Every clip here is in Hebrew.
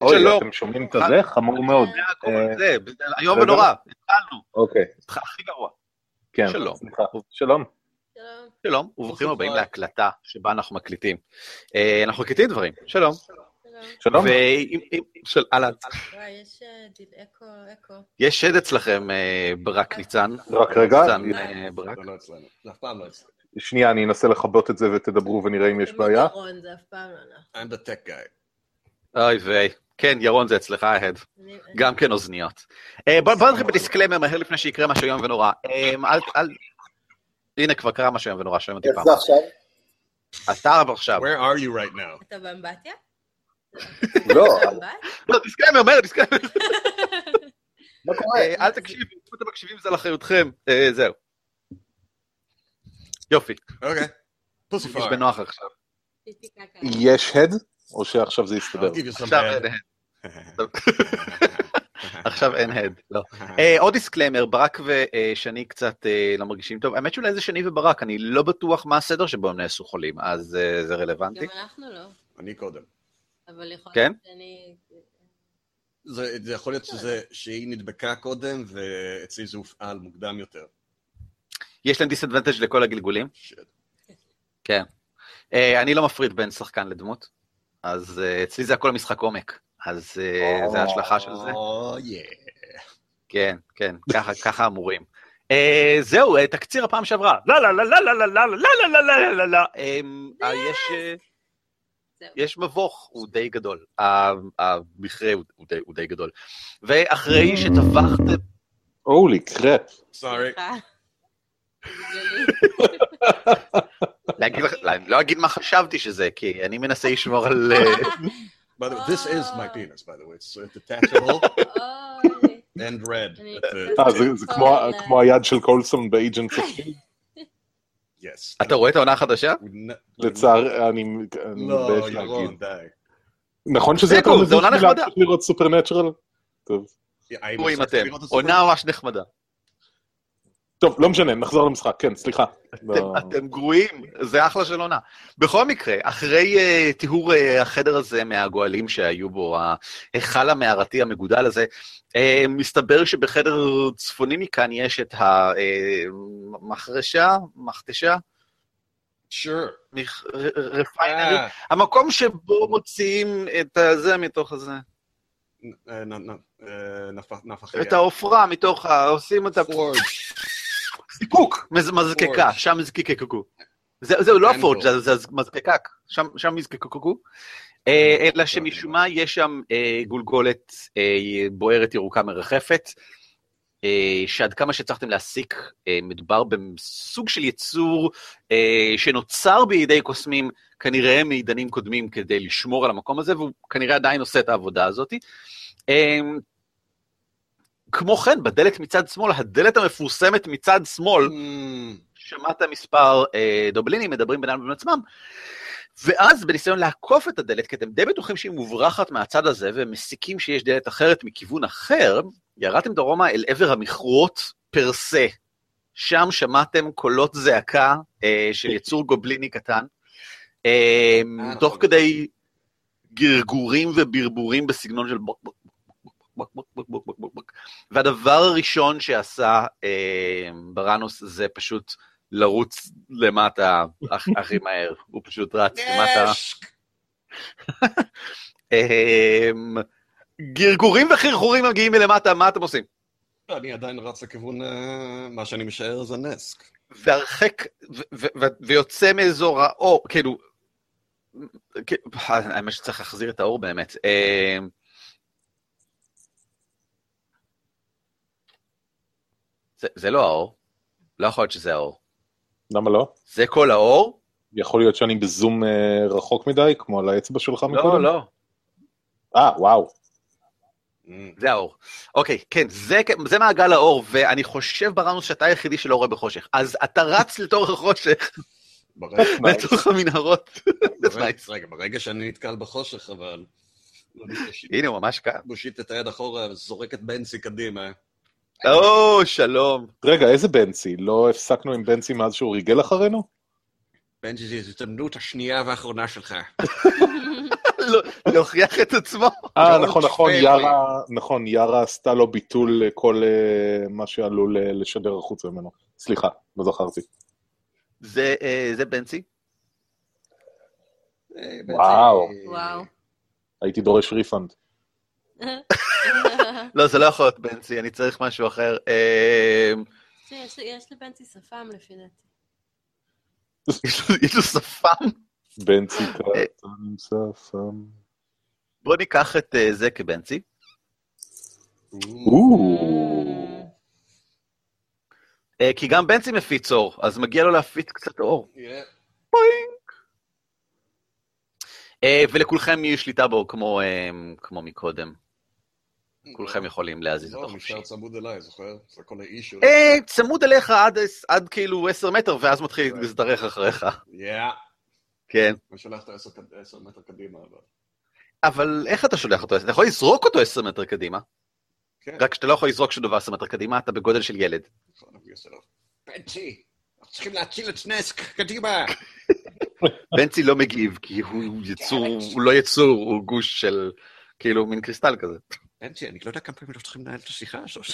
אוי, שלום. אתם שומעים את הזה? חמור מאוד. זה הכל, אה, זה, איום רגע. ונורא, התחלנו, אוקיי, הכי גרוע. כן. שלום. סליחה. שלום. שלום. שלום, וברוכים הבאים. להקלטה שבה אנחנו מקליטים. אה, אנחנו מקליטים דברים, שלום. שלום. שלום. ואם, אם- של אהלן, יש אה, דיל אקו, אקו. יש שד אצלכם, אה, ברק ניצן. רק רגע, ניצן אה, ברק. זה לא אף פעם לא אצלנו. שנייה, אני אנסה לכבות את זה ותדברו ונראה אם יש בעיה. זה אף פעם לא אנחנו. I'm the tech guy. אוי ויי. כן, ירון זה אצלך, ההד. גם כן אוזניות. אה, בוא בוא נתחיל בדיסקלמר מהר לפני שיקרה משהו איום ונורא. אה, אל, אל... הנה, כבר קרה משהו איום ונורא, שומעים אותי איך פעם. זה עכשיו? אתה עכשיו. Where are you right now? אתה באמבטיה? לא? לא, דיסקלמר, מהר, דיסקלמר. מה קורה? אה, אל תקשיבו, אם אתם מקשיבים זה על אחריותכם. אה, זהו. יופי, אוקיי. פוסי תרגיש פאר. בנוח עכשיו. יש הד? או שעכשיו זה יסתדר? עכשיו. אין הד. עכשיו אין הד, לא. אה, עוד disclaimer, ברק ושני קצת אה, לא מרגישים טוב. האמת שאולי זה שני וברק, אני לא בטוח מה הסדר שבו הם נעשו חולים, אז אה, זה רלוונטי. גם אנחנו לא, אני קודם. אבל יכול כן? להיות שאני... זה זה יכול להיות שזה- שהיא נדבקה קודם ואצלי זה הופעל מוקדם יותר. יש להם disadvantage לכל הגלגולים? כן. אני לא מפריד בין שחקן לדמות, אז אצלי זה הכל משחק עומק. אז אה, זה ההשלכה של זה. Oh, yeah. כן, כן, ככה, ככה אמורים. אה, זהו, אה, תקציר הפעם שעברה. לא, לא, לא, לא, לא, לא, לא, לא, לא, לא, לא, לא, לא. אמ, אה, יש... אה. יש מבוך, הוא די גדול. המכרה הוא- די- הוא די גדול. ואחרי שטבחתם... Holy crap. לא, אני לא אגיד מה חשבתי שזה, כי אני מנסה לשמור על... By the way, this is my penis. By the way, it's uh, detachable oh. and red. אה, זה כמו היד של קולסון ב Agents אתה רואה את העונה החדשה? לצער, אני לא, מתבייש להגיד. נכון שזה יותר מזוז מלהמשיך לראות Supernatural? טוב. עונה ממש נחמדה. טוב, לא משנה, נחזור למשחק, כן, סליחה. לא. אתם- גרועים, זה אחלה של עונה. בכל מקרה, אחרי אה, טיהור אה, החדר הזה מהגואלים שהיו בו, ההיכל המערתי המגודל הזה, אה, מסתבר שבחדר צפוני מכאן יש את המחרשה, מכתשה, Sure. רפיינרי, המקום שבו מוציאים את הזה מתוך הזה, אה, נ- נ- אה, נפ- נפחיה. את העופרה מתוך ה... עושים את ה... Forge. זיקוק, מז- מזקקה. שם מזקקקו. זה- זהו, לא הפורג', פורג'. זה זה מזקקק, שם שם מזקקקו. אה, אלא שמשום מה יש שם אה, גולגולת אה, בוערת ירוקה מרחפת, שעד כמה שהצלחתם להסיק, מדובר בסוג של יצור שנוצר בידי קוסמים, כנראה מעידנים קודמים כדי לשמור על המקום הזה, והוא כנראה עדיין עושה את העבודה הזאת. אה, כמו כן, בדלת מצד שמאל, הדלת המפורסמת מצד שמאל, Mm, שמעת מספר אה, דובלינים מדברים בינם לבין עצמם, ואז בניסיון לעקוף את הדלת, כי אתם די בטוחים שהיא מוברחת מהצד הזה, ומסיקים שיש דלת אחרת מכיוון אחר, ירדתם דרומה אל עבר המכרות פר סה. שם שמעתם קולות זעקה אה, של יצור גובליני קטן, אה, תוך נכון. כדי גרגורים וברבורים בסגנון של בוק בוק בוק בוק בוק בוק בוק בוק בוק. והדבר הראשון שעשה אה, בראנוס זה פשוט לרוץ למטה הכ- הכי מהר, הוא פשוט רץ למטה. אה, גרגורים וחרחורים מגיעים מלמטה, מה אתם עושים? אני עדיין רץ לכיוון אה, מה שאני משער זה נסק. והרחק, ו- ו- ו- ויוצא מאזור האור, כאילו, כ- האמת שצריך להחזיר את האור באמת. זה, זה לא האור, לא יכול להיות שזה האור. למה לא? זה כל האור? יכול להיות שאני בזום אה, רחוק מדי, כמו על האצבע שלך מקודם? לא, לא, אה, וואו. Mm. זה האור. אוקיי, כן, זה, זה מעגל האור, ואני חושב בראנוס שאתה היחידי שלא רואה בחושך. אז אתה רץ לתוך החושך, לתוך המנהרות. רגע, ברגע שאני נתקל בחושך, אבל... לא. הנה, הוא ממש כאן. מושיט את היד אחורה וזורק את בנסי קדימה. או, שלום. רגע, איזה בנצי? לא הפסקנו עם בנצי מאז שהוא ריגל אחרינו? בנג'י, זו הזדמנות השנייה והאחרונה שלך. לא- להוכיח את עצמו. אה, נכון, נכון. יארה, נכון, יארה עשתה לו ביטול לכל אה, מה שעלול אה, לשדר החוצה ממנו. סליחה, לא זכרתי. זה אה, זה בנצי. אה, אה, וואו. הייתי דורש ריפאנד. לא, זה לא יכול להיות בנצי, אני צריך משהו אחר. אה, יש לבנצי שפם לפי דעתי. יש לו- שפם? בנצי קטן שפם. בוא ניקח את אה, זה כבנצי. אה, כי גם בנצי מפיץ אור, אז מגיע לו להפיץ קצת אור. אה, ולכולכם יש שליטה בו כמו, אה, כמו מקודם. כולכם יכולים להזיז אותו לא, חופשי. נשאר צמוד אליי, זוכר? זה כל האיש שלו. אה, צמוד אליך עד, כאילו 10 מטר, ואז מתחיל להזדרך אחריך. יא. כן. אני שולח אותו עשר קד- עשר מטר קדימה, אבל... אבל איך אתה שולח אותו? אתה יכול לזרוק אותו 10 מטר קדימה, כן. רק שאתה לא יכול לזרוק שום דבר 10 מטר קדימה, אתה בגודל של ילד. נכון. בנצי, אנחנו צריכים להציל את סנסק, קדימה. בנצי לא מגיב, כי הוא יצור, הוא לא יצור, הוא גוש של כאילו מין קריסטל כזה. בנצי, אני לא יודע כמה פעמים אנחנו צריכים לנהל את השיחה הזאת.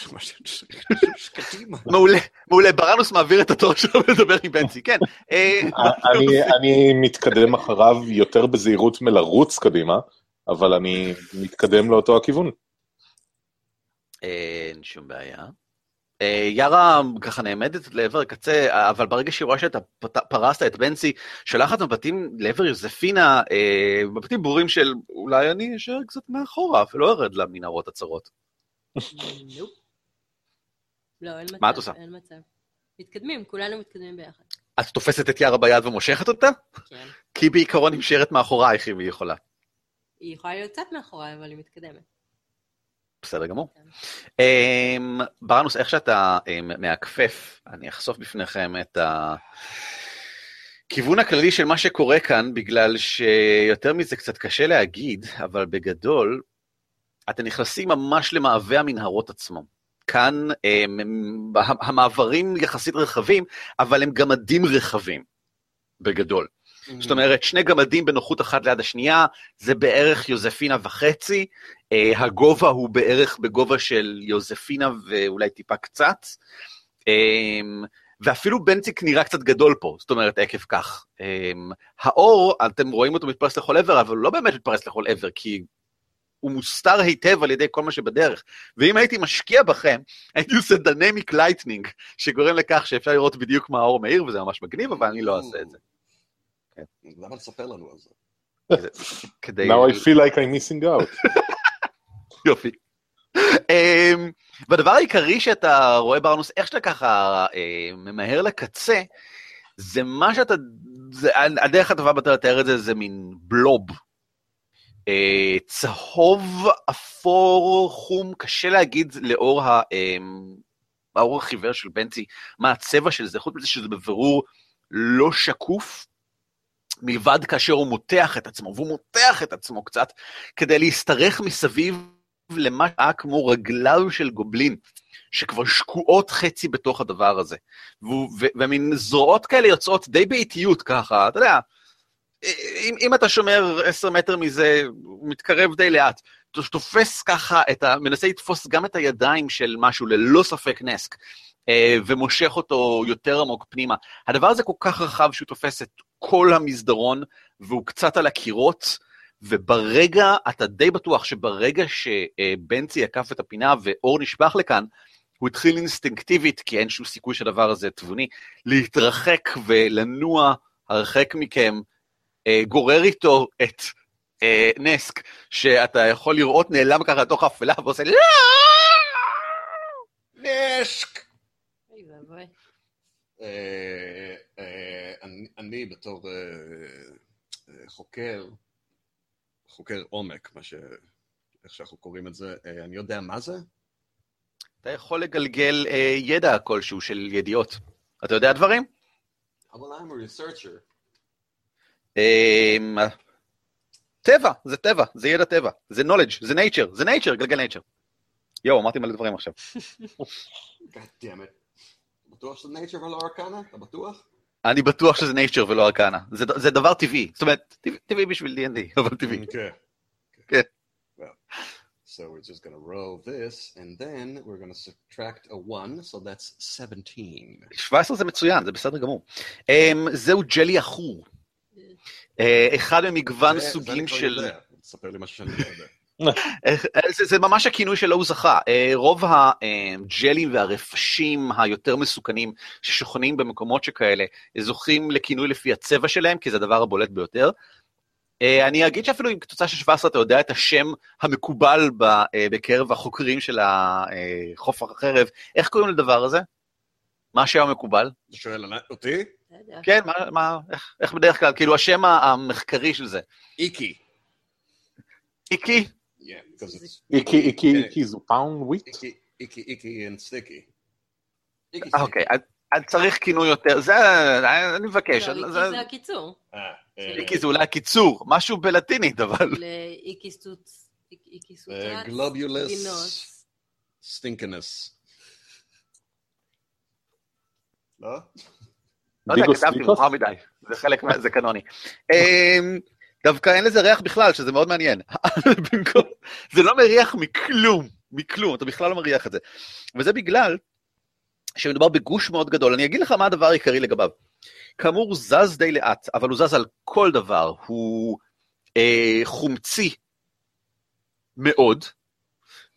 קדימה. מעולה, מעולה, ברנוס מעביר את התור שלו לדבר עם בנצי, כן. אה, אני, אני מתקדם אחריו יותר בזהירות מלרוץ קדימה, אבל אני מתקדם לאותו הכיוון. אין שום בעיה. אה, יארה ככה נעמדת לעבר הקצה, אבל ברגע שהיא רואה שאתה פרסת את בנצי, שולחת מבטים לעבר יוזפינה, אה, מבטים ברורים של אולי אני אשאר קצת מאחורה ולא ארד למנהרות הצרות. לא, אין מצב. מה את עושה? אין מצב. מתקדמים, כולנו מתקדמים ביחד. את תופסת את יארה ביד ומושכת אותה? כן. כי בעיקרון היא נשארת מאחורייך אם היא יכולה. היא יכולה להיות קצת מאחוריי, אבל היא מתקדמת. בסדר גמור. אמ, ברנוס, איך שאתה אמ, מעקפף, אני אחשוף בפניכם את הכיוון הכללי של מה שקורה כאן, בגלל שיותר מזה קצת קשה להגיד, אבל בגדול, אתם נכנסים ממש למעבה המנהרות עצמו. כאן אמ, הם- המעברים יחסית רחבים, אבל הם גמדים רחבים, בגדול. זאת אומרת, שני גמדים בנוחות אחת ליד השנייה, זה בערך יוזפינה וחצי, uh, הגובה הוא בערך בגובה של יוזפינה ואולי טיפה קצת, um, ואפילו בנציק נראה קצת גדול פה, זאת אומרת, עקב כך. Um, האור, אתם רואים אותו מתפרס לכל עבר, אבל הוא לא באמת מתפרס לכל עבר, כי הוא מוסתר היטב על ידי כל מה שבדרך. ואם הייתי משקיע בכם, הייתי עושה dynamic lighting, שגורם לכך שאפשר לראות בדיוק מה האור מאיר, וזה ממש מגניב, אבל אני לא אעשה את זה. למה לספר לנו על זה? כדי... Now I feel like I'm missing out. יופי. אמ, והדבר העיקרי שאתה רואה ברנוס, איך שאתה ככה אה, ממהר לקצה, זה מה שאתה, זה, הדרך הטובה ביותר לתאר את זה זה מין בלוב. אה, צהוב, אפור, חום, קשה להגיד לאור ה... אמ, האור החיוור של בנצי, מה הצבע של זה, חוץ מזה שזה בבירור לא שקוף, מלבד כאשר הוא מותח את עצמו, והוא מותח את עצמו קצת, כדי להשתרך מסביב למה שהיה כמו רגליו של גובלין, שכבר שקועות חצי בתוך הדבר הזה. ומין זרועות כאלה יוצאות די באיטיות ככה, אתה יודע, אם, אם אתה שומר עשר מטר מזה, הוא מתקרב די לאט. תופס ככה, את ה, מנסה לתפוס גם את הידיים של משהו, ללא ספק נסק, אה, ומושך אותו יותר עמוק פנימה. הדבר הזה כל כך רחב שהוא תופס את כל המסדרון, והוא קצת על הקירות, וברגע, אתה די בטוח שברגע שבנצי עקף את הפינה ואור נשפך לכאן, הוא התחיל אינסטינקטיבית, כי אין שום סיכוי שהדבר הזה תבוני, להתרחק ולנוע הרחק מכם, אה, גורר איתו את אה, נסק, שאתה יכול לראות נעלם ככה לתוך האפלה ועושה לא! אני- אני בתור אה, אה, חוקר, חוקר עומק, מה ש... איך שאנחנו קוראים את זה, אה, אני יודע מה זה? אתה יכול לגלגל אה, ידע כלשהו של ידיעות. אתה יודע דברים? אבל I'm a researcher. אה, טבע, זה טבע, זה ידע טבע, זה knowledge, זה nature, זה nature, גלגל nature. יואו, אמרתי מלא דברים עכשיו. God damn it. בטוח שזה nature ולא ארקנה? אתה בטוח? אני בטוח שזה nature ולא ארקנה. זה, זה דבר טבעי, זאת אומרת, טבעי, בשביל D&D, אבל טבעי. כן. So we're just gonna roll this, and then we're gonna subtract a one, so that's 17. 17 זה מצוין, זה בסדר גמור. Um, זהו ג'לי עכור. Uh, אחד ממגוון זה- זה סוגים אני כבר של... יודע. תספר לי משהו שאני לא יודע. אה, זה, זה ממש הכינוי שלו הוא זכה. אה, רוב הג'לים והרפשים היותר מסוכנים ששוכנים במקומות שכאלה זוכים לכינוי לפי הצבע שלהם, כי זה הדבר הבולט ביותר. אה, אני אגיד שאפילו אם כתוצאה של 17 אתה יודע את השם המקובל אה, בקרב החוקרים של החוף החרב, איך קוראים לדבר הזה? מה השם המקובל? אתה שואל אותי? כן, מה, מה, איך, איך בדרך כלל, כאילו השם המחקרי של זה. איקי. איקי? Yeah, because it's איקי, איקי, כן. איקי זופאון וויט? איקי, איקי, איקי and sticky. אה, אוקיי, צריך כינוי יותר, זה, אני מבקש. לא, זה- איקי זה הקיצור. אה, אה, איקי זה אולי הקיצור, משהו בלטינית, אבל... לאיקי סטוץ. איקי אה. סטינקנס. לא? לא יודע, כתבתי? מאוחר מדי, זה חלק, מה- זה קנוני. דווקא אין לזה ריח בכלל, שזה מאוד מעניין. זה לא מריח מכלום, מכלום, אתה בכלל לא מריח את זה. וזה בגלל שמדובר בגוש מאוד גדול. אני אגיד לך מה הדבר העיקרי לגביו. כאמור, הוא זז די לאט, אבל הוא זז על כל דבר. הוא אה, חומצי מאוד,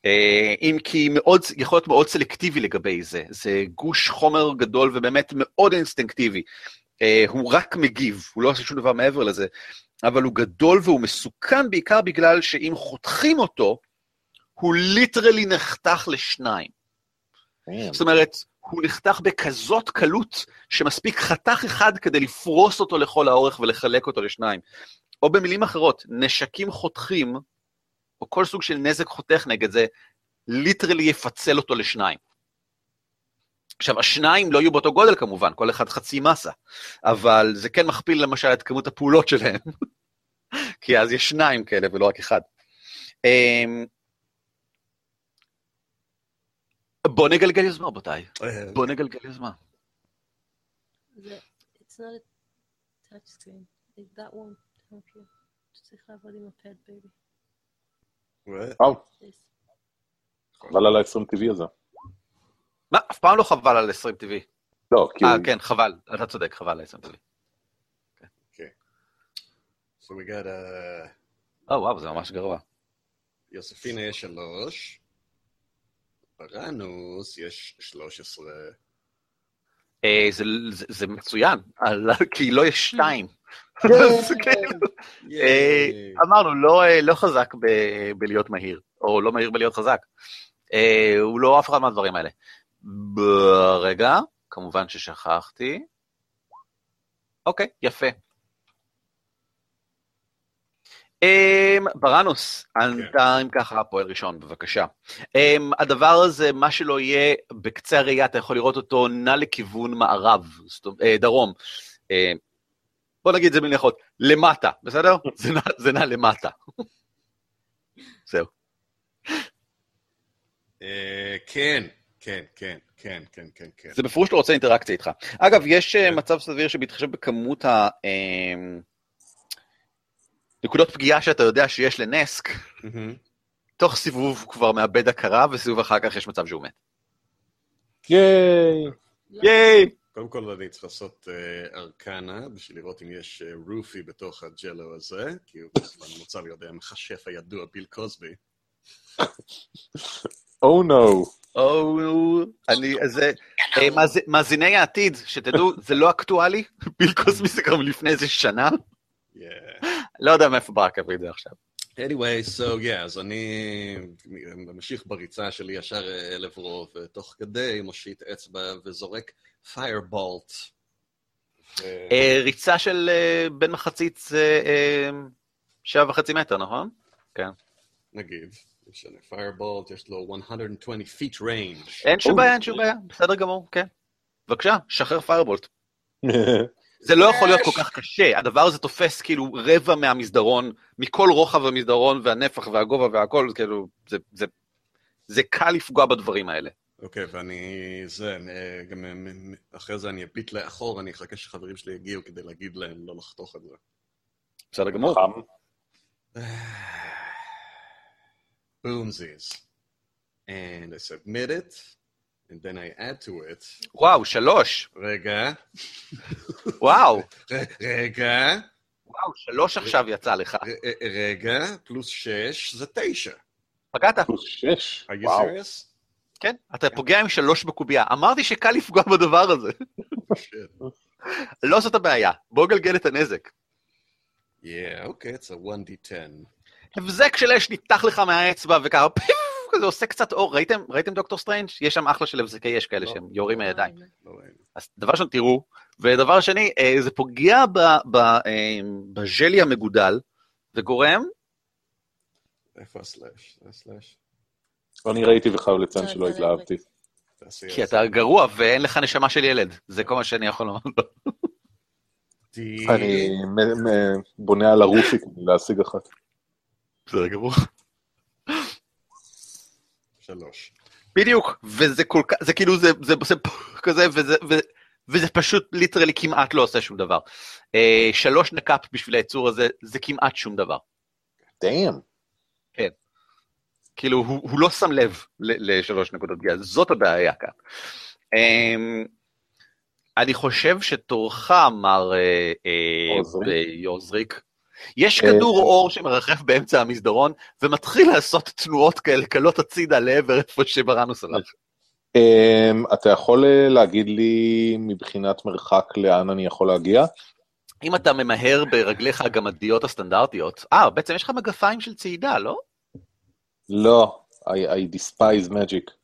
אה, אם כי מאוד, יכול להיות מאוד סלקטיבי לגבי זה. זה גוש חומר גדול ובאמת מאוד אינסטינקטיבי. אה, הוא רק מגיב, הוא לא עושה שום דבר מעבר לזה, אבל הוא גדול והוא מסוכן בעיקר בגלל שאם חותכים אותו, הוא literally נחתך לשניים. זאת אומרת, הוא נחתך בכזאת קלות, שמספיק חתך אחד כדי לפרוס אותו לכל האורך ולחלק אותו לשניים. או במילים אחרות, נשקים חותכים, או כל סוג של נזק חותך נגד זה, literally יפצל אותו לשניים. עכשיו, השניים לא יהיו באותו גודל כמובן, כל אחד חצי מסה, אבל זה כן מכפיל למשל את כמות הפעולות שלהם, כי אז יש שניים כאלה ולא רק אחד. אמ, בוא נגלגל יוזמה, רבותיי. אה, בוא נגלגל יוזמה. חבל על ה-20 טבעי הזה. מה, אף פעם לא חבל על 20 טבעי. לא, כי אה. כן, חבל, אתה צודק, חבל על 20 טבעי. So we got uh, או, וואו, זה ממש גרוע. יוספינה יש שלוש, פרנוס יש 13. אה, זה- מצוין, כי לא יש שתיים. כאילו- ייי. אמרנו, לא, אה, לא חזק ב- בלהיות מהיר, או לא מהיר בלהיות חזק. אה, הוא לא אף אחד מהדברים האלה. ברגע, כמובן ששכחתי. אוקיי, יפה. Um, ברנוס, אתה אם ככה פועל ראשון, בבקשה. Um, הדבר הזה, מה שלא יהיה, בקצה הראייה אתה יכול לראות אותו נע לכיוון מערב, זאת אומרת, אה, דרום. אה, בוא נגיד את זה במילים למטה, בסדר? זה נע- זה נע למטה. זהו. אה, כן, כן, כן, כן, כן, כן, כן. זה בפירוש לא רוצה אינטראקציה איתך. אגב, יש אה, מצב סביר שבהתחשב בכמות ה... אמ, נקודות פגיעה שאתה יודע שיש לנסק, מהמם. תוך סיבוב הוא כבר מאבד הכרה, וסיבוב אחר כך יש מצב שהוא מת. ייי! ייי! קודם כל אני צריך לעשות אה, ארקנה בשביל לראות אם יש אה, רופי בתוך הג'לו הזה, כי הוא נוצר לי יודע המכשף הידוע ביל קוסבי. או נו. או, אני, זה, אה, מאזי- מאזיני העתיד, שתדעו, זה לא אקטואלי, ביל קוסמי זה גם לפני איזה שנה. לא יודע מאיפה בא הקבריא את זה עכשיו. anyway, so yeah, אז אני ממשיך בריצה שלי ישר אה, לעברו, ותוך כדי מושיט אצבע וזורק פיירבולט. אה, ריצה של בין מחצית שבע וחצי מטר, נכון? נגיד, משנה, פיירבולט יש לו 120 feet range. אין שום. בעיה, אין שום בעיה, בסדר גמור, כן. בבקשה, שחרר פיירבולט. זה לא יכול להיות כל כך קשה, הדבר הזה תופס כאילו רבע מהמסדרון, מכל רוחב המסדרון והנפח והגובה והכל, כאילו, זה, זה, זה קל לפגוע בדברים האלה. אוקיי, ואני, זה, גם אחרי זה אני אביט לאחור, אני אחכה שחברים שלי יגיעו כדי להגיד להם לא לחתוך את זה. בסדר גמור. Boomsies. And I submit it, and then I add to it. וואו, שלוש. רגע, וואו, רגע, וואו, שלוש עכשיו יצא לך. רגע, פלוס שש זה תשע. פגעת. פלוס שש. are you וואו. serious? כן, אתה פוגע עם שלוש בקובייה. אמרתי שקל לפגוע בדבר הזה. לא זאת הבעיה, בוא גלגל את הנזק. Yeah, okay, it's a 1d10. הבזק של אש ניתח לך מהאצבע וככה, פיו, כזה עושה קצת אור. ראיתם, ראיתם דוקטור סטרנג'? יש שם אחלה של הבזקי אש כאלה לא. שהם יורים מהידיים. לא. אז דבר ראשון, תראו, ודבר שני, אה, זה פוגע ב- ב- אה, בג'לי המגודל, וגורם, איפה ה slash? זה ה slash? אני ראיתי וחייב לציין לא, שלא לא, התלהבתי. כי את אתה גרוע ואין לך נשמה של ילד. זה כל מה שאני יכול לומר לו. אני בונה על הרופי כדי להשיג אחת. בסדר גמור. שלוש. בדיוק, וזה כל כך, זה כאילו, זה, זה עושה כזה, וזה, ו, וזה פשוט literally כמעט לא עושה שום דבר. אה, שלוש נק"פ בשביל היצור הזה, זה כמעט שום דבר. damn. כאילו, הוא, הוא לא שם לב ל- לשלוש נקודות פגיעה, זאת הבעיה כאן. אמ, אני חושב שתורך, מר אה, אה, יוזריק, יש אה, כדור אור שמרחף באמצע המסדרון, ומתחיל לעשות תנועות כאלה קלות הצידה לעבר איפה שבראנוס הלך. אמ, אתה יכול אה, להגיד לי מבחינת מרחק לאן אני יכול להגיע? אם אתה ממהר ברגליך הגמדיות הסטנדרטיות, אה, בעצם יש לך מגפיים של צעידה, לא? לא, I, I despise magic.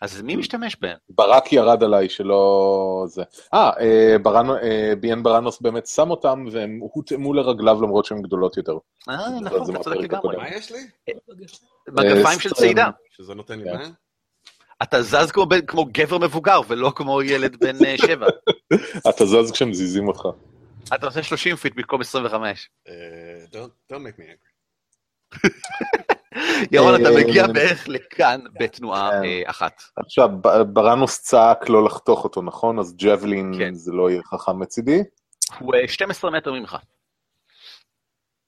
אז מי משתמש בהם? ברק ירד עליי שלא זה. אה, אה, ברנו, אה, ביאן ברנוס באמת שם אותם והם הותאמו לרגליו למרות שהן גדולות יותר. אה, נכון, אתה צודק לגמרי. מה יש לי? מגפיים של אה, צעידה. שזה נותן לי כן. מה? אתה זז כמו, בן- כמו גבר מבוגר ולא כמו ילד בן שבע. אתה זז כשמזיזים אותך. אתה עושה 30 feet במקום 25. Uh, don't, don't make me angry. ירון, אתה אה, מגיע בערך לכאן בתנועה כן. אה, אחת. עכשיו, ברנוס צעק לא לחתוך אותו, נכון? אז javelin כן. זה לא יהיה חכם מצידי. הוא אה, 12 מטר ממך.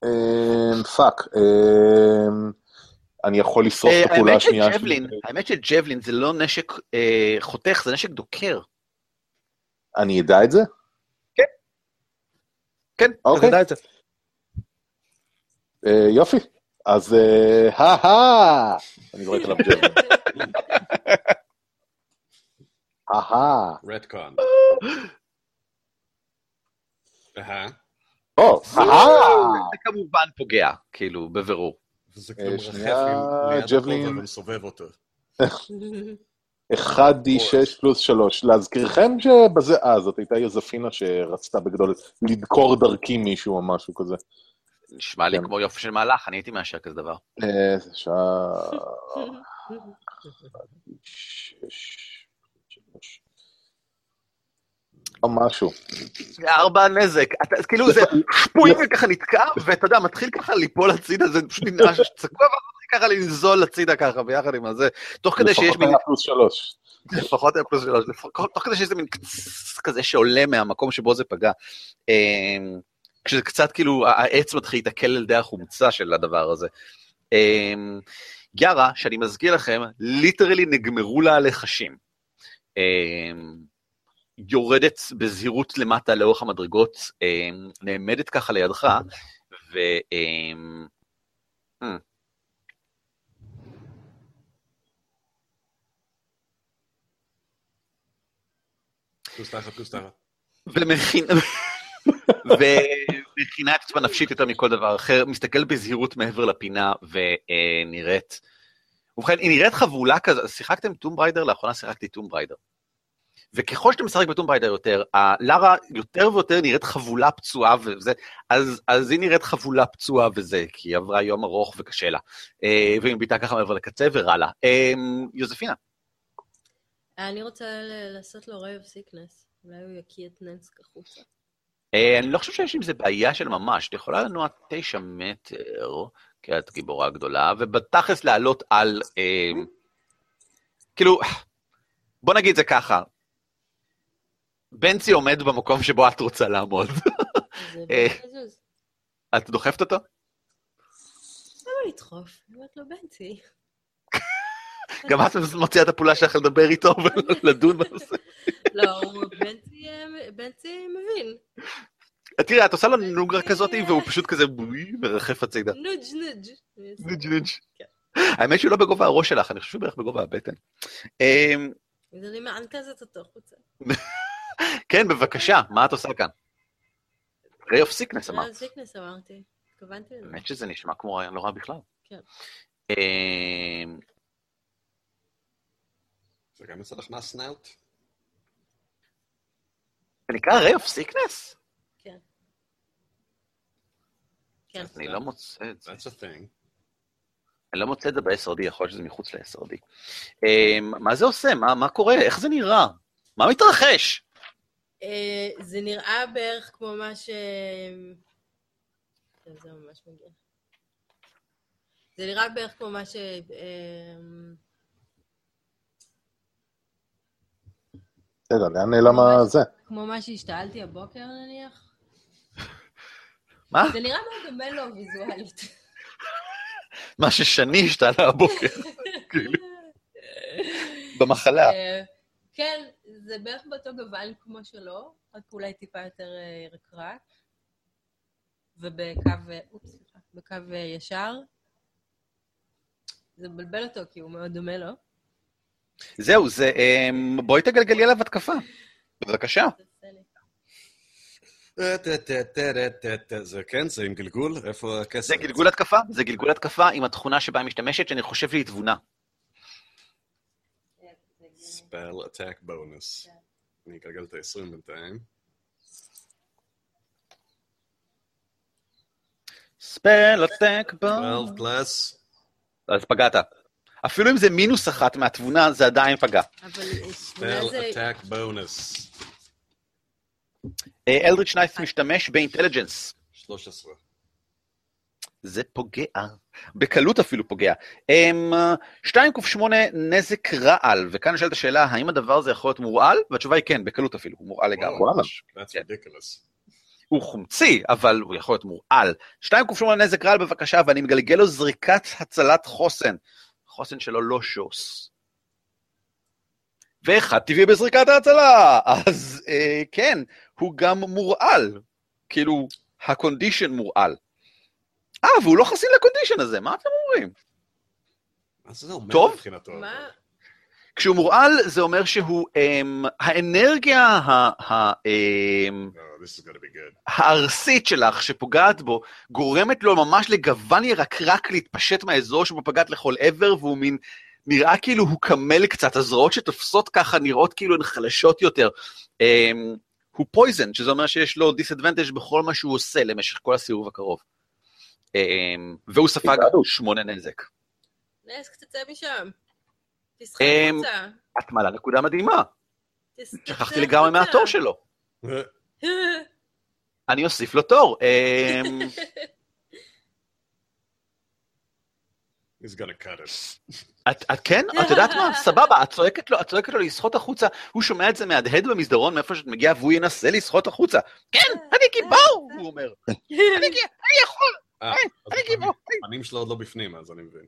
אמ, fuck. אמ, אני יכול לשרוף אה, את הפעולה השנייה ש javelin, האמת ש javelin זה לא נשק אה, חותך, זה נשק דוקר. אני אדע את זה? כן, אתה אוקיי. יודע את זה. אה, יופי. אז אה, הא אני זורק עליו ג'בלין. הא רדקון. אהה. או, זה כמובן פוגע, כאילו, בבירור. וזה אה, כאילו מרחף עם ליד. הכובע ומסובב אותו. 1d6 פלוס 3. להזכירכם שבזה, אה, זאת הייתה יוזפינה שרצתה בגדול לדקור דרכי מישהו או משהו כזה. נשמע לי כן. כמו יופי של מהלך, אני הייתי מאשר כזה דבר. אה, זה שעה... או משהו. זה ארבע נזק, אתה, כאילו זה שפויים וככה נתקע, ואתה יודע, מתחיל ככה ליפול הצידה, זה פשוט ננעש, צקוע, ומתחיל ככה לנזול הצידה ככה, ביחד עם הזה, תוך כדי שיש לפחות מין, היה פלוס שלוש. לפחות היה פלוס שלוש, לפחות- תוך כדי שיש איזה מין כזה שעולה מהמקום שבו זה פגע. כשזה קצת כאילו, העץ מתחיל להתעכל על ידי החומצה של הדבר הזה. אמ, יארה, שאני מזכיר לכם, ליטרלי נגמרו לה הלחשים. אמ, יורדת בזהירות למטה לאורך המדרגות, אמ, נעמדת ככה לידך, ו... אמ, hmm, פלוס תחת, פלוס תחת. ומכינה ומכינה את עצמה נפשית יותר מכל דבר אחר, מסתכלת בזהירות מעבר לפינה ונראית... ובכן, היא נראית חבולה כזה, שיחקתם Tomb Raider? לאחרונה שיחקתי Tomb Raider. וככל שאתה משחק ב Tomb Raider יותר, לארה יותר ויותר נראית חבולה פצועה וזה, אז, אז היא נראית חבולה פצועה וזה, כי היא עברה יום ארוך וקשה לה. אה, והיא מביטה ככה מעבר לקצה ורע לה. אה, יוזפינה. אני רוצה לעשות לו ray of sickness. אולי הוא יקיא את נסק החוצה. אה, אני לא חושב שיש עם זה בעיה של ממש, את יכולה לנוע תשע מטר, כי את גיבורה גדולה, ובתכלס לעלות על... אה, כאילו, בוא נגיד זה ככה, בנצי עומד במקום שבו את רוצה לעמוד. אה. את דוחפת אותו? לדחוף? אני אומרת לו, בנצי. גם את מוציאה את הפעולה שלך לדבר איתו ולדון בנושא. לא, בנצי, מבין. תראה, את עושה לו נוגרה כזאת, והוא פשוט כזה בואי, מרחף הצידה. נודג' נודג'. נודג' נודג'. כן. האמת שהוא לא בגובה הראש שלך, אני חושב שהוא בערך בגובה הבטן. אמ, אז אני מענקזת אותו החוצה. כן, בבקשה, מה את עושה כאן? Ray of sickness אמרת. על sickness אמרתי. התכוונתי לזה. האמת שזה נשמע כמו רעיון לא רע בכלל. כן. אמ, זה גם יוצא לך מה snout? זה נקרא ray of sickness? כן. כן. אני לא מוצא את זה. That's a thing. אני לא מוצא את זה ב-SRD, יכול להיות שזה מחוץ ל-SRD. אמ, מה זה עושה? מה מה קורה? איך זה נראה? מה מתרחש? אה, זה נראה בערך כמו מה ש... כן, זה ממש מגיע. זה נראה בערך כמו מה ש... רגע, לאן נעלם הזה? כמו מה שהשתעלתי הבוקר נניח. מה? זה נראה מאוד דומה לו ויזואלית. מה ששני השתנה הבוקר, כאילו, במחלה. אה, כן, זה בערך באותו גוון כמו שלו, רק אולי טיפה יותר ירקרק. ובקו, אה, אופס, סליחה, בקו אה, ישר. זה מבלבל אותו כי הוא מאוד דומה לו. זהו, זה... אמ, בואי תגלגלי עליו התקפה. בבקשה. זה כן, זה עם גלגול? איפה הכסף? זה גלגול התקפה, זה גלגול התקפה עם התכונה שבה היא משתמשת, שאני חושב שהיא תבונה. ספל אטק בונוס. אני אגלגל את ה-20 בינתיים. ספל אטק בו. 12 פלוס. אז פגעת. אפילו אם זה מינוס אחת מהתבונה, זה עדיין פגע. אבל אה, תמונה spell זה... בונוס. אה, Eldritch Knight משתמש ב intelligence. 13. זה פוגע. בקלות אפילו פוגע. אמ, 2 ק 8 נזק רעל, וכאן נשאלת השאלה, האם הדבר הזה יכול להיות מורעל? והתשובה היא כן, בקלות אפילו, הוא מורעל לגמרי. וואלה. That's כן. ridiculous. הוא חומצי, אבל הוא יכול להיות מורעל. 2 ק 8 נזק רעל בבקשה, ואני מגלגל לו זריקת הצלת חוסן. חוסן שלו לא שוס. ואחד טבעי בזריקת ההצלה, אז אה, כן, הוא גם מורעל. כאילו, הקונדישן מורעל. אה, והוא לא חסין לקונדישן הזה, מה אתם אומרים? מה זה אומר. מבחינתו? מה? כשהוא מורעל, זה אומר שהוא, אמ, האנרגיה ה, ה, be good. הארסית שלך שפוגעת בו, גורמת לו ממש לגוון ירקרק להתפשט מהאזור שבו פגעת לכל עבר, והוא מין, נראה כאילו הוא קמל קצת, הזרועות שתופסות ככה נראות כאילו הן חלשות יותר. אמ, הוא poison, שזה אומר שיש לו disadvantage בכל מה שהוא עושה למשך כל הסיבוב הקרוב. אמ, והוא ספג. שמונה נזק. נס, תצא משם. תסחק אמ, החוצה. את מעלה נקודה מדהימה, שכחתי לגמרי. מהתור שלו. אני אוסיף לו תור. אמ, He's gonna cut it. את, את כן? את יודעת מה? סבבה, את צועקת לו, את צועקת לו לסחוט החוצה, הוא שומע את זה מהדהד במסדרון מאיפה שאת מגיעה, והוא ינסה לסחוט החוצה. כן, אני גיבור! הוא אומר. אני יכול, אה, אני גיבור. הפנים שלו עוד לא בפנים, אז אני מבין.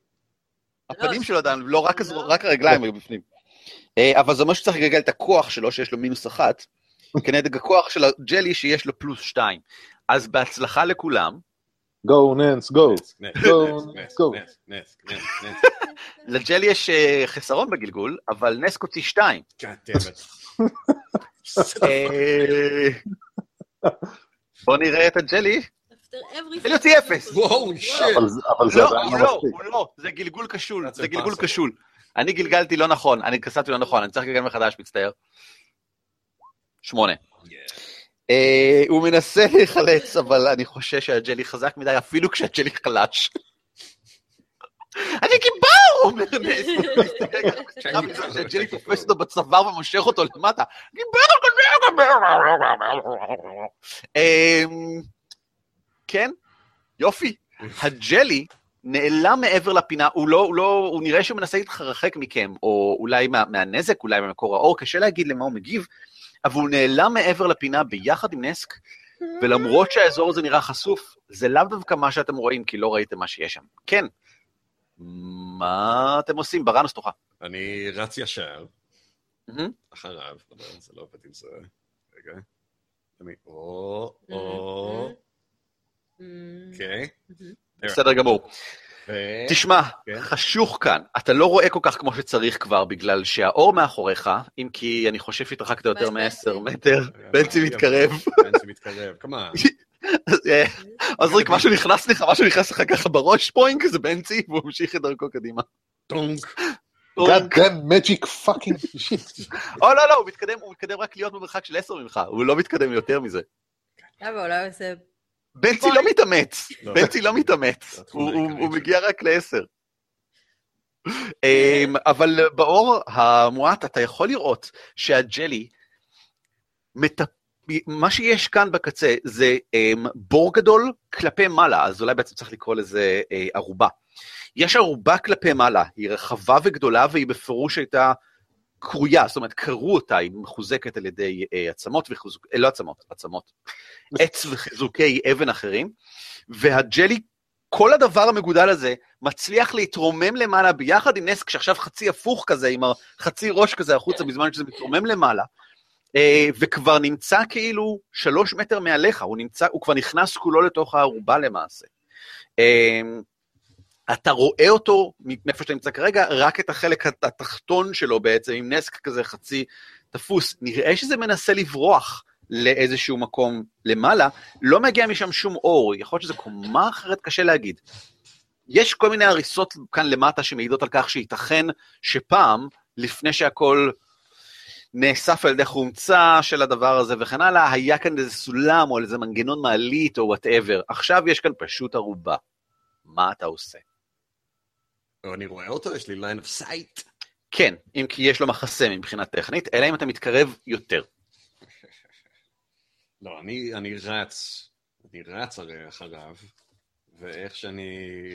הפנים שלו עדיין, לא רק הרגליים היו בפנים. אה, אבל זה אומר שצריך לגלגל את הכוח שלו, שיש לו מינוס אחת, כנגד הכוח של הג'לי שיש לו פלוס שתיים. אז בהצלחה לכולם. גו, ננס, גו. נס, נס, Go, נס, go. נס, נס, נס, נס. לג'לי יש אה, חסרון בגלגול, אבל נס קוצי שתיים. אה, בוא נראה את הג'לי. After everything. ג'לי יוציא אפס. וואו, שיט. אבל זה- לא, עדיין לא לא, מספיק. לא, זה גלגול קשול, זה גלגול. קשול. אני גלגלתי לא נכון, אני כסבתי לא נכון, אני צריך לגלגל מחדש, מצטער. שמונה. אה, הוא מנסה להיחלץ, אבל אני חושש שהג'לי חזק מדי, אפילו כשהג'לי חלש. אני גיבור! אומר נס. הוא מסתכל ככה, מזה שהג'לי תופס אותו בצוואר ומושך אותו למטה. גיבור! כן, יופי. הג'לי נעלם מעבר לפינה, הוא לא, הוא לא, הוא נראה שהוא מנסה להתרחק מכם, או אולי מה, מהנזק, אולי ממקור האור, קשה להגיד למה הוא מגיב, אבל הוא נעלם מעבר לפינה ביחד עם נסק, ולמרות שהאזור הזה נראה חשוף, זה לאו דווקא מה שאתם רואים, כי לא ראיתם מה שיש שם. כן, מה אתם עושים? בראנוס תורך. אני רץ ישר. אחריו, זה לא עובד עם זה. רגע. אני... או, או, אוקיי. בסדר גמור. תשמע, כן. חשוך כאן, אתה לא רואה כל כך כמו שצריך כבר, בגלל שהאור מאחוריך, אם כי אני חושב שהתרחקת יותר מה, מ-10 בנצי? מטר, בנצי מתקרב. בנצי מתקרב. אז, אה, אז ריק, משהו נכנס לך, משהו נכנס לך ככה בראש, פוינק, זה בנצי, והוא ממשיך את דרכו קדימה. טונק. God damn magic fucking shit. או לא, לא, הוא מתקדם, הוא מתקדם רק להיות במרחק של 10 ממך, הוא לא מתקדם יותר מזה. אבל אולי הוא עושה... בנצי לא מתאמץ, לא. בנצי לא מתאמץ, הוא-. מגיע רק לעשר. אמ, אבל באור המועט אתה יכול לראות שהג'לי, מה שיש כאן בקצה זה אמ, בור גדול כלפי מעלה, אז אולי בעצם צריך לקרוא לזה אה, ערובה. יש ערובה כלפי מעלה, היא רחבה וגדולה והיא בפירוש הייתה קרויה, זאת אומרת קרו אותה, היא מחוזקת על ידי אה, עצמות וחיזוק, אה, לא עצמות, עצמות, עץ וחיזוקי אבן אחרים, והג'לי, כל הדבר המגודל הזה, מצליח להתרומם למעלה ביחד עם נס, כשעכשיו חצי הפוך כזה, עם החצי ראש כזה החוצה, בזמן שזה מתרומם למעלה, אה, וכבר נמצא כאילו שלוש מטר מעליך, הוא נמצא, הוא כבר נכנס כולו לתוך הערובה למעשה. אתה רואה אותו מאיפה שאתה נמצא כרגע, רק את החלק התחתון שלו בעצם, עם נסק כזה חצי תפוס. נראה שזה מנסה לברוח לאיזשהו מקום למעלה, לא מגיע משם שום אור, יכול להיות שזו קומה אחרת, קשה להגיד. יש כל מיני הריסות כאן למטה שמעידות על כך שייתכן שפעם, לפני שהכל נאסף על ידי חומצה של הדבר הזה וכן הלאה, היה כאן איזה סולם או איזה מנגנון מעלית או whatever. עכשיו יש כאן פשוט ארובה. מה אתה עושה? או, אני רואה אותו, יש לי line of sight. כן, אם כי יש לו מחסה מבחינה טכנית, אלא אם אתה מתקרב יותר. לא, אני, אני רץ, אני רץ הרי אחריו, ואיך שאני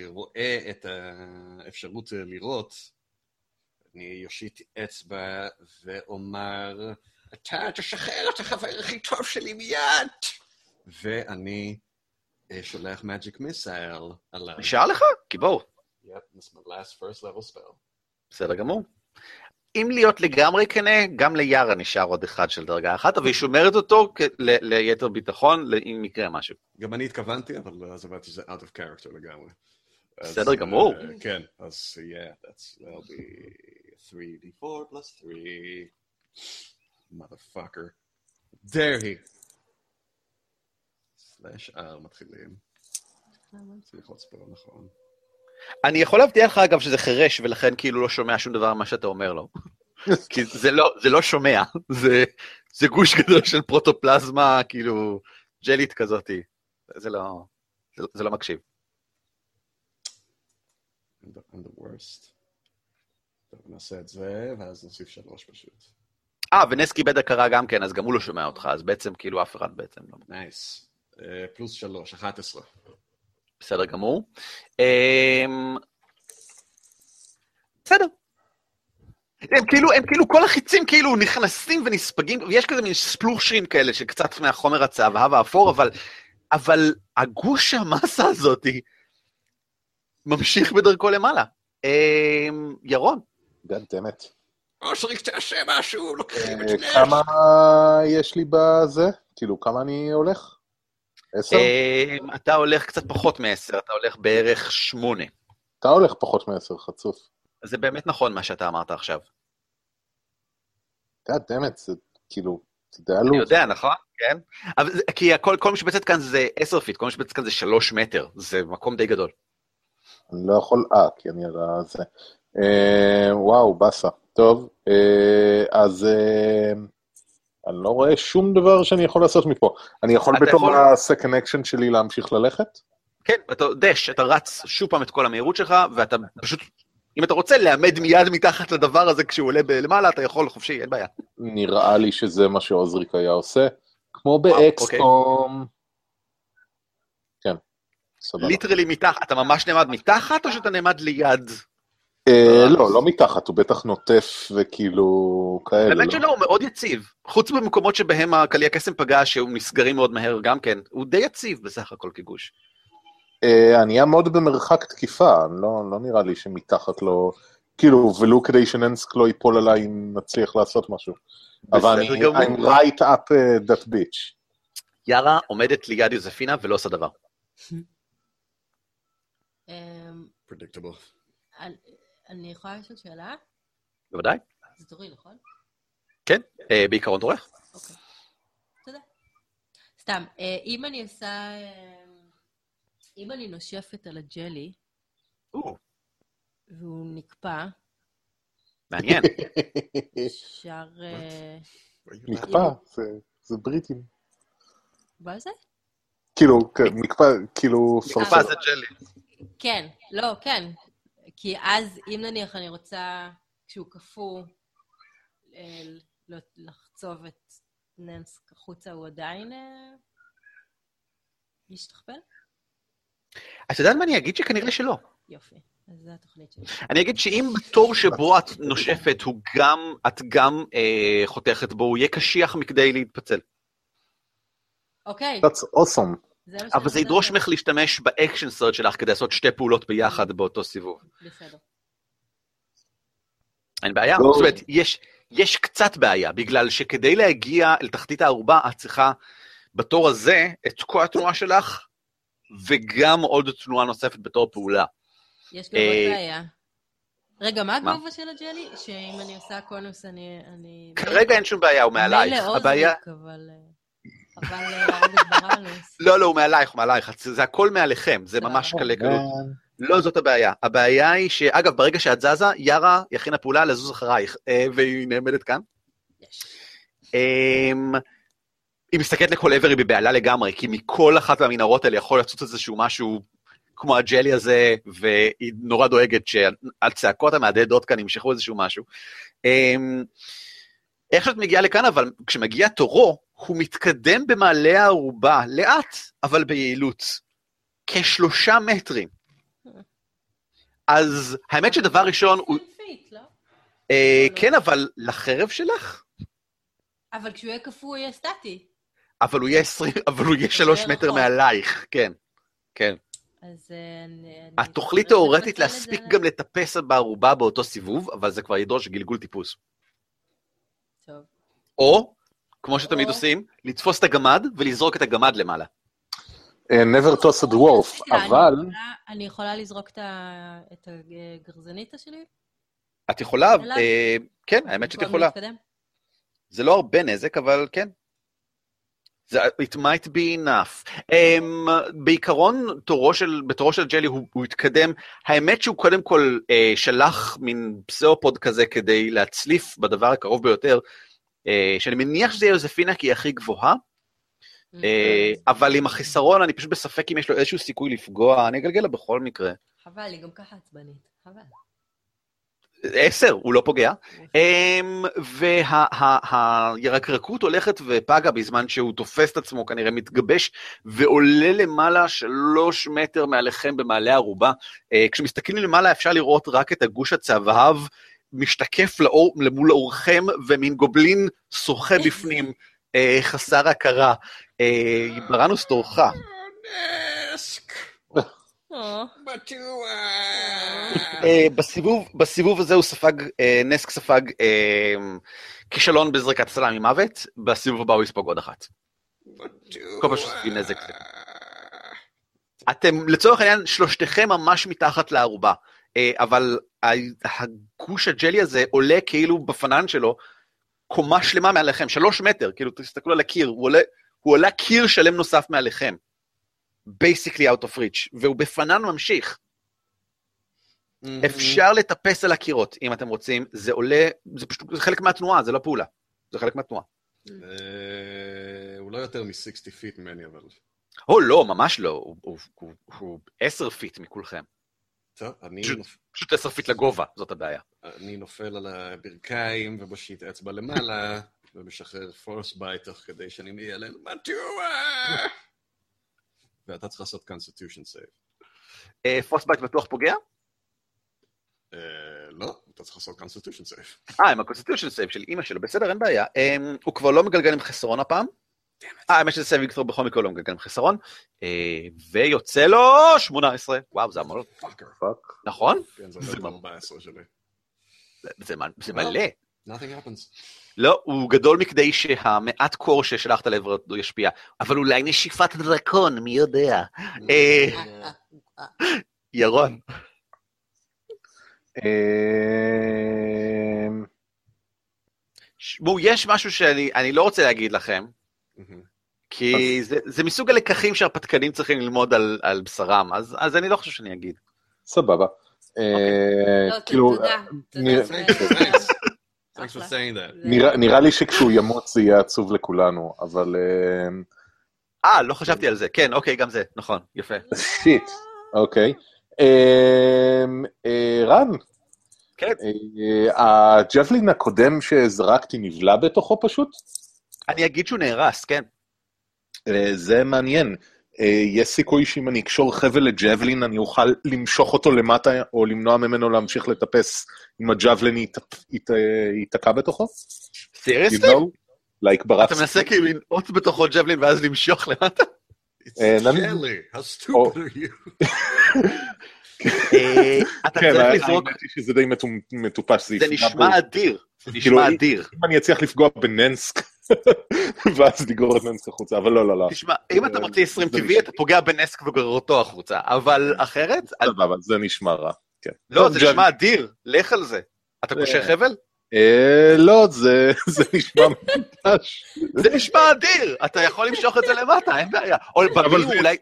רואה את האפשרות לראות, אני יושיט אצבע ואומר, אתה תשחרר את החבר הכי טוב שלי מיד! ואני אה, שולח magic missile עליו. נשאר לך? כי בואו, Yep, this is my last first level spell. בסדר גמור. אם להיות לגמרי כנה, גם ליארה נשאר עוד אחד של דרגה אחת, אבל היא שומרת אותו ל- ליתר ביטחון, אם יקרה משהו. גם אני התכוונתי, אבל אז הבנתי שזה out of character לגמרי. בסדר גמור. אה, כן, אז yeah, that's, that'll be 3d4 plus 3. motherfucker. there he. סלאש R מתחילים. צריך ללחוץ פה, נכון. אני יכול להבטיח לך אגב שזה חירש, ולכן כאילו לא שומע שום דבר ממה שאתה אומר לו. כי זה לא, זה לא שומע, זה, זה גוש גדול של פרוטופלזמה, כאילו, ג'לית כזאתי. זה לא, זה, זה לא מקשיב. I'm the, worst. טוב, נעשה את זה, ואז נוסיף שלוש פשוט. אה, ונס קיבד הכרה גם כן, אז גם הוא לא שומע אותך, אז בעצם כאילו אף אחד בעצם לא. נייס. אה, פלוס שלוש, 11. בסדר גמור. אמ, בסדר. הם כאילו, הם כאילו, כל החיצים כאילו נכנסים ונספגים, ויש כזה מין ספלושים כאלה שקצת מהחומר הצהבה והאפור, אבל, אבל הגוש המסה הזאתי ממשיך בדרכו למעלה. אמ, ירון, damn it. אושריק, תעשה משהו, לוקחים את אה, נס. כמה יש לי בזה? כאילו, כמה אני הולך? עשר? אמ, אתה הולך קצת פחות מעשר, אתה הולך בערך שמונה. אתה הולך פחות מעשר, חצוף. זה באמת נכון מה שאתה אמרת עכשיו. God damn it, זה כאילו, זה די אני. יודע, נכון? כן. אבל זה, כי הכל, כל משבצת כאן זה 10 feet, כל משבצת כאן זה 3 מטר, זה מקום די גדול. אני לא יכול, אה, כי אני על הזה. אה, וואו, באסה. טוב, אה, אז אה, אני לא רואה שום דבר שאני יכול לעשות מפה. אני יכול בתור יכול- ה-second action שלי להמשיך ללכת? כן, אתה דש, אתה רץ שוב פעם את כל המהירות שלך, ואתה פשוט, אם אתה רוצה לעמד מיד מתחת לדבר הזה כשהוא עולה למעלה, אתה יכול חופשי, אין בעיה. נראה לי שזה מה שעוזריק היה עושה. כמו וואו, באקסקום. כן, סבבה. ליטרלי מתחת, אתה ממש נעמד מתחת, או שאתה נעמד ליד? אה, לא, לא מתחת, הוא בטח נוטף וכאילו כאלה. האמת לא? שלא, הוא מאוד יציב. חוץ במקומות שבהם הקליע קסם פגע, שהם נסגרים מאוד מהר גם כן, הוא די יציב בסך הכל כגוש. אה, אני אעמוד במרחק תקיפה, לא, לא נראה לי שמתחת לו, כאילו, ולו כדי שננסק לא ייפול עליי אם נצליח לעשות משהו. אבל אני. I'm right up that bitch. יארה עומדת ליד יוזפינה ולא עושה דבר. אמ. אני- יכולה לשאול שאלה? בוודאי. זה תורי, נכון? כן, אה, בעיקרון תורך. אוקיי. תודה. סתם, אה, אם אני עושה... אה, אם אני נושפת על הג'לי, והוא נקפא, מעניין. אפשר... נקפא, זה, בריטים. מה זה? כאילו, כ- נקפא, כאילו, נקפא. זה ג'לי. כן, לא, כן. כי אז, אם נניח אני רוצה, כשהוא קפוא, אה, ל- לחצוב את ננס החוצה, הוא עדיין אה, ישתכפל? את יודעת מה אני אגיד? שכנראה שלא. יופי. אז זו התוכנית שלי. אני אגיד שאם בתור שבו את נושפת, הוא גם, את גם אה, חותכת בו, הוא יהיה קשיח מכדי להתפצל. אוקיי. That's awesome. זה אבל זה ידרוש ממך להשתמש ב action surge שלך כדי לעשות שתי פעולות ביחד באותו סיבוב. בסדר. אה, אין בעיה. לא. זאת אומרת, יש, יש קצת בעיה, בגלל שכדי להגיע אל תחתית הארובה, את צריכה בתור הזה את כל התנועה שלך, וגם עוד תנועה נוספת בתור פעולה. יש גם עוד אה, בעיה. רגע, מה? הגובה של הג'לי? שאם אני עושה קונוס, אני... אני- כרגע אין שום בעיה, הוא מעלייך. מילא הבעיה... אוזניק, אבל... אה, אבל אה. לא, לא, הוא מעלייך, הוא מעלייך. זה הכל מעליכם, זה ממש אה, קלי קלות. Man. לא זאת הבעיה. הבעיה היא שאגב, ברגע שאת זזה, יארה יכינה פעולה לזוז אחרייך, אה, והיא נעמדת כאן. יש. אמ, היא מסתכלת לכל עבר, היא בבהלה לגמרי, כי מכל אחת מהמנהרות האלה יכול לצוץ איזשהו משהו כמו הג'לי הזה, והיא נורא דואגת שהצעקות המהדהדות כאן ימשכו איזשהו משהו. אמ, איך שאת מגיעה לכאן, אבל כשמגיע תורו, הוא מתקדם במעלה הערובה, לאט, אבל ביעילות. כשלושה מטרים. אז האמת שדבר ראשון, הוא... 20 פיט, לא? אה, כן, אבל לחרב שלך? אבל כשהוא יהיה קפוא הוא יהיה סטטי. אבל הוא יהיה 20, אבל הוא יהיה שלוש יותר מטר רחוק. מעלייך, כן. כן. אז אה, אני... צריך תאורטית להספיק. גם לטפס בערובה באותו סיבוב, אבל זה כבר ידרוש גלגול טיפוס. טוב. או, כמו שתמיד עושים, לתפוס את הגמד ולזרוק את הגמד למעלה. Uh, never toss a dwarf, אבל אני יכולה לזרוק את הגרזניתה שלי? את יכולה? אה, כן, האמת שאת יכולה. זה לא הרבה נזק, אבל כן. it might be enough. Um, בעיקרון, תורו של, בתורו של ג'לי הוא, הוא התקדם. האמת שהוא קודם כל uh, שלח מין פסאופוד כזה כדי להצליף בדבר הקרוב ביותר, שאני מניח שזה יוזפינה כי היא הכי גבוהה, uh, אבל עם החיסרון אני פשוט בספק אם יש לו איזשהו סיכוי לפגוע, אני אגלגל לה בכל מקרה. חבל, היא גם ככה עצבנית. חבל. עשר, הוא לא פוגע. אמ, והירקרקות הולכת ופגה בזמן שהוא תופס את עצמו, כנראה מתגבש, ועולה למעלה שלוש מטר מעליכם במעלה ערובה. אה, כשמסתכלים למעלה אפשר לראות רק את הגוש הצהבהב משתקף לאור, למול אורכם, ומין גובלין שוחה בפנים, אה, חסר הכרה. אה, בראנוס תורך. בטוח. אה, בסיבוב, בסיבוב הזה הוא ספג, אה, נסק ספג אה, כישלון בזריקת סלם ממוות, בסיבוב הבא הוא יספוג עוד אחת. כל פעם שסופגים נזק. אתם לצורך העניין שלושתכם ממש מתחת לערובה, אה, אבל ה- הגוש הג'לי הזה עולה כאילו בפנן שלו קומה שלמה מעליכם, שלוש מטר, כאילו תסתכלו על הקיר, הוא עולה, הוא עולה קיר שלם נוסף מעליכם. basically out of reach, והוא בפנן ממשיך. אפשר לטפס על הקירות, אם אתם רוצים, זה עולה, זה פשוט זה חלק מהתנועה, זה לא פעולה. זה חלק מהתנועה. אה, הוא לא יותר מ-60 feet ממני, אבל... או לא, ממש לא, הוא- הוא- הוא- הוא עשר feet מכולכם. טוב, אני פשוט- נופ- פשוט feet לגובה, זאת הבעיה. אני נופל על הברכיים ומושיט אצבע למעלה, ומשחרר frostbite תוך כדי שאני מיילל, בטוח! ואתה צריך לעשות constitution save. אה, frostbite בטוח פוגע? אה, לא, אתה צריך לעשות constitution save. אה, עם ה constitution save של אימא שלו, בסדר, אין בעיה. אמ, הוא כבר לא מגלגל עם חסרון הפעם. אה, האמת שזה saving throw בכל מקרה הוא לא מגלגל עם חסרון. אה, ויוצא לו 18. וואו, זה המון. נכון? כן, זה זה לא מה- 14 שלי. זה מ- זה מלא. nothing happens. לא, הוא גדול מכדי שהמעט קור ששלחת לעברו ישפיע. אבל אולי נשיפת דרקון, מי יודע. אה, ירון. אמ, שמעו, יש משהו שאני אני לא רוצה להגיד לכם. כי זה, זה מסוג הלקחים שהרפתקנים צריכים ללמוד על, על בשרם, אז, אז אני לא חושב שאני אגיד. סבבה. אה, לא, כאילו, תודה. נראה- לי שכשהוא ימות זה יהיה עצוב לכולנו, אבל... אמ, אה, לא חשבתי על זה, כן, אוקיי, גם זה, נכון, יפה. שיט, אוקיי. אמ, אה, רן, כן. אה, הג'בלין הקודם שזרקתי נבלע בתוכו פשוט? אני אגיד שהוא נהרס, כן. אה, זה מעניין. אה, יש סיכוי שאם אני אקשור חבל לג'בלין, אני אוכל למשוך אותו למטה, או למנוע ממנו להמשיך לטפס אם הג'בלין ית- ית- ייתקע בתוכו? סיריוסלי? ברץ. אתה מנסה כאילו לנעוץ בתוכו ג'בלין ואז למשוך למטה? אה, אתה כן, צריך לזרוק, שזה די מטו- מטופש. זה נשמע. אדיר, זה כאילו, נשמע אדיר. אם אני אצליח לפגוע בנסק, ואז לגרור את נסק החוצה, אבל לא, לא, לא. תשמע, אם אתה מוציא 20 זה טבעי, אתה פוגע בנסק וגורר אותו החוצה, אבל אחרת, סבבה, זה נשמע רע. כן. לא, זה נשמע אדיר, לך על זה. אתה קושר. חבל? אה, לא, זה נשמע מטופש. זה נשמע אדיר, אתה יכול למשוך את זה למטה, אין בעיה. או בביר אולי,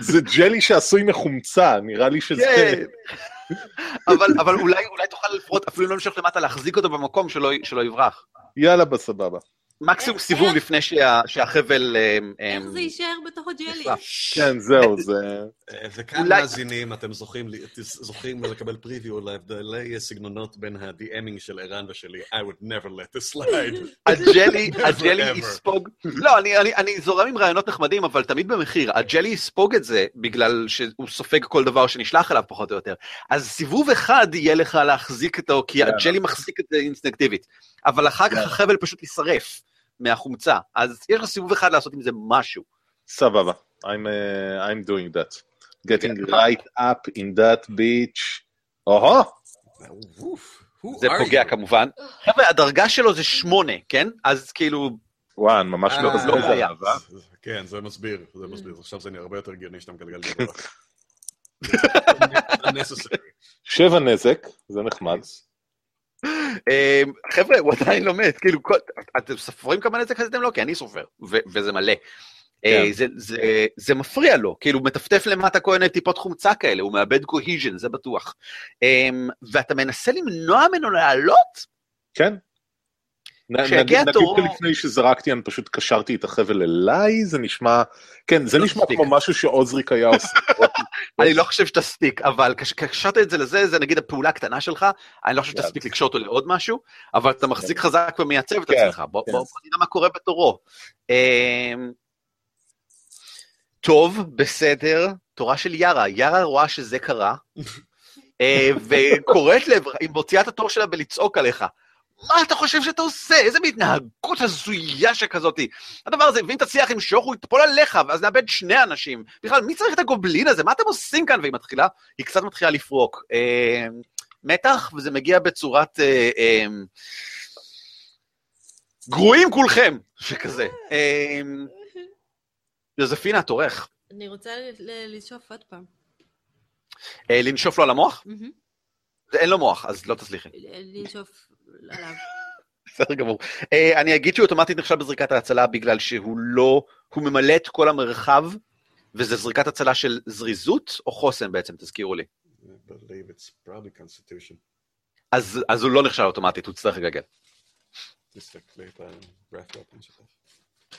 זה ג'לי שעשוי מחומצה, נראה לי שזה... כן. אבל אבל אולי אולי תוכל לפרוט, אפילו לא למשוך למטה, להחזיק אותו במקום שלא שלא יברח. יאללה, בסבבה. מקסימום איך- סיבוב איך- לפני שה- שהחבל... אמ, איך אמ, זה יישאר בתוך הג'לי? כן, זהו, זה... אה, וכאן אולי- מאזינים, אתם זוכים לקבל פריוויו להבדלי סגנונות בין ה-DMing של ערן ושלי. I would never let this slide. הג'לי, הג'לי. יספוג, לא, אני, אני, אני זורם עם רעיונות נחמדים, אבל תמיד במחיר. הג'לי יספוג את זה בגלל שהוא סופג כל דבר שנשלח אליו פחות או יותר. אז סיבוב אחד יהיה לך להחזיק אותו, כי יאללה. הג'לי מחזיק את זה אינסטינקטיבית. אבל אחר כך יאללה. החבל פשוט יישרף מהחומצה. אז יש לך סיבוב אחד לעשות עם זה משהו. סבבה. I'm, uh, I'm doing that. Getting כן. right up in that beach. אוהו! זה פוגע you? כמובן. חבר'ה, הדרגה שלו זה שמונה, כן? אז כאילו, אני ממש לא... אה, זה לא בעיה. כן, זה מסביר, זה מסביר. עכשיו זה נראה הרבה יותר הגיוני שאתה מגלגל גדול. unnecessary. שבע נזק, זה נחמד. אמ, חבר'ה, הוא עדיין לא מת, כאילו, אתם סופרים כמה נזק עשיתם לו? כי אני סופר, וזה מלא. אה, זה- זה- זה מפריע לו, כאילו, הוא מטפטף למטה כל מיני טיפות חומצה כאלה, הוא מאבד קוהיז'ן, זה בטוח. אמ, ואתה מנסה למנוע ממנו לעלות? כן. כשיגיע נגיד שלפני שזרקתי, אני פשוט קשרתי את החבל אליי, זה נשמע... כן, זה לא נשמע. כמו משהו שעוזריק היה עושה. אני לא חושב שתספיק, אבל כשקשרת את זה לזה, זה נגיד הפעולה הקטנה שלך, אני לא חושב. שתספיק לקשור אותו לעוד משהו, אבל אתה מחזיק חזק ומייצב את כן, עצמך. בוא כן. נראה מה קורה בתורו. אמ, טוב, בסדר, תורה של יארה. יארה רואה שזה קרה, אה, וקוראת לעברה, היא מוציאה את התור שלה בלצעוק עליך. מה אתה חושב שאתה עושה? איזה מהתנהגות הזויה שכזאתי. הדבר הזה, ואם תצליח למשוך, הוא יתפול עליך, ואז נאבד שני אנשים. בכלל, מי צריך את הגובלין הזה? מה אתם עושים כאן? והיא מתחילה, היא קצת מתחילה לפרוק. אה, מתח, וזה מגיע בצורת... אה, אה, גרועים כולכם, שכזה. אה, יוזפינה, תורך. אני רוצה לשאוף עוד פעם. אה, לנשוף לו על המוח? זה אין לו מוח, אז לא תצליחי. לנשוף עליו. בסדר גמור. אה, אני אגיד שהוא אוטומטית נכשל בזריקת ההצלה בגלל שהוא לא, הוא ממלא את כל המרחב, וזה זריקת הצלה של זריזות או חוסן בעצם, תזכירו לי. I believe it's probably constitution. אז, אז הוא לא נכשל אוטומטית, הוא יצטרך לגלגל.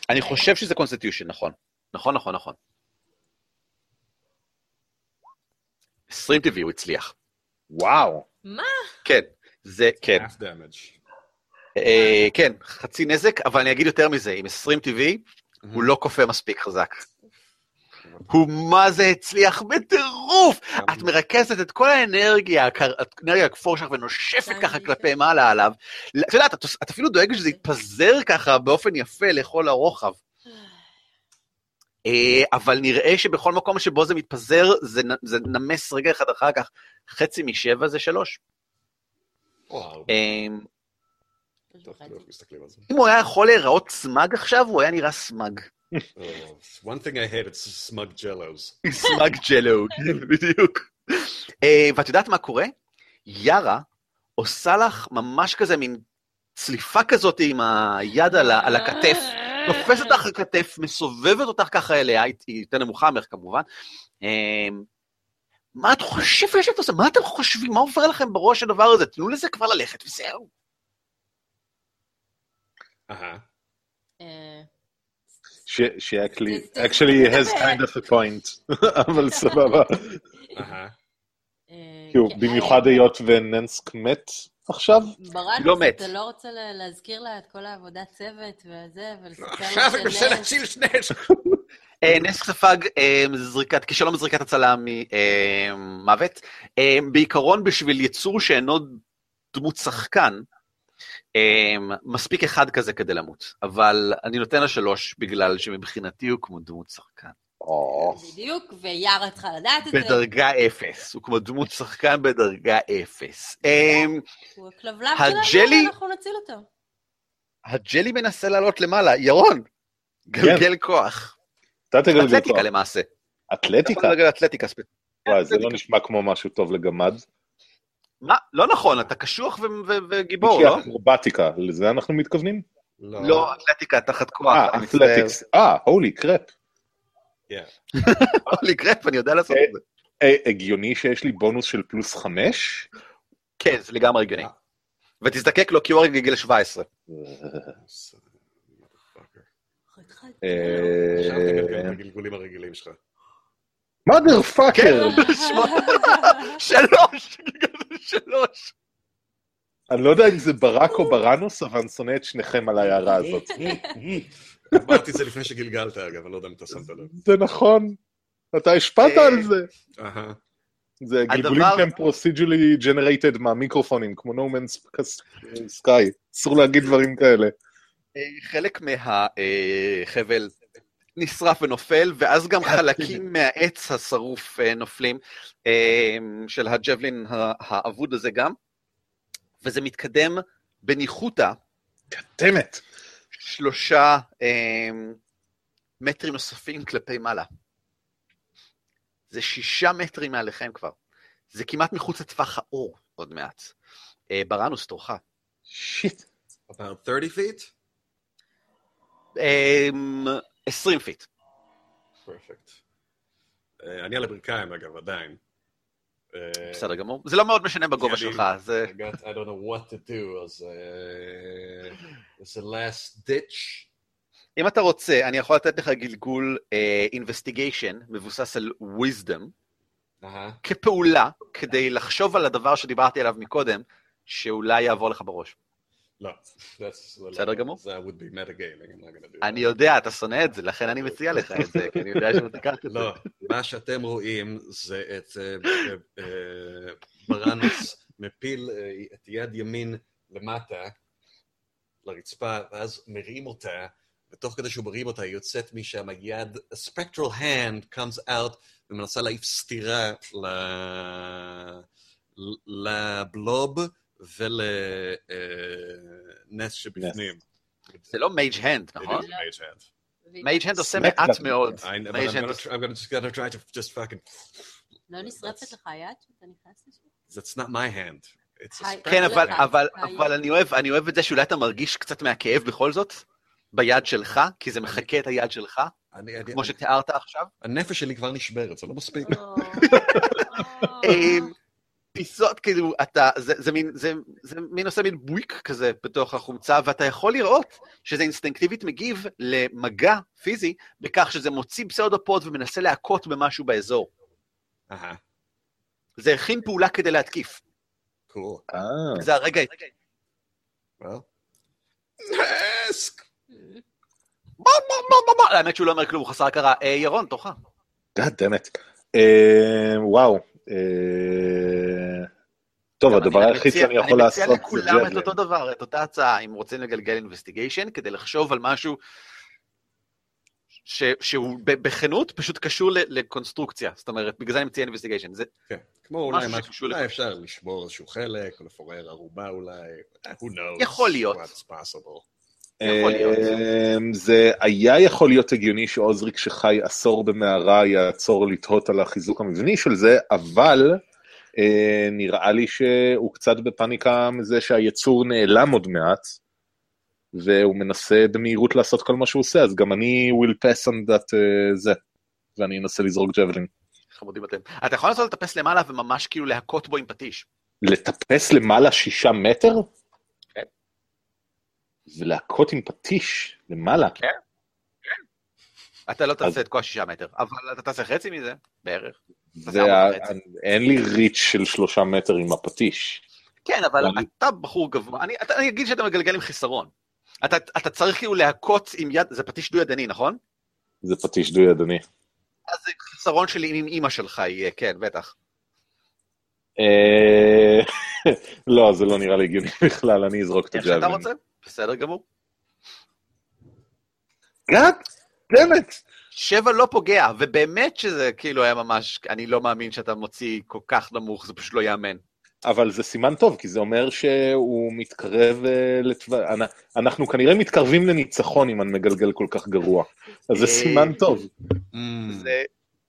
אני חושב שזה constitution, נכון. נכון, נכון, נכון. 20 טבעי הוא הצליח. וואו. מה? כן, זה, כן. אה, כן, חצי נזק, אבל אני אגיד יותר מזה, עם 20 טבעי, הוא לא כופה מספיק חזק. הוא מה זה הצליח בטירוף! את מרכזת את כל האנרגיה, האנרגיה הכפור שלך ונושפת ככה. כלפי מעלה עליו. את יודעת, את אפילו דואגת שזה יתפזר ככה באופן יפה לכל הרוחב. אה, אבל נראה שבכל מקום שבו זה מתפזר, זה נמס רגע אחד אחר כך. חצי משבע זה שלוש. וואו, אה, טוב, לא איך מסתכלים על זה. אם הוא היה יכול להיראות smug עכשיו, הוא היה נראה smug. Oh, one thing I hate, it's smug jellos. smug ג'לו, בדיוק. אה, ואת יודעת מה קורה? יארה עושה לך ממש כזה מין צליפה כזאת עם היד על, הכתף, תופסת אותך לכתף, מסובבת אותך ככה אליה, היא היא יותר נמוכה ממך כמובן. מה את חושבת שאת עושה? מה אתם חושבים? מה עובר לכם בראש הדבר הזה? תנו לזה כבר ללכת וזהו. אה, She, she actually, actually has kind of a point, אבל סבבה. אה, כאילו, כן, במיוחד היות ונסק מת עכשיו, לא מת. אתה לא רוצה לה- להזכיר לה את כל העבודת צוות וזה, ולספר עכשיו אני מנסה להציל שני נס. אה, נס ספג אה, זריקת, כישלון בזריקת הצלה ממוות. אה, בעיקרון בשביל יצור שאינו דמות שחקן, מספיק אחד כזה כדי למות, אבל אני נותן לה שלוש בגלל שמבחינתי הוא כמו דמות שחקן. בדיוק, ויארה צריכה לדעת את זה. בדרגה אפס, הוא כמו דמות שחקן בדרגה אפס. הוא הכלבלב שלנו, ואנחנו נציל אותו. הג'לי מנסה לעלות למעלה, ירון, גלגל כוח. אתה תגלגל אתלטיקה כבר. למעשה. אתלטיקה? אתה יכול לגלגל אתלטיקה ספציפית. וואי, זה לא נשמע כמו משהו טוב לגמד. מה? לא נכון, אתה קשוח וגיבור, לא? אקרובטיקה, לזה אנחנו מתכוונים? לא, אתלטיקה תחת כוח. אה. אתלטיקס. אה, הולי קרפ. הולי קרפ, אני יודע לעשות את זה. אה, הגיוני שיש לי בונוס של פלוס חמש? כן, זה לגמרי הגיוני. ותזדקק לו כי הוא רק בגיל 17. אה, הגלגולים הרגילים שלך. מאדר פאקר! שלוש! שלוש! אני לא יודע אם זה ברק או בראנוס, אבל אני שונא את שניכם על ההערה הזאת. אמרתי את זה לפני שגלגלת, אגב, אני לא יודע אם אתה שמת לב. זה נכון. אתה השפעת על זה. זה גלגולים שהם procedurally generated מהמיקרופונים, כמו No Man's Sky. אסור להגיד דברים כאלה. אה, חלק מהחבל נשרף ונופל, ואז גם חלקים מהעץ השרוף אה, נופלים, אה, של הג'בלין האבוד הזה גם, וזה מתקדם בניחותא דמת. שלושה אה, מטרים נוספים כלפי מעלה. זה שישה מטרים מעליכם כבר. זה כמעט מחוץ לטווח האור עוד מעט. אה, בראנוס תורך. shit. About 30 feet? אה, 20 feet. Perfect. אה, אני על הברכיים, אגב, עדיין. אה, בסדר גמור. זה לא מאוד משנה בגובה שלך, זה... I don't know what to do, אז... אה, it's a last ditch. אם אתה רוצה, אני יכול לתת לך גלגול אינבסטיגיישן מבוסס על wisdom, אהה. כפעולה, כדי לחשוב על הדבר שדיברתי עליו מקודם, שאולי יעבור לך בראש. לא. בסדר גמור. That would be metagaming, I'm not gonna do אני that. יודע, אתה שונא את זה, לכן אני מציע לך את זה, כי אני יודע שאתה תיקח את זה. לא, מה שאתם רואים זה את אה, אה, אה, ברנוס מפיל את יד ימין למטה לרצפה, ואז מרים אותה, ותוך כדי שהוא מרים אותה, היא יוצאת משם היד, a spectral hand comes out ומנסה להעיף סטירה ל- לבלוב ולנס שבפנים. זה לא מייג' הנד, נכון? is mage hand. מייג' הנד עושה מעט. מאוד. I'm הנד gonna try- I'm gonna just gonna try to just fucking... לא נשרפת לך היד כשאתה נכנס לשם? That's not my hand. It's a היי, spectral כן, לא, אבל, לא, לא. אני אוהב, את זה שאולי אתה מרגיש קצת מהכאב בכל זאת, ביד שלך, כי זה מחקה את היד שלך, אני- אני- כמו שתיארת עכשיו. הנפש שלי כבר נשברת, זה לא מספיק. פיסות, כאילו, אתה, זה, זה מין, זה, זה מין עושה מין בויק כזה בתוך החומצה, ואתה יכול לראות שזה אינסטינקטיבית מגיב למגע פיזי, בכך שזה מוציא פסאודופוד ומנסה להכות במשהו באזור. אהה, זה הכין פעולה כדי להתקיף. cool. אה, זה הרגע... Well. האמת שהוא לא אומר כלום, הוא חסר הכרה. אה, ירון, תורך. God damn it. אה, וואו. טוב, הדבר אני היחיד שאני יכול לעשות אני זה מציע לכולם את. אותו דבר, את אותה הצעה, אם רוצים לגלגל אינבסטיגיישן, כדי לחשוב על משהו ש- שהוא בכנות פשוט קשור ל- לקונסטרוקציה. זאת אומרת, בגלל זה אני מציע אינבסטיגיישן. זה כן, כמו אולי משהו אולי אפשר לשבור איזשהו חלק, או לפורר ערובה אולי, who knows יכול להיות. אמ, זה היה יכול להיות הגיוני שעוזריק שחי עשור במערה יעצור לתהות על החיזוק המבני של זה, אבל נראה לי שהוא קצת בפאניקה מזה שהיצור נעלם עוד מעט, והוא מנסה במהירות לעשות כל מה שהוא עושה, אז גם אני will pass on that אה, זה, ואני אנסה לזרוק ג'בלין. חמודים אתם. אתה יכול לעשות לטפס למעלה וממש כאילו להכות בו עם פטיש. לטפס למעלה שישה מטר? כן. ולהכות עם פטיש למעלה? כן. אתה לא אז- תעשה את כל השישה מטר, אבל אתה תעשה חצי מזה, בערך. זה ה-. אין לי ריץ' של שלושה מטר עם הפטיש. כן, אבל אני- אתה בחור גבוה, אני, אתה, אני אגיד שאתה מגלגל עם חיסרון. אתה, אתה צריך כאילו להכות עם יד, זה פטיש דו-ידני, נכון? זה פטיש דו-ידני. אז זה חיסרון שלי עם אימא שלך יהיה, כן, בטח. אה, לא, זה לא נראה לי הגיוני בכלל, אני אזרוק את איך שאתה. רוצה, בסדר גמור. גאד, דמת. שבע לא פוגע, ובאמת שזה כאילו היה ממש, אני לא מאמין שאתה מוציא כל כך נמוך, זה פשוט לא ייאמן. אבל זה סימן טוב, כי זה אומר שהוא מתקרב אה, לטווח... אנחנו כנראה מתקרבים לניצחון אם אני מגלגל כל כך גרוע. אז זה אה, סימן טוב. Mm, זה,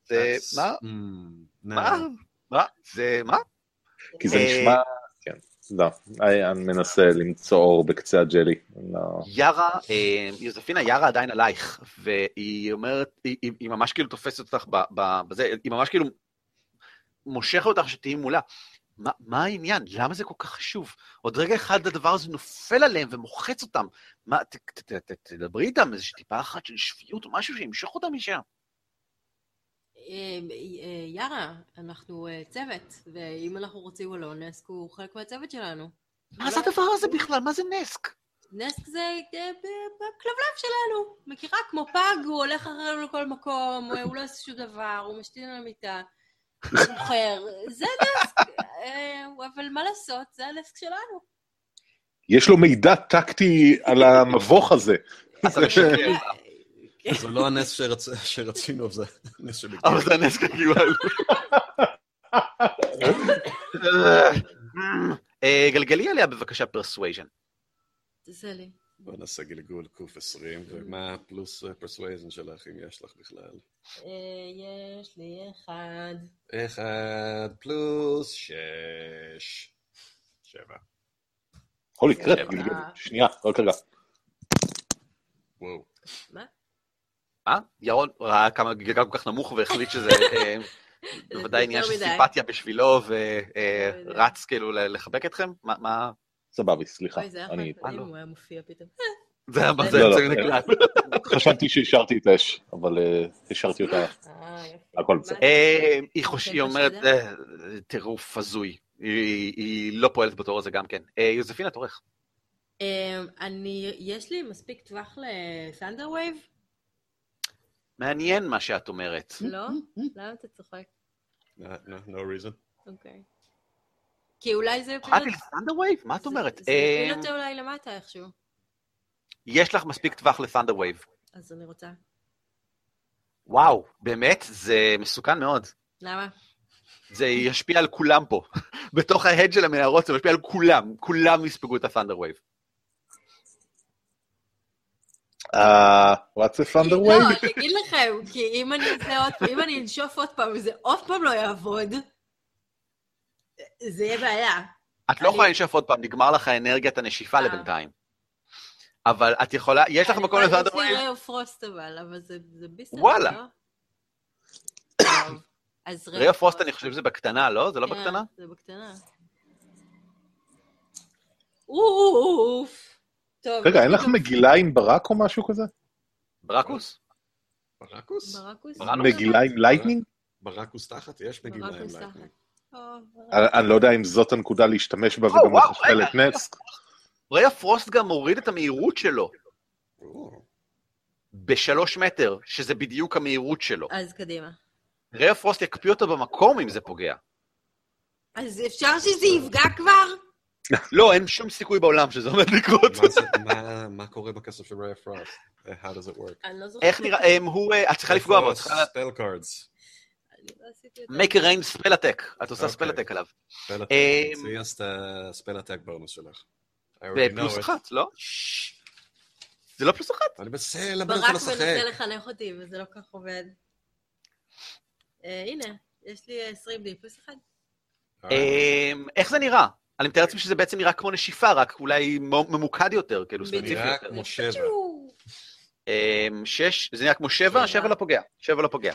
זה, מה? מה? מה? זה, מה? כי זה אה, נשמע... כן, לא, אני מנסה למצוא אור בקצה הג'לי. לא. יארה, יוזפינה, יארה עדיין עלייך, והיא אומרת, היא, ממש כאילו תופסת אותך בזה, היא ממש כאילו מושכת אותך שתהיי מולה. מה, העניין? למה זה כל כך חשוב? עוד רגע אחד הדבר הזה נופל עליהם ומוחץ אותם. מה, תדברי איתם, איזושהי טיפה אחת של שפיות או משהו שימשוך אותם משם. אה, אה, יארה, אנחנו אה, צוות, ואם אנחנו רוצים או לא, נסק הוא חלק מהצוות שלנו. מה זה הדבר הזה בכלל? מה זה נסק? נסק זה ב- בכלבלב שלנו. מכירה? כמו פג, הוא הולך אחרינו לכל מקום, הוא לא עושה שום דבר, הוא משתין על המיטה, הוא מוכר. זה נסק. אבל מה לעשות, זה הנסק שלנו. יש לו מידע טקטי על המבוך הזה. אתה משקר. זה לא הנס שרצ- שרצינו, זה הנס שבגיל. אבל זה הנסק כאילו. אה, גלגלי עליה בבקשה persuasion. זה לי. בוא נעשה גלגול קוף 20, ומה פלוס persuasion שלך, אם יש לך בכלל? אה, יש לי אחד. אחד פלוס שש. שבע. הולי. גלגל. שנייה, רק רגע. וואו. מה? ירון ראה כמה גלגל כל כך נמוך והחליט שזה אה, בוודאי עניין של. סימפתיה בשבילו. ורץ כאילו ל- לחבק אתכם? מה- מה? סבבי, סליחה. אוי, זה היה מדהים אם הוא היה מופיע פתאום. זה היה מה זה לא, לא, יוצא מן הכלל. חשבתי שהשארתי את האש, אבל אה, השארתי אותה. אה. הכל מה בסדר. זה? אה, היא אומרת? "אה, טירוף הזוי. היא לא פועלת בתור הזה גם כן. אה, יוזפינה, תורך. אה, אני, יש לי מספיק טווח ל Thunder Wave? מעניין מה שאת אומרת. לא? למה אתה צוחק? No, no, no reason. אוקיי. כי אולי זה פרט ל Thunder Wave? מה את אומרת? זה אה, יפיל אותו אולי למטה איכשהו. יש לך מספיק טווח ל Thunder Wave. אז אני רוצה. וואו, באמת? זה מסוכן מאוד. למה? זה ישפיע על כולם פה. בתוך ההד של המנהרות זה משפיע על כולם. כולם יספגו את ה-Thunder Wave. אה, what's a thunder לא? אני אגיד לכם, כי אם אני אעשה עוד אם אני אנשוף עוד פעם וזה עוד פעם לא יעבוד, זה יהיה בעיה. את לא אני- יכולה לנשוף עוד פעם, נגמר לך אנרגיית הנשיפה אה. לבינתיים. אבל את יכולה, יש לך מקום לי Wave? ריי אוף פרוסט אבל, אבל זה זה ביסטר, וואלה. לא? אז ריי אוף פרוסט אני חושב שזה בקטנה, לא? זה לא כן, בקטנה? זה בקטנה. אוף. טוב. רגע, אין לך מגילה עם ברק או משהו כזה? ברקוס? ברקוס? מגילה עם lightning? ברקוס תחת? יש מגילה עם lightning. טוב, אני לא יודע אם זאת הנקודה להשתמש בה וגם לחשמל את נסק. Ray of Frost גם מוריד את המהירות שלו או, בשלוש מטר, שזה בדיוק המהירות שלו. אז קדימה. Ray Frost יקפיא אותו במקום אם זה פוגע. אז אפשר שזה יפגע כבר? לא, אין שום סיכוי בעולם שזה עומד לקרות. מה קורה בכסף של Ray Frost? How does it work? אני לא זוכרת. איך נראה, הוא, אה, את צריכה לפגוע בו, את צריכה... Spell cards. לא זה. make a ranged spell attack, את עושה אוקיי. spell attack עליו. Spell attack. תציעי את ה spell attack bonus שלך. It. אחת, לא? זה לא פלוס אחת? אני מנסה ללמד ברק אותך מנסה לשחק. לחנך אותי, וזה לא כך עובד. אה, הנה, יש לי 20 די פלוס אחד. איך זה נראה? אני מתאר לעצמי שזה בעצם נראה כמו נשיפה, רק אולי ממוקד יותר, כאילו. ספציפי נראה יותר. כמו שבע. אמ, שש, זה נראה כמו שבע? שבע. שבע לא פוגע. שבע לא פוגע.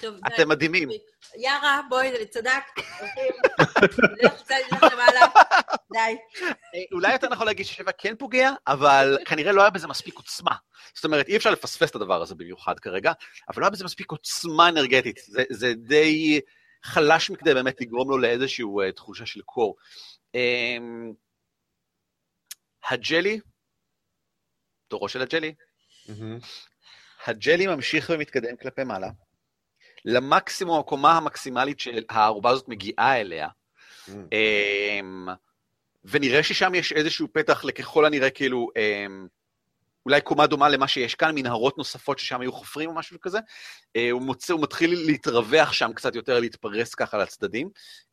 טוב, די. אתם מדהימים. יארה, בואי, צדק. הולכים. לך למעלה. די. אה, אולי יותר נכון להגיד ששבע כן פוגע, אבל כנראה לא היה בזה מספיק עוצמה. זאת אומרת, אי אפשר לפספס את הדבר הזה במיוחד כרגע, אבל לא היה בזה מספיק עוצמה אנרגטית. זה, זה די חלש מכדי באמת לגרום לו לאיזושהי uh, תחושה של קור. Um, הג'לי, תורו של הג'לי. הג'לי ממשיך ומתקדם כלפי מעלה. למקסימום, הקומה המקסימלית שהערובה הזאת מגיעה אליה. אמ, ונראה ששם יש איזשהו פתח לככל הנראה כאילו אמ, אולי קומה דומה למה שיש כאן, מנהרות נוספות ששם היו חופרים או משהו כזה. אה, הוא, מוצא, הוא מתחיל להתרווח שם קצת יותר, להתפרס ככה לצדדים,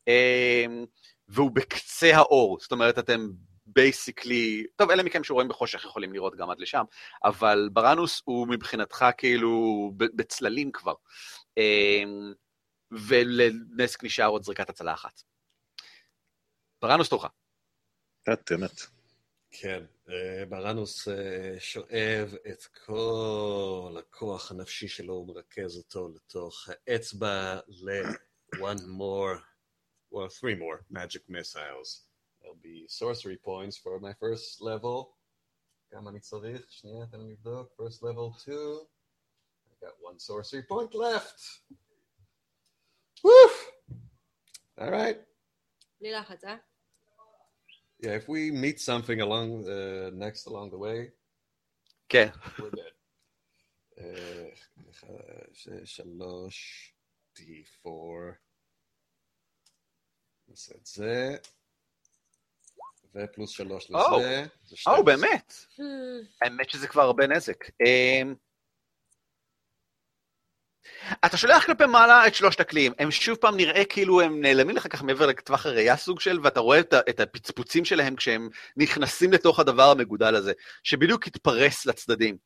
אמ, והוא בקצה האור, זאת אומרת אתם basically, טוב, אלה מכם שרואים בחושך יכולים לראות גם עד לשם, אבל בראנוס הוא מבחינתך כאילו בצללים כבר. אמ, ולנסק נשאר עוד זריקת הצלה אחת. בראנוס תורך. את אמת. כן, אה, אה, שואב את כל הכוח הנפשי שלו, הוא מרכז אותו לתוך האצבע ל-one more, well, three more magic missiles. There'll be sorcery points for my first level. כמה אני צריך? שנייה, תן לי לבדוק. first level 2. I got one sorcery point left. Woo! All right. בלי לחץ, אה? Yeah, if we meet something along uh, next along the way, כן. we're dead. אחד, ש- שלוש, D4. נעשה את זה. ופלוס שלוש. לזה. זה או, 12. באמת. Hmm, האמת שזה כבר הרבה נזק. אתה שולח כלפי מעלה את שלושת הקליעים, הם שוב פעם נראה כאילו הם נעלמים לך ככה מעבר לטווח הראייה סוג של, ואתה רואה את, את הפצפוצים שלהם כשהם נכנסים לתוך הדבר המגודל הזה, שבדיוק התפרס לצדדים.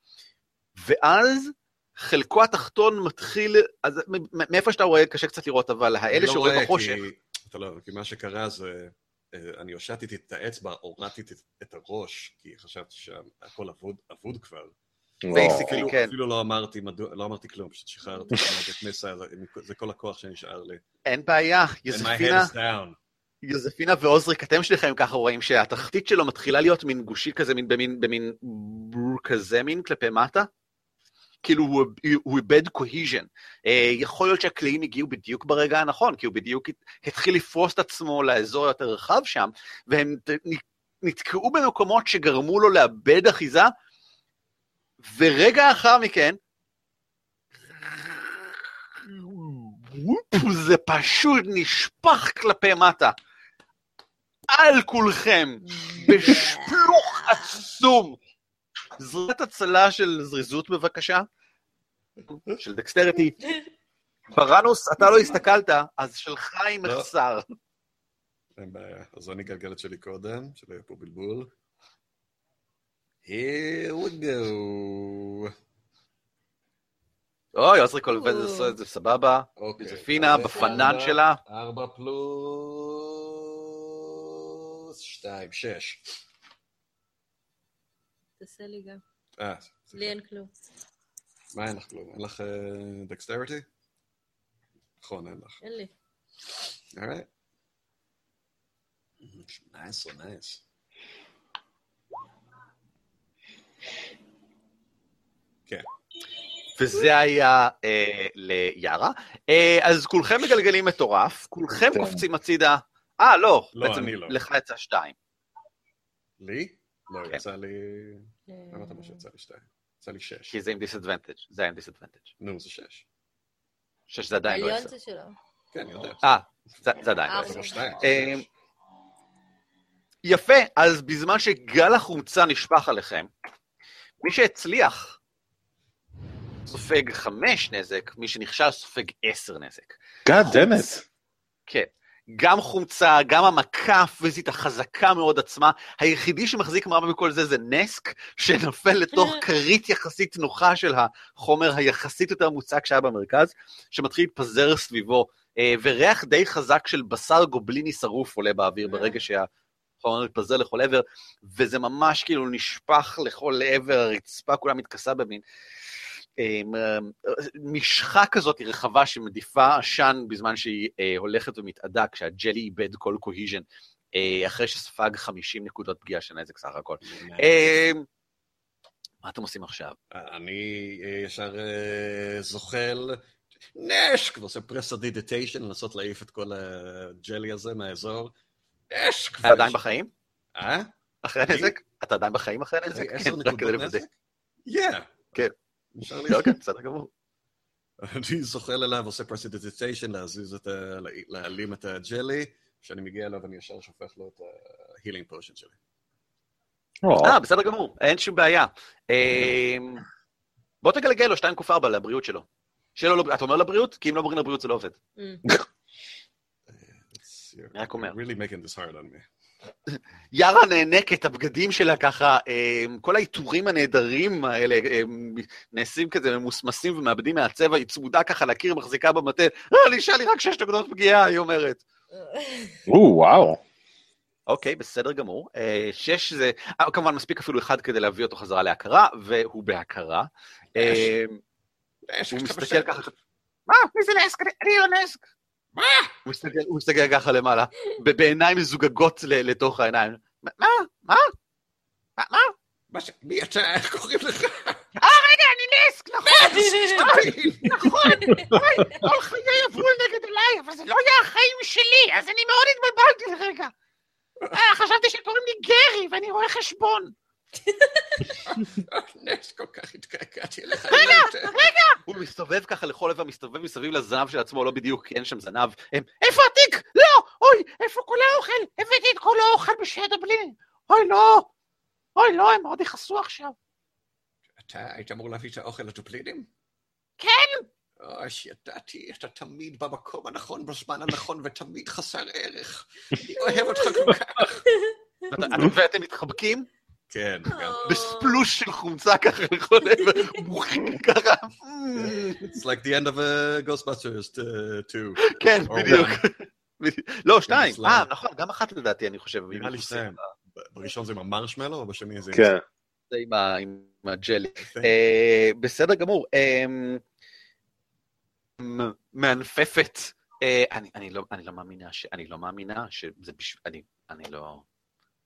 ואז חלקו התחתון מתחיל, אז מאיפה שאתה רואה קשה קצת לראות, אבל האלה לא שרואים רואה, בחושך, כי- אתה לא, כי מה שקרה זה, אה, אני הושטתי את האצבע, הורדתי את- את הראש, כי חשבתי שהכל אבוד, אבוד כבר. Basically, אפילו, כן. אפילו לא אמרתי, מדוע, לא אמרתי כלום, פשוט שחררתי את מסע, זה כל הכוח שנשאר לי. אין בעיה, And my יוזפינה, head is down. יוזפינה ועוזריק, אתם שניכם ככה רואים שהתחתית שלו מתחילה להיות מין גושי כזה, מין במין, במין כזה מין כלפי מטה. כאילו הוא, הוא איבד קוהיז'ן. אה, יכול להיות שהקלעים הגיעו בדיוק ברגע הנכון, כי הוא בדיוק הת- התחיל לפרוס את עצמו לאזור יותר רחב שם, והם נתקעו במקומות שגרמו לו לאבד אחיזה, ורגע אחר מכן, זה פשוט נשפך כלפי מטה. על כולכם, בשפלוך עצום. זריעת הצלה של זריזות בבקשה, של דקסטריטי. בראנוס, אתה לא הסתכלת, אז שלך עם לא. מחסר. אין בעיה. אז אני אגלגל את שלי קודם, שלא יהיה פה בלבול. Here we go. אוי, עוזריק עובד עושה את זה סבבה. אוקיי. יוזפינה, אז בפנן שלה. ארבע פלוס שתיים, שש. תעשה לי גם. אה, לי אין כלום. מה אין לך כלום? אין לך dexterity? נכון, אין לך. אין לי. Alright. 18, nice. כן. וזה היה אה, ליארה. אה, אז כולכם מגלגלים מטורף, כולכם כן. קופצים הצידה. אה, לא, לא, בעצם אני לא. לך יצא שתיים. לי? לא, כן. יצא לי... אה, למה אתה אומר שיצא לי שתיים? יצא לי שש. כי זה עם disadvantage, זה היה עם disadvantage. נו, זה שש. חושב שזה עדיין לא העליון עשר. זה שלו. כן, יודע. אה, זה זה עדיין לא. זה שניים. אה, יפה, אז בזמן שגל החומצה נשפך עליכם, מי שהצליח סופג חמש נזק, מי שנכשל סופג עשר נזק. God damn it. כן. גם חומצה, גם המכה הפיזית החזקה מאוד עצמה. היחידי שמחזיק מעמד בכל זה זה נסק, שנופל לתוך כרית יחסית נוחה של החומר היחסית יותר מוצק שהיה במרכז, שמתחיל להתפזר סביבו, אה, וריח די חזק של בשר גובליני שרוף עולה באוויר ברגע שהחומר מתפזר לכל עבר, וזה ממש כאילו נשפך לכל עבר, הרצפה כולה מתכסה במין. אה, משחה כזאת רחבה שמדיפה עשן בזמן שהיא אה, הולכת ומתאדה, כשהג'לי איבד כל cohesion, אה, אחרי שספג 50 נקודות פגיעה של נזק סך הכל. אה, מה אתם עושים עכשיו? אני ישר זוחל נשק, ועושה prestidigitation, לנסות להעיף את כל הג'לי הזה מהאזור. נשק! אתה עדיין בחיים? אה? אחרי הנזק? אתה עדיין בחיים אחרי הנזק? כן, עשר רק כדי נקודות. נזק? כן. נשאר לי... כן, בסדר גמור. אני זוחל אליו, עושה prestidigitation, להזיז את ה... להעלים את הג'לי, כשאני מגיע אליו אני ישר שופך לו את ה healing potion שלי. או, אה, בסדר גמור, אין שום בעיה. אה, בוא תגלגל לו 2.4 לבריאות שלו. שלא, לא- אתה אומר לבריאות? כי אם לא אומרים לבריאות זה לא עובד. Mm. אני רק אומר. really making this hard on me. יארה נאנקת, הבגדים שלה ככה, אה, כל העיטורים הנהדרים האלה אה, נעשים כזה ממוסמסים ומאבדים מהצבע, היא צמודה ככה לקיר, מחזיקה במטה, אה, נשאר לי רק שש נקודות פגיעה, היא אומרת. או, וואו. אוקיי, בסדר גמור. אה, שש זה, כמובן מספיק אפילו אחד כדי להביא אותו חזרה להכרה, והוא בהכרה. הוא מסתכל. ככה, מה? מי זה נסק? אני- אני לא נסק. מה? הוא מסתכל- ככה למעלה, בעיניים מזוגגות לתוך העיניים. מה? מה? מה? מה? ש... מי אתה? איך קוראים לך? אה, רגע, אני נסק, נכון, נכון, אוי, כל חיי עברו נגד אליי, אבל זה לא היה החיים שלי, אז אני מאוד התבלבלתי לרגע. אה, חשבתי שקוראים לי גרי, ואני רואה חשבון. נס, כל כך התקעקעתי לך. רגע, רגע! הוא מסתובב ככה לכל עבר, מסתובב מסביב לזנב של עצמו, לא בדיוק, כי אין שם זנב. איפה התיק? לא! אוי, איפה כל האוכל? הבאתי את כל האוכל בשד הבלין. אוי, לא! אוי, לא, הם מאוד יכעסו עכשיו. אתה היית אמור להביא את האוכל לטופלינים? כן! אוי, ידעתי, אתה תמיד במקום הנכון, בזמן הנכון, ותמיד חסר ערך. אני אוהב אותך כל כך. ואתם מתחבקים כן, גם. בספלוש של חומצה ככה לכל עבר, בוכים ככה. It's like the end of a Ghostbusters 2. כן, או בדיוק. לא, שתיים. אה, נכון, גם אחת לדעתי, אני חושב. נראה לי שתיים. בראשון זה עם המרשמלו, או בשני זה עם... כן. זה עם הג'לי. אה, בסדר גמור. אה, מענפפת. אה, אני לא אני לא מאמינה ש... אני לא מאמינה שזה בשביל... אני לא...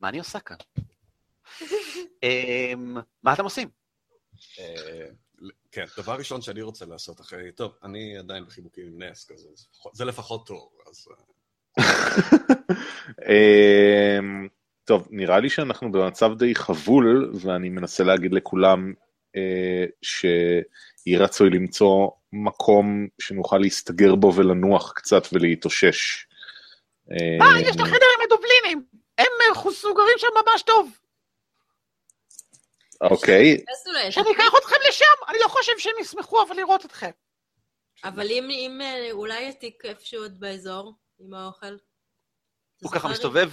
מה אני עושה כאן? אה, מה אתם עושים? אה, כן, דבר ראשון שאני רוצה לעשות אחרי... טוב, אני עדיין בחיבוקים עם נס, אז זה לפחות- טוב, אז... אה, אמ, טוב, נראה לי שאנחנו במצב די חבול, ואני מנסה להגיד לכולם אה, שיהיה רצוי למצוא מקום שנוכל להסתגר בו ולנוח קצת ולהתאושש. אה, יש את החדר עם הדובלינים! הם מסוגרים שם ממש טוב. אוקיי. שאני אקח אתכם לשם, אני לא חושב שהם ישמחו אבל לראות אתכם. אבל אם, אם אה, אולי עתיק איפשהו עוד באזור, עם האוכל. הוא ככה? מסתובב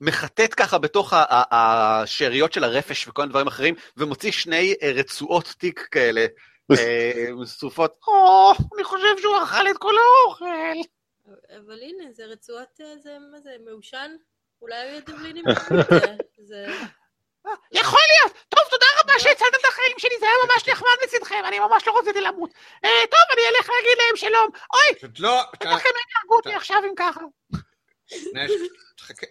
ומחטט ככה בתוך השאריות של הרפש וכל מיני דברים אחרים, ומוציא שני אה, רצועות תיק כאלה, אה, שרופות. או, אני חושב שהוא אכל את כל האוכל. אבל הנה, זה רצועת, אה, זה, מה זה, מעושן? אולי היו את זה. יכול להיות. טוב, תודה רבה שהצלת את החיים שלי, זה היה ממש נחמד מצדכם, אני ממש לא רציתי למות. אה, טוב, אני אלך להגיד להם שלום. אוי. בטח הם יהרגו אותי עכשיו אם ככה.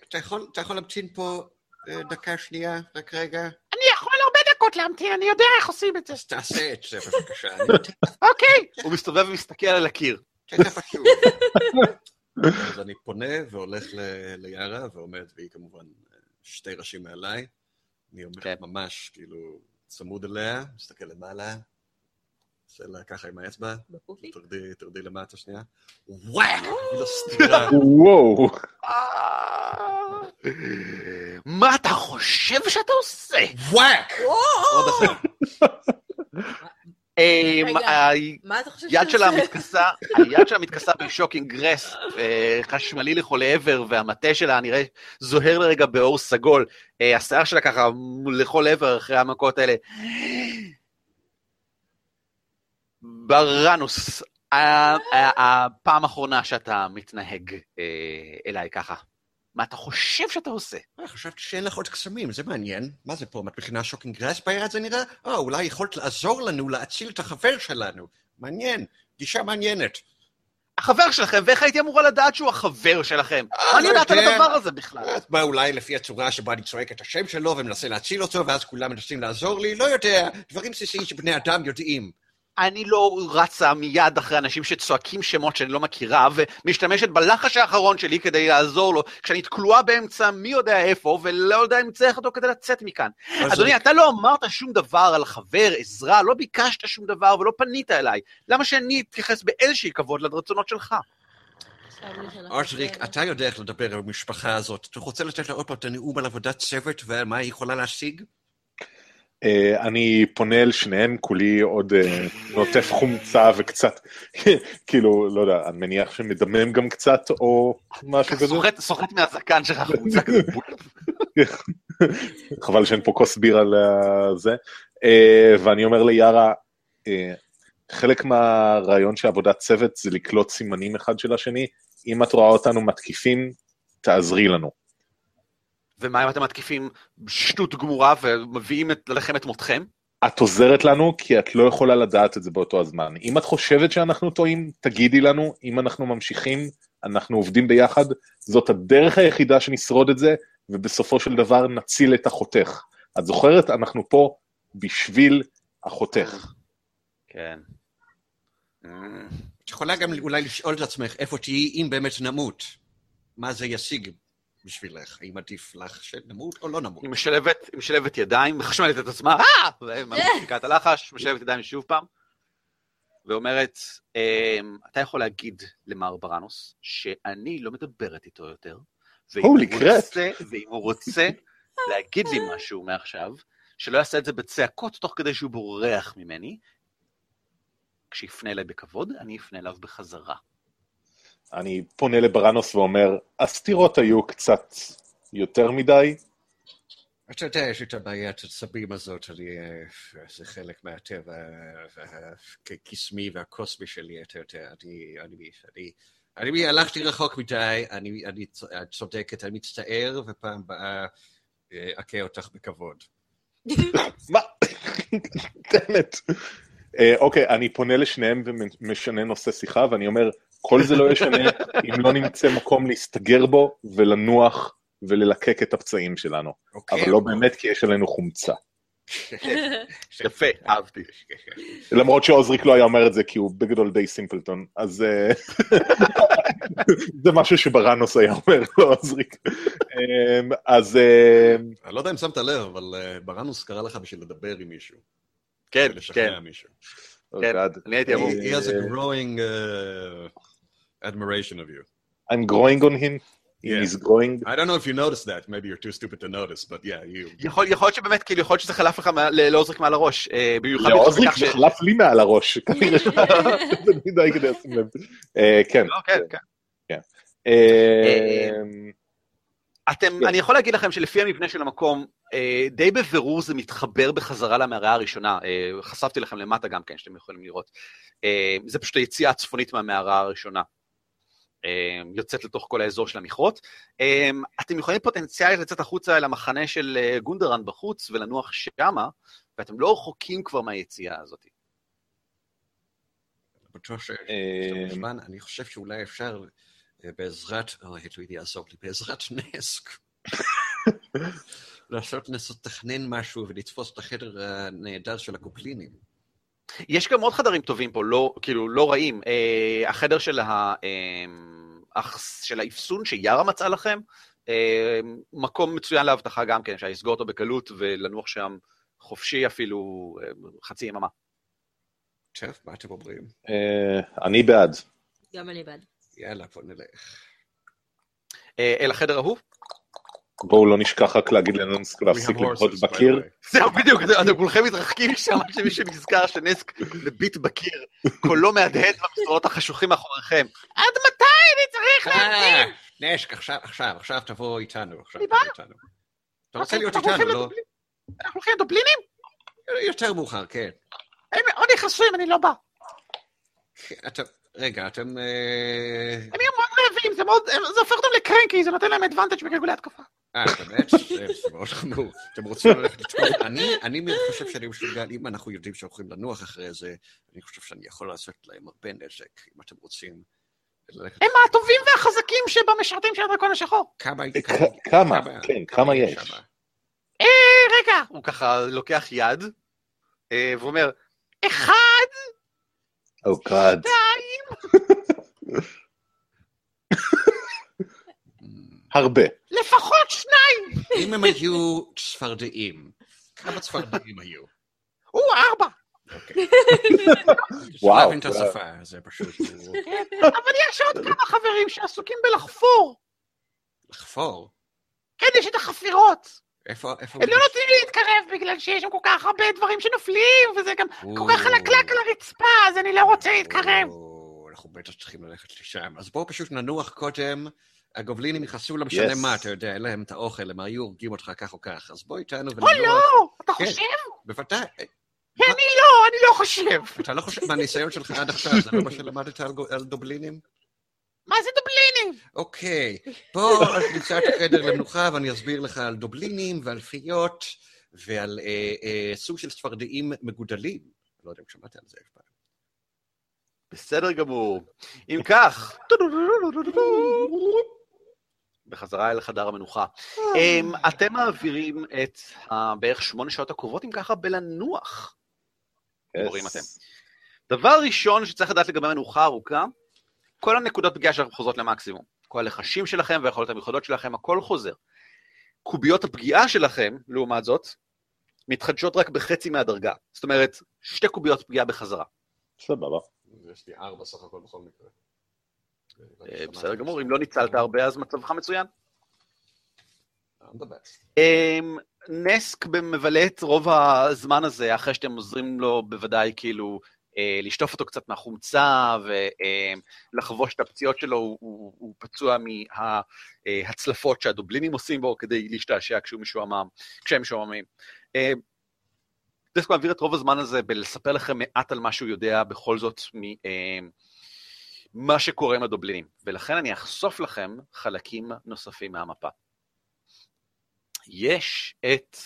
אתה יכול- להמתין פה אה, דקה שנייה, רק רגע? אני יכול הרבה דקות להמתין, אני יודע איך עושים את זה. אז תעשה את זה בבקשה, אוקיי. הוא מסתובב ומסתכל על הקיר. תכף אשוב. אז אני פונה והולך ליערה ועומד, והיא כמובן אה, שתי ראשים מעליי. אני עומד כן. ממש כאילו צמוד אליה, מסתכל למעלה. עושה לה ככה עם האצבע? תרדי, תרדי למטה שנייה. וואו! סטירה. וואו. אה, מה אתה חושב שאתה עושה? וואק! עוד. אה, היד שלה? מתכסה, היד שלה מתכסה ב shocking grasp אה, חשמלי לכל עבר, והמטה שלה נראה זוהר לרגע באור סגול. אה, השיער שלה ככה לכל עבר אחרי המכות האלה. בראנוס, הפעם האחרונה שאתה מתנהג אליי ככה. מה אתה חושב שאתה עושה? אה, חשבתי שאין לך עוד קסמים, זה מעניין. מה זה פה, מכינה shocking grasp ביד זה נראה? אה, אולי יכולת לעזור לנו להציל את החבר שלנו. מעניין, גישה מעניינת. החבר שלכם, ואיך הייתי אמורה לדעת שהוא החבר שלכם? מה אני יודעת על יודע. הדבר הזה בכלל? אז מה, אולי לפי הצורה שבה אני צועק את השם שלו ומנסה להציל אותו, ואז כולם מנסים לעזור לי? לא יודע, דברים בסיסיים שבני אדם יודעים. אני לא רצה מיד אחרי אנשים שצועקים שמות שאני לא מכירה, ומשתמשת בלחש האחרון שלי כדי לעזור לו, כשאני תקועה באמצע מי יודע איפה, ולא יודע אם צריך אותו כדי לצאת מכאן. אדוני, אני- אתה לא אמרת שום דבר על חבר, עזרה, לא ביקשת שום דבר ולא פנית אליי. למה שאני אתייחס באיזשהי כבוד לרצונות שלך? זה- אתה יודע איך לדבר עם המשפחה הזאת. אתה רוצה לתת לה עוד פעם את הנאום על עבודת צוות ומה היא יכולה להשיג? אה, אני פונה אל שניהם, כולי עוד אה, נוטף חומצה וקצת, כאילו, לא יודע, אני מניח שמדמם גם קצת, או משהו כזה. סוחט- מהזקן שלך חולצה כזה. בול. חבל שאין פה כוס בירה לזה. אה, ואני אומר ליארה, חלק מהרעיון של עבודת צוות זה לקלוט סימנים אחד של השני. אם את רואה אותנו מתקיפים, תעזרי לנו. ומה אם אתם מתקיפים שטות גמורה ומביאים את- עליכם את מותכם? את עוזרת לנו כי את לא יכולה לדעת את זה באותו הזמן. אם את חושבת שאנחנו טועים, תגידי לנו, אם אנחנו ממשיכים, אנחנו עובדים ביחד, זאת הדרך היחידה שנשרוד את זה, ובסופו של דבר נציל את אחותך. את זוכרת? אנחנו פה בשביל אחותך. כן. את יכולה גם אולי לשאול את עצמך איפה תהיי אם באמת נמות. מה זה ישיג בשבילך? האם עדיף לך שנמות או לא נמות? היא משלבת, היא משלבת ידיים, מחשמלת את עצמה, אה! ומפסיקה את הלחש, משלבת ידיים שוב פעם, ואומרת, "אמ, אתה יכול להגיד למר בראנוס שאני לא מדברת איתו יותר, ואם הוא. רוצה, ואם הוא רוצה להגיד לי משהו מעכשיו, שלא יעשה את זה בצעקות תוך כדי שהוא בורח ממני, כשיפנה אליי בכבוד, אני אפנה אליו בחזרה. אני פונה לבראנוס ואומר, הסתירות היו קצת יותר מדי, אתה יודע, יש את הבעיית העצבים הזאת, אני, אה, זה חלק מהטבע הקסמי והקוסמי שלי, אתה יודע, אני, אני, אני, אני הלכתי רחוק מדי, אני, אני צודקת, אני מצטער, ופעם הבאה אה, אכה אותך בכבוד. מה? באמת. אה, אוקיי, אני פונה לשניהם ומשנה נושא שיחה, ואני אומר, כל זה לא ישנה אם לא נמצא מקום להסתגר בו ולנוח וללקק את הפצעים שלנו. אוקיי? אבל לא באמת, כי יש עלינו חומצה. יפה, אהבתי. למרות שעוזריק לא היה אומר את זה, כי הוא בגדול די סימפלטון, אז אה, זה משהו שבראנוס היה אומר, לא עוזריק. אה, אז אה, אני לא יודע אם שמת לב, אבל אה, בראנוס קרא לך בשביל לדבר עם מישהו. כן, כן, ולשכנע מישהו. כן. אני הייתי אמור. He has a growing admiration of you. I'm growing on him, Yeah. is growing. I don't know if you noticed that, maybe you're too stupid to notice, but yeah, you... יכול יכול להיות שבאמת, כאילו, יכול להיות שזה חלף לך לעוזריק מעל הראש. אה, במיוחד לעוזריק ש- זה חלף לי מעל הראש, כנראה שזה מדי כדי לשים לב. אה, כן, לא, כן, כן. אה, אתם, כן. אני יכול להגיד לכם שלפי המבנה של המקום, אה, די בבירור זה מתחבר בחזרה למערה הראשונה. אה, חשפתי לכם למטה גם כן, שאתם יכולים לראות. אה, זה פשוט היציאה הצפונית מהמערה הראשונה. אה, יוצאת לתוך כל האזור של המכרות. אה, אתם יכולים פוטנציאלית לצאת החוצה אל המחנה של אה, גונדרן בחוץ ולנוח שמה, ואתם לא רחוקים כבר מהיציאה הזאת. אה, אני חושב שאולי אפשר אה, בעזרת, אוי, אלוהים יעזור לי, בעזרת נס, לעשות לנסות לתכנן משהו ולתפוס את החדר הנהדר של הקופלינים. יש גם עוד חדרים טובים פה, לא, כאילו, לא רעים. אה, החדר של, ה, אה, של האפסון שיארה מצאה לכם, אה, מקום מצוין לאבטחה גם כן, אפשר לסגור אותו בקלות ולנוח שם חופשי אפילו אה, חצי יממה. טוב, מה אתם אומרים? אה, אני בעד. גם אני בעד. יאללה, בוא נלך. אה, אל החדר ההוא? בואו לא נשכח רק להגיד לנונסק להפסיק the בקיר. זהו, בדיוק, אתם- אתם כולכם מתרחקים שם עד שמישהו נזכר שנסק מביט בקיר, קולו מהדהד במסדרונות החשוכים מאחוריכם. עד אה, נשק, עכשיו, עכשיו, עכשיו תבוא איתנו. עכשיו תבוא. איתנו. אתה רוצה להיות אנחנו איתנו, לא? אנחנו הולכים לדובלינים? יותר מאוחר, כן. הם מאוד חסויים, אני לא בא. אתה, רגע, אתם... אה, הם יהיו מאוד רעבים, זה מאוד, זה הופך אותם לקרנקי, זה נותן להם אדוונטג' בגלגולי התקפה. אה, באמת? זה מאוד חמור. אתם רוצים ללכת לתמוך? אני אני חושב שאני משוגע, אם אנחנו יודעים שהולכים לנוח אחרי זה, אני חושב שאני יכול לעשות להם הרבה נזק, אם אתם רוצים. הם הטובים והחזקים שבמשרתים של הדרקון השחור. כמה... כ- כמה? כן, כמה יש? אה, רגע. הוא ככה לוקח יד, אה, ואומר, אחד, או גאד. הרבה. לפחות שניים. אם הם היו צפרדעים, כמה צפרדעים היו? הוא ארבע. אוקיי. וואו, להבין את. השפה, זה פשוט... אבל יש עוד כמה חברים שעסוקים בלחפור. לחפור? כן, יש את החפירות. איפה... איפה... הם לא נותנים לי להתקרב בגלל שיש שם כל כך הרבה דברים שנופלים, וזה גם כל כך חלקלק על הרצפה, אז אני לא רוצה להתקרב. או, אנחנו בטח צריכים ללכת לשם. אז בואו פשוט ננוח קודם. הגובלינים יכעסו לא משנה. מה, אתה יודע, אין להם את האוכל, הם היו הורגים אותך כך או כך, אז בוא איתנו או וננוח. לא, אתה כן. חושב? בוודאי. אני לא, אני לא חושב. אתה לא חושב, מהניסיון שלך עד עכשיו, זה לא מה שלמדת על דובלינים? מה זה דובלינים? אוקיי, בוא נמצא את החדר למנוחה ואני אסביר לך על דובלינים ועל פיות ועל אה, אה, סוג של צפרדעים מגודלים. לא יודע אם שמעת על זה אף פעם. בסדר גמור. אם כך, בחזרה אל חדר המנוחה. אמ, אתם מעבירים את בערך שמונה שעות הקרובות, אם ככה, בלנוח. גיבורים אתם. דבר ראשון שצריך לדעת לגבי מנוחה ארוכה, כל הנקודות פגיעה שלכם חוזרות למקסימום. כל הלחשים שלכם והיכולות המיוחדות שלכם, הכל חוזר. קוביות הפגיעה שלכם, לעומת זאת, מתחדשות רק בחצי מהדרגה. זאת אומרת, שתי קוביות פגיעה בחזרה. סבבה. יש לי ארבע סך הכל בכל מקרה. אה, בסדר גמור, אם לא ניצלת הרבה אז מצבך מצוין. נסק מבלה את רוב הזמן הזה, אחרי שאתם עוזרים לו בוודאי כאילו אה, לשטוף אותו קצת מהחומצה ולחבוש את הפציעות שלו, הוא, הוא, הוא פצוע מההצלפות שהדובלינים עושים בו כדי להשתעשע כשהוא משועמם, כשהם משועממים. אה, נסק מעביר את רוב הזמן הזה בלספר לכם מעט על מה שהוא יודע בכל זאת ממה שקורה עם הדובלינים, ולכן אני אחשוף לכם חלקים נוספים מהמפה. יש את...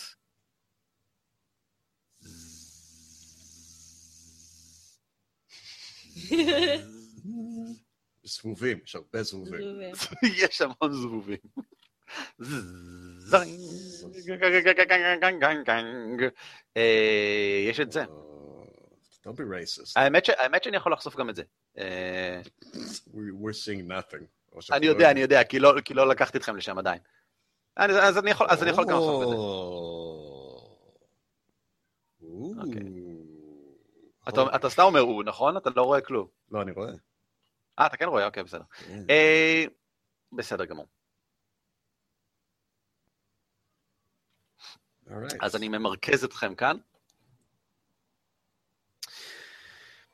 זבובים, יש הרבה זבובים. יש המון זבובים. אה, יש את זה. Uh, Don't be racist. האמת שאני יכול לחשוף גם את זה. אה, We- We're seeing nothing. אני שאנחנו יודע, לא אני יודע, כי לא- כי לא לקחתי אתכם לשם עדיין. אז אני יכול אז אני יכול גם לחשוף את זה. אתה- סתם אומר הוא, נכון? אתה לא רואה כלום. לא, אני רואה. אה, אתה כן רואה? אוקיי, בסדר. כן. אה, בסדר גמור. אז אני ממרכז אתכם כאן.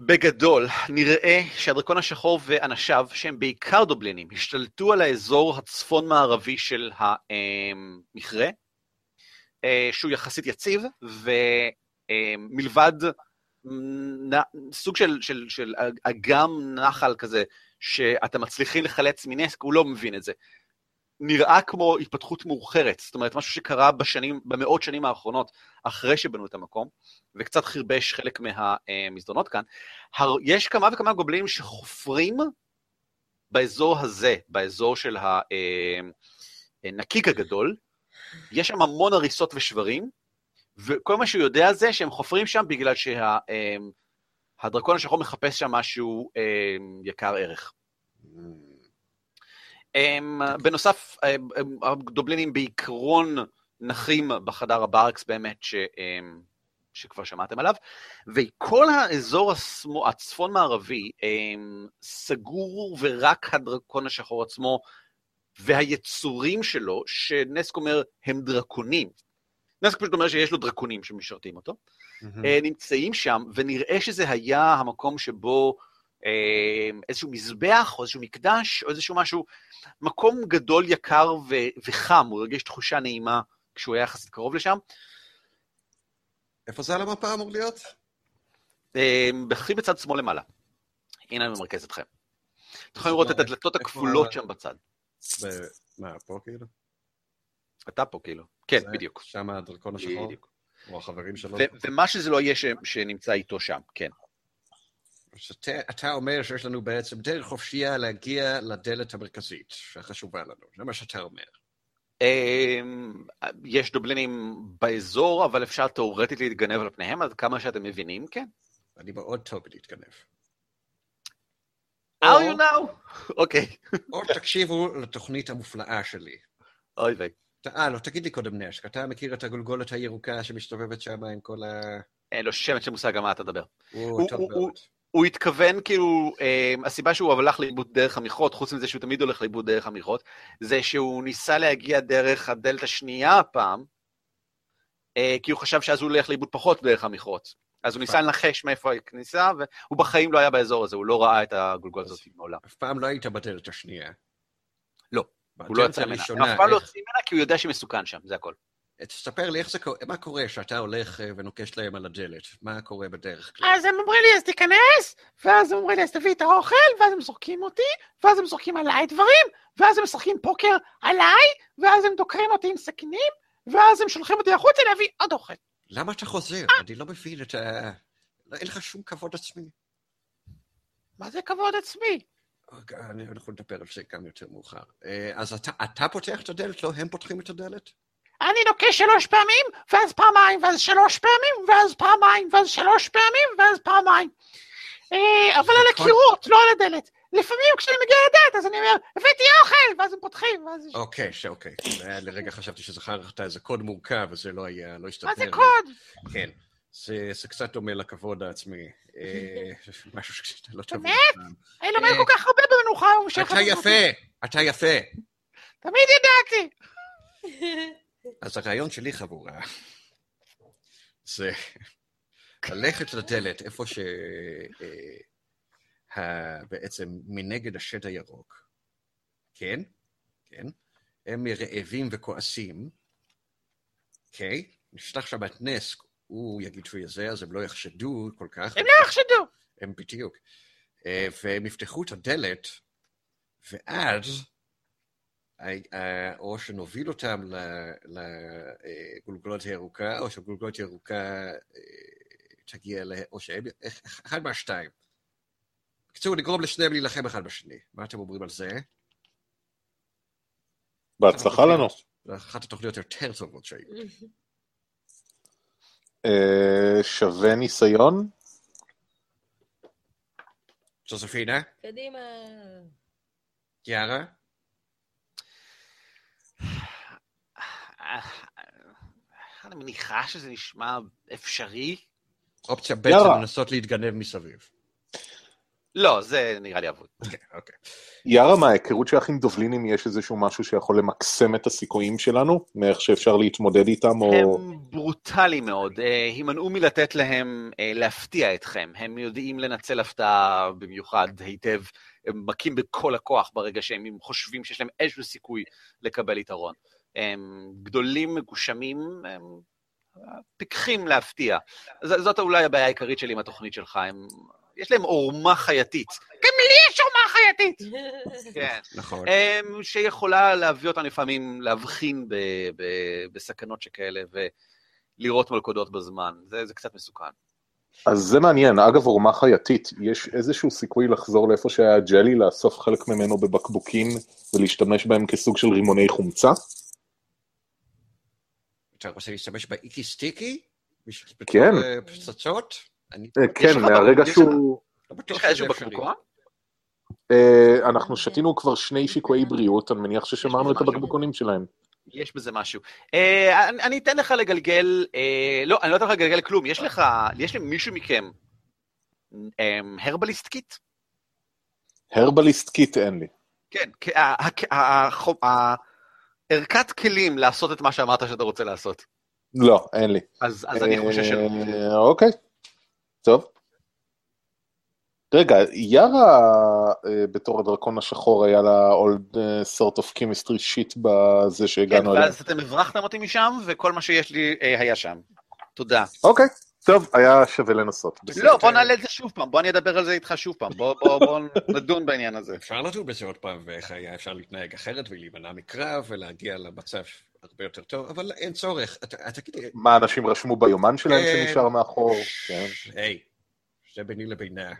בגדול, נראה שהדרקון השחור ואנשיו, שהם בעיקר דובלינים, השתלטו על האזור הצפון-מערבי של המכרה, אה, שהוא יחסית יציב, ומלבד סוג של, של, של אגם נחל כזה, שאתם מצליחים לחלץ מנסק, הוא לא מבין את זה. נראה כמו התפתחות מאוחרת, זאת אומרת, משהו שקרה בשנים, במאות שנים האחרונות, אחרי שבנו את המקום, וקצת חרבש חלק מהמסדרונות כאן. הר- יש כמה וכמה גובלינים שחופרים באזור הזה, באזור של הנקיק הגדול, יש שם המון הריסות ושברים, וכל מה שהוא יודע זה שהם חופרים שם בגלל שהדרקון השחור מחפש שם משהו יקר ערך. הם, בנוסף, הם- הם- הדובלינים בעיקרון נחים בחדר הברקס באמת, שהם שכבר שמעתם עליו, וכל האזור השמו, הצפון-מערבי סגור ורק הדרקון השחור עצמו והיצורים שלו, שנסק אומר הם דרקונים. נסק פשוט אומר שיש לו דרקונים שמשרתים אותו, אה, נמצאים שם, ונראה שזה היה המקום שבו איזשהו מזבח או איזשהו מקדש או איזשהו משהו, מקום גדול, יקר ו- וחם, הוא הרגיש תחושה נעימה כשהוא היה יחסית קרוב לשם. איפה זה על המפה אמור להיות? אה, הכי בצד שמאל למעלה. הנה אני ממרכז אתכם. אתם יכולים לראות את הדלתות הכפולות שם בצד. מה, פה כאילו? אתה פה כאילו. כן, בדיוק. שם הדרקון השחור? או החברים שלו? ומה שזה לא יהיה שנמצא איתו שם, כן. שאתה אתה אומר שיש לנו בעצם דרך חופשייה להגיע לדלת המרכזית, שחשובה לנו. זה מה שאתה אומר. אמ, יש דובלינים באזור, אבל אפשר תאורטית להתגנב על פניהם, עד כמה שאתם מבינים, כן. אני מאוד טוב בלהתגנב. How you know? אוקיי. או תקשיבו לתוכנית המופלאה שלי. אוי ויי. אה, לא, תגיד לי קודם נשק, אתה מכיר את הגולגולת הירוקה שמסתובבת שם עם כל ה... אין לו שמץ של מושג על מה אתה מדבר. הוא הוא- הוא-. הוא התכוון, כאילו, אמ, הסיבה שהוא הלך לאיבוד דרך המכרות, חוץ מזה שהוא תמיד הולך לאיבוד דרך המכרות, זה שהוא ניסה להגיע דרך הדלת השנייה הפעם, אה, כי הוא חשב שאז הוא הולך לאיבוד פחות דרך המכרות. אז הוא ניסה לנחש מאיפה הכניסה, והוא בחיים לא היה באזור הזה, הוא לא ראה את הגולגולת הזאת מעולם. אף פעם לא היית בדלת השנייה. לא, הוא לא יוצא ממנה. הראשונה, אף פעם לא יוצאים ממנה כי הוא יודע שמסוכן שם, זה הכל. תספר לי איך זה קורה, מה קורה שאתה הולך אה, ונוקש להם על הדלת? מה קורה בדרך כלל? אז הם אומרים לי, אז תיכנס, ואז הם אומרים לי, אז תביא את האוכל, ואז הם זורקים אותי, ואז הם זורקים עליי דברים, ואז הם משחקים פוקר עליי, ואז הם דוקרים אותי עם סכינים, ואז הם שולחים אותי החוצה להביא עוד אוכל. למה אתה חוזר? אני לא מבין את ה... לא, אין לך שום כבוד עצמי. מה זה כבוד עצמי? אוקיי, אנחנו נדבר על זה גם יותר מאוחר. אה, אז אתה, אתה פותח את הדלת, לא הם פותחים את הדלת? אני נוקש שלוש פעמים, ואז פעמיים, ואז שלוש פעמים, ואז פעמיים, ואז שלוש פעמים, ואז פעמיים. אה, אבל על נכון. הקירות, לא על הדלת. לפעמים כשאני מגיע לדלת, אז אני אומר, הבאתי אוכל, ואז הם פותחים, ואז... אוקיי, שאוקיי. זה היה- לרגע חשבתי שזכרת איזה קוד מורכב, וזה לא היה, לא הסתדר. מה זה. קוד? כן. זה, זה קצת דומה לכבוד העצמי. אה, משהו שאתה לא תבין. באמת? אני לומד אה, כל כך הרבה במנוחה. אתה יפה! אתה יפה! תמיד ידעתי. אז הרעיון שלי, חבורה, זה ללכת לדלת איפה ש... אה, ה- בעצם מנגד השד הירוק, כן? כן? הם רעבים וכועסים, אוקיי? נפתח שם את נסק, הוא יגיד שהוא יזה, אז הם לא יחשדו כל כך. הם לא יחשדו. הם בדיוק. אה, והם יפתחו את הדלת, ואז, אה, אה, או שנוביל אותם לגולגולת הירוקה, או שהגולגולת הירוקה אה, תגיע ל... או שהם... אחד מהשתיים. בקיצור, נגרום לשניהם להילחם אחד בשני. מה אתם אומרים על זה? בהצלחה לנו. זו אחת התוכניות היותר טובות שהיו. אה, שווה ניסיון? ג'וזפינה? קדימה. יארה? אני מניחה שזה נשמע אפשרי. אופציה ב'. זה לנסות להתגנב מסביב. לא, זה נראה לי אבוד. אוקיי, אוקיי. יארה, מההיכרות שלך עם דובלינים יש איזשהו משהו שיכול למקסם את הסיכויים שלנו? מאיך שאפשר להתמודד איתם או... הם ברוטליים מאוד, אה, הימנעו מלתת להם אה, להפתיע אתכם. הם יודעים לנצל הפתעה במיוחד היטב, הם מכים בכל הכוח ברגע שהם חושבים שיש להם איזשהו סיכוי לקבל יתרון. הם גדולים, מגושמים, הם פיקחים להפתיע. ז- זאת אולי הבעיה העיקרית שלי עם התוכנית שלך, הם... יש להם עורמה חייתית. גם לי יש עורמה חייתית. כן. נכון. שיכולה להביא אותנו לפעמים להבחין ב, ב, בסכנות שכאלה ולראות מלכודות בזמן. זה, זה קצת מסוכן. אז זה מעניין, אגב עורמה חייתית, יש איזשהו סיכוי לחזור לאיפה שהיה ג'לי, לאסוף חלק ממנו בבקבוקים ולהשתמש בהם כסוג של רימוני חומצה? אתה רוצה להשתמש באיקי סטיקי? כן. אה, פצצות? אני אה, יש כן, מהרגע יש לך- שהוא... לא יש בטוח לך איזשהו. בקבוקון? אה, אנחנו שתינו כבר שני שיקויי בריאות, אני מניח ששמרנו את. הבקבוקונים שלהם. יש בזה משהו. אה, אני, אני אתן לך לגלגל, אה, לא, אני לא אתן לך לגלגל כלום. יש לך, יש למישהו מכם אה, herbalist kit? herbalist kit אין לי. כן, ערכת כלים לעשות את מה שאמרת שאתה רוצה לעשות. לא, אין לי. אז, אז אני חושב שלא. אה, אוקיי, טוב. רגע, יארה אה, בתור הדרקון השחור היה לה old אה, sort of chemistry shit בזה כן, שהגענו אליו. ואז אתם הברחתם אותי משם, וכל מה שיש לי אה, היה שם. תודה. אוקיי, טוב, היה שווה לנסות. לא, בוא נעלה את זה שוב פעם, בוא אני אדבר על זה איתך שוב פעם, בוא, נדון בעניין הזה. אפשר לדון בזה עוד פעם, ואיך היה אפשר להתנהג אחרת ולהימנע מקרב ולהגיע למצב הרבה יותר טוב, אבל אין צורך. אתה- תגיד לי, מה אנשים רשמו ביומן שלהם כן. שנשאר מאחור? כן. היי, זה ביני לבינה.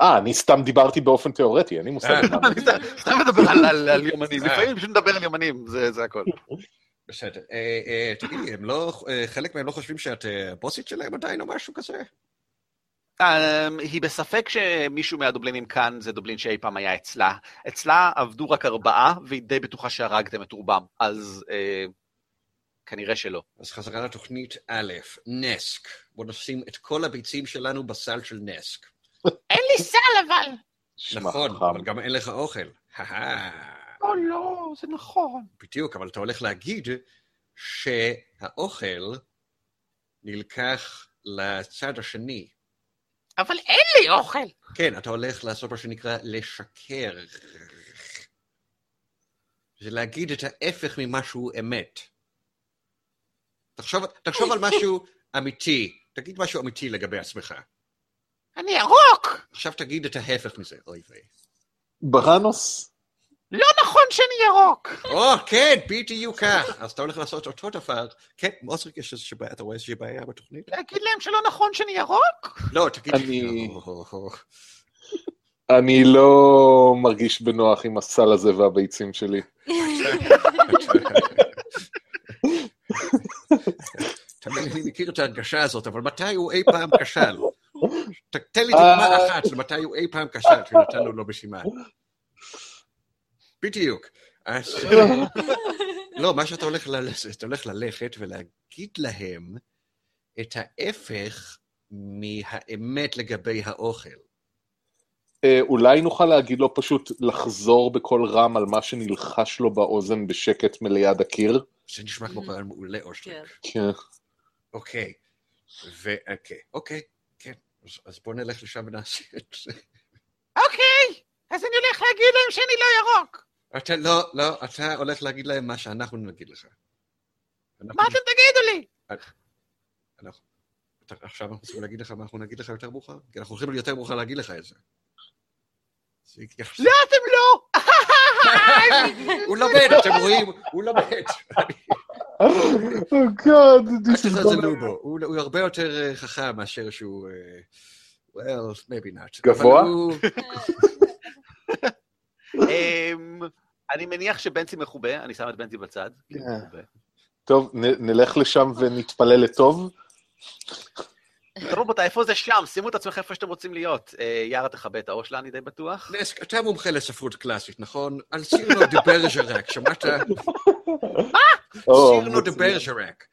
אה, אני סתם דיברתי באופן תיאורטי, אין לי מושג. אה. אני סתם- סתם מדבר על- יומנים, לפעמים פשוט מדבר על יומנים, זה הכל. בסדר. אה, אה, תגיד לי, הם לא, אה, חלק מהם לא חושבים שאת בוסית שלהם עדיין או משהו כזה? אמ, היא בספק שמישהו מהדובלינים כאן זה דובלין שאי פעם היה אצלה. אצלה עבדו רק ארבעה, והיא די בטוחה שהרגתם את רובם, אז אה, כנראה שלא. אז חזרה לתוכנית א', נסק. בוא נשים את כל הביצים שלנו בסל של נסק. אין לי סל אבל. נכון. אבל גם אין לך אוכל. או לא, זה נכון. בדיוק, אבל אתה הולך להגיד שהאוכל נלקח לצד השני. אבל אין לי אוכל. כן, אתה הולך לעשות מה שנקרא לשקר. זה להגיד את ההפך ממשהו אמת. תחשוב, תחשוב על משהו אמיתי. תגיד משהו אמיתי לגבי עצמך. אני ירוק. עכשיו תגיד את ההפך מזה, אוי ויי. בראנוס? לא נכון שאני ירוק. או, כן, בדיוק כך. אז אתה הולך לעשות אותו דבר. כן, מוסריק, יש איזושהי בעיה, אתה רואה איזושהי בעיה בתוכנית? להגיד להם שלא נכון שאני ירוק? לא, תגיד... אני- או, אני לא מרגיש בנוח עם הסל הזה והביצים שלי. תמיד אני מכיר את ההרגשה הזאת, אבל מתי הוא אי פעם כשל? תן לי דוגמה אחת של מתי הוא אי פעם כשל שנתנו לו בסימן. בדיוק. אז... לא, מה שאתה הולך ללכת, אתה הולך ללכת ולהגיד להם את ההפך מהאמת לגבי האוכל. אה, אולי נוכל להגיד לו פשוט לחזור בקול רם על מה שנלחש לו באוזן בשקט מליד הקיר? זה נשמע כמו רעיון מעולה, אושטרק. כן. אוקיי. ואוקיי, אוקיי, כן. אז, אז בוא נלך לשם ונעשה את זה. אוקיי, אז אני הולך להגיד להם שאני לא ירוק. אתה לא, לא, אתה הולך להגיד להם מה שאנחנו נגיד לך. אנחנו- מה אתם תגידו לי? אנחנו- אתה- עכשיו אנחנו צריכים להגיד לך מה אנחנו נגיד לך יותר מאוחר? כי אנחנו הולכים יותר מאוחר להגיד לך את זה. לא, אתם לא. הוא לומד, אתם רואים? הוא. Oh בו. הוא הוא הרבה יותר אה, חכם מאשר שהוא... אה, well, maybe not. גבוה? אני מניח שבנצי מכובה, אני שם את בנצי בצד. כן. טוב, נלך לשם ונתפלל לטוב. תראו רבותיי, איפה זה שם? שימו את עצמכם איפה שאתם רוצים להיות. אה, יארה תכבה את האור שלה, אני די בטוח. נסק, אתה מומחה לספרות קלאסית, נכון? על סירנו דה ברג'רק, שמעת? או, סירנו דה. ברג'רק.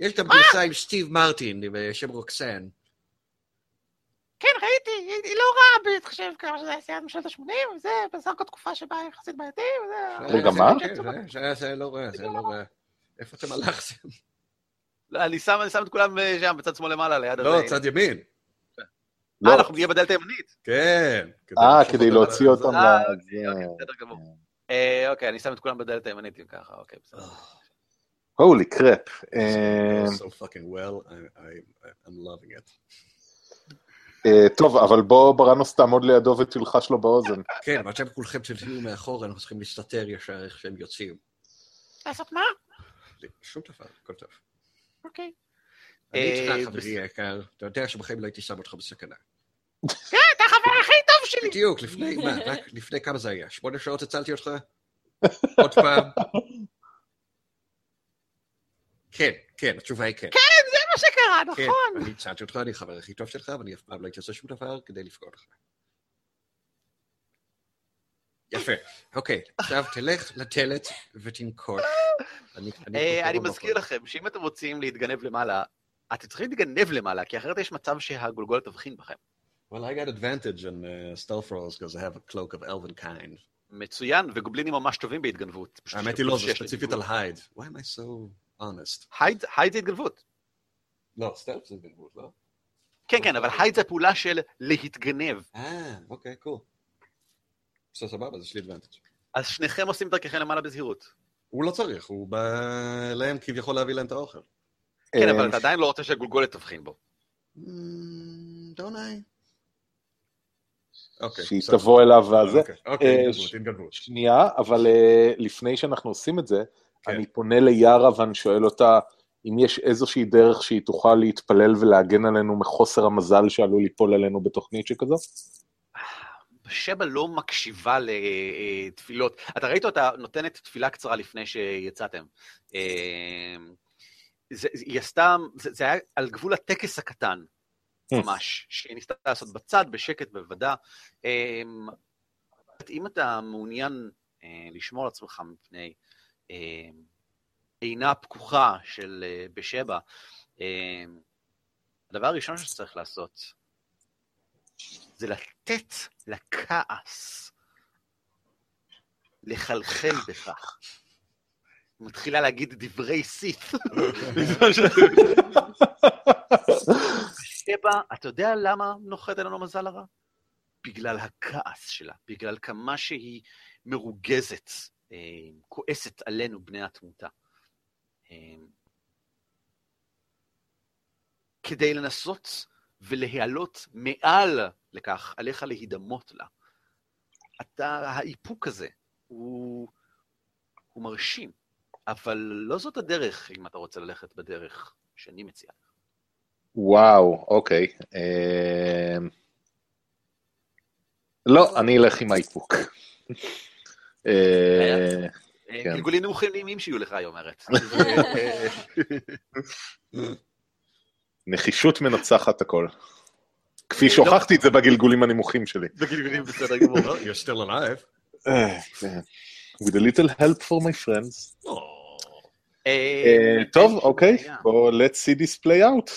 יש גם גרסה עם סטיב מרטין בשם רוקסן. כן, ראיתי, היא- לא רעה בהתחשב כמה שזה היה סרט משנות ה-80, וזה בסך הכל תקופה שבה יחסית בעייתי, וזה... רגע, מה? כן, זה- זה- זה לא רע, זה לא רע. איפה אתם הלכתם? לא, אני שם את כולם אה, שם, בצד שמאל למעלה, ליד לא, הזה. צד ימין. לא. אה, אנחנו נהיה בדלת הימנית. כן. אה, כדי להוציא אותם אה, ל... אוקיי, אוקיי, בסדר גמור. אה, אוקיי, אני שם את כולם בדלת הימנית אם ככה, אוקיי, בסדר. הולי קרפ. So fucking well, I'm loving it. אה, טוב, אבל בוא ברנוס תעמוד לידו ותלחש לו באוזן. כן, ואתם כולכם תתחילו מאחור, אנחנו צריכים להסתתר ישר איך שהם יוצאים. לעשות מה? שום דבר, הכל טוב. אוקיי. אני אה, איתך, חברי היקר, אתה יודע שבחיים לא הייתי שם אותך בסכנה. כן, אתה החבר הכי טוב שלי. בדיוק, לפני, מה, רק לפני כמה זה היה? שמונה שעות הצלתי אותך? עוד פעם? כן, כן, התשובה היא כן. זה שקרה, כן, נכון. אני הצלתי אותך, אני החבר הכי טוב שלך, ואני אף פעם לא הייתי עושה שום דבר כדי לפגוע לך. יפה. אוקיי, עכשיו תלך לדלת ותנקוש. אני- אה. מזכיר לכם שאם אתם רוצים להתגנב למעלה, אתם צריכים להתגנב למעלה, כי אחרת יש מצב שהגולגולת תבחין בכם. Well, I got advantage in uh, stealth rolls because I have a cloak of elven kind. מצוין, וגובלינים ממש טובים בהתגנבות. האמת היא לא, זה ספציפית על. הייד. Why am I so honest? הייד זה התגנבות. לא, סטלף זה התגנבות, לא? כן, כן, אבל הייד זה הפעולה של להתגנב. אה, אוקיי, קול. בסדר, סבבה, אז יש לי advantage. אז שניכם עושים דרככם למעלה בזהירות. הוא לא צריך, הוא בא אליהם כביכול להביא להם את האוכל. כן, אה, אבל אתה עדיין לא רוצה שהגולגולת תבחין בו. Mm, don't I? אוקיי. שהיא. תבוא אליו והזה. אוקיי, אוקיי, אה, התגנבות. שנייה, אבל אה, לפני שאנחנו עושים את זה, כן. אני פונה ליארה ואני שואל אותה אם יש איזושהי דרך שהיא תוכל להתפלל ולהגן עלינו מחוסר המזל שעלול ליפול עלינו בתוכנית שכזו? שבע לא מקשיבה לתפילות. אתה ראית אותה נותנת תפילה קצרה לפני שיצאתם. אה, זה, היא עשתה, זה, זה היה על גבול הטקס הקטן, ממש, שהיא ניסתה לעשות בצד, בשקט, בוודא. אה, אם אתה מעוניין אה, לשמור על עצמך מפני אה, עינה פקוחה של אה, בשבע, אה, הדבר הראשון שצריך לעשות זה לתת לכעס לחלחל בך. מתחילה להגיד דברי סית. בזמן ש- שבע, אתה יודע למה נוחת עלינו מזל הרע? בגלל הכעס שלה, בגלל כמה שהיא מרוגזת, אה, כועסת עלינו, בני התמותה. אה, כדי לנסות ולהעלות מעל לכך, עליך להידמות לה. אתה, האיפוק הזה הוא, הוא מרשים, אבל לא זאת הדרך אם אתה רוצה ללכת בדרך שאני מציע. וואו, אוקיי. אה, לא, אני אלך עם האיפוק. אה. גלגולים נמוכים נעימים שיהיו לך, היא אומרת. נחישות מנצחת הכל. כפי שהוכחתי את זה בגלגולים הנמוכים שלי. בגלגולים בסדר גמור. You're still alive. אה, כן. With a little help for my friends. Oh. אה, אה, טוב, אוקיי. בואו let's see this play out.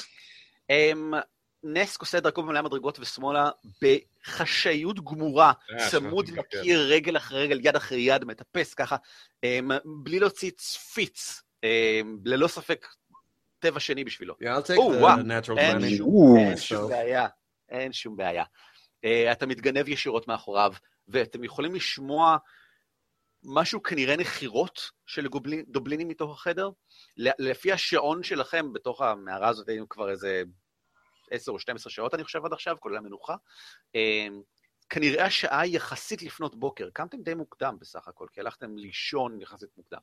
אמ, נסק עושה דרכו במלא מדרגות ושמאלה בחשאיות גמורה, אה, צמוד. מכיר רגל אחרי רגל, יד אחרי יד, מטפס ככה, אמ, בלי להוציא צפיץ, אמ, ללא ספק טבע שני בשבילו. Oh, the וואו. natural אין 20. שום, או, בעיה, אין שום בעיה. אה, אתה מתגנב ישירות מאחוריו, ואתם יכולים לשמוע משהו כנראה נחירות של דובלינים מתוך החדר. ל- לפי השעון שלכם, בתוך המערה הזאת היינו כבר איזה 10 או 12 שעות, אני חושב, עד עכשיו, כולל המנוחה. אה, כנראה השעה היא יחסית לפנות בוקר. קמתם די מוקדם בסך הכל, כי הלכתם לישון יחסית מוקדם.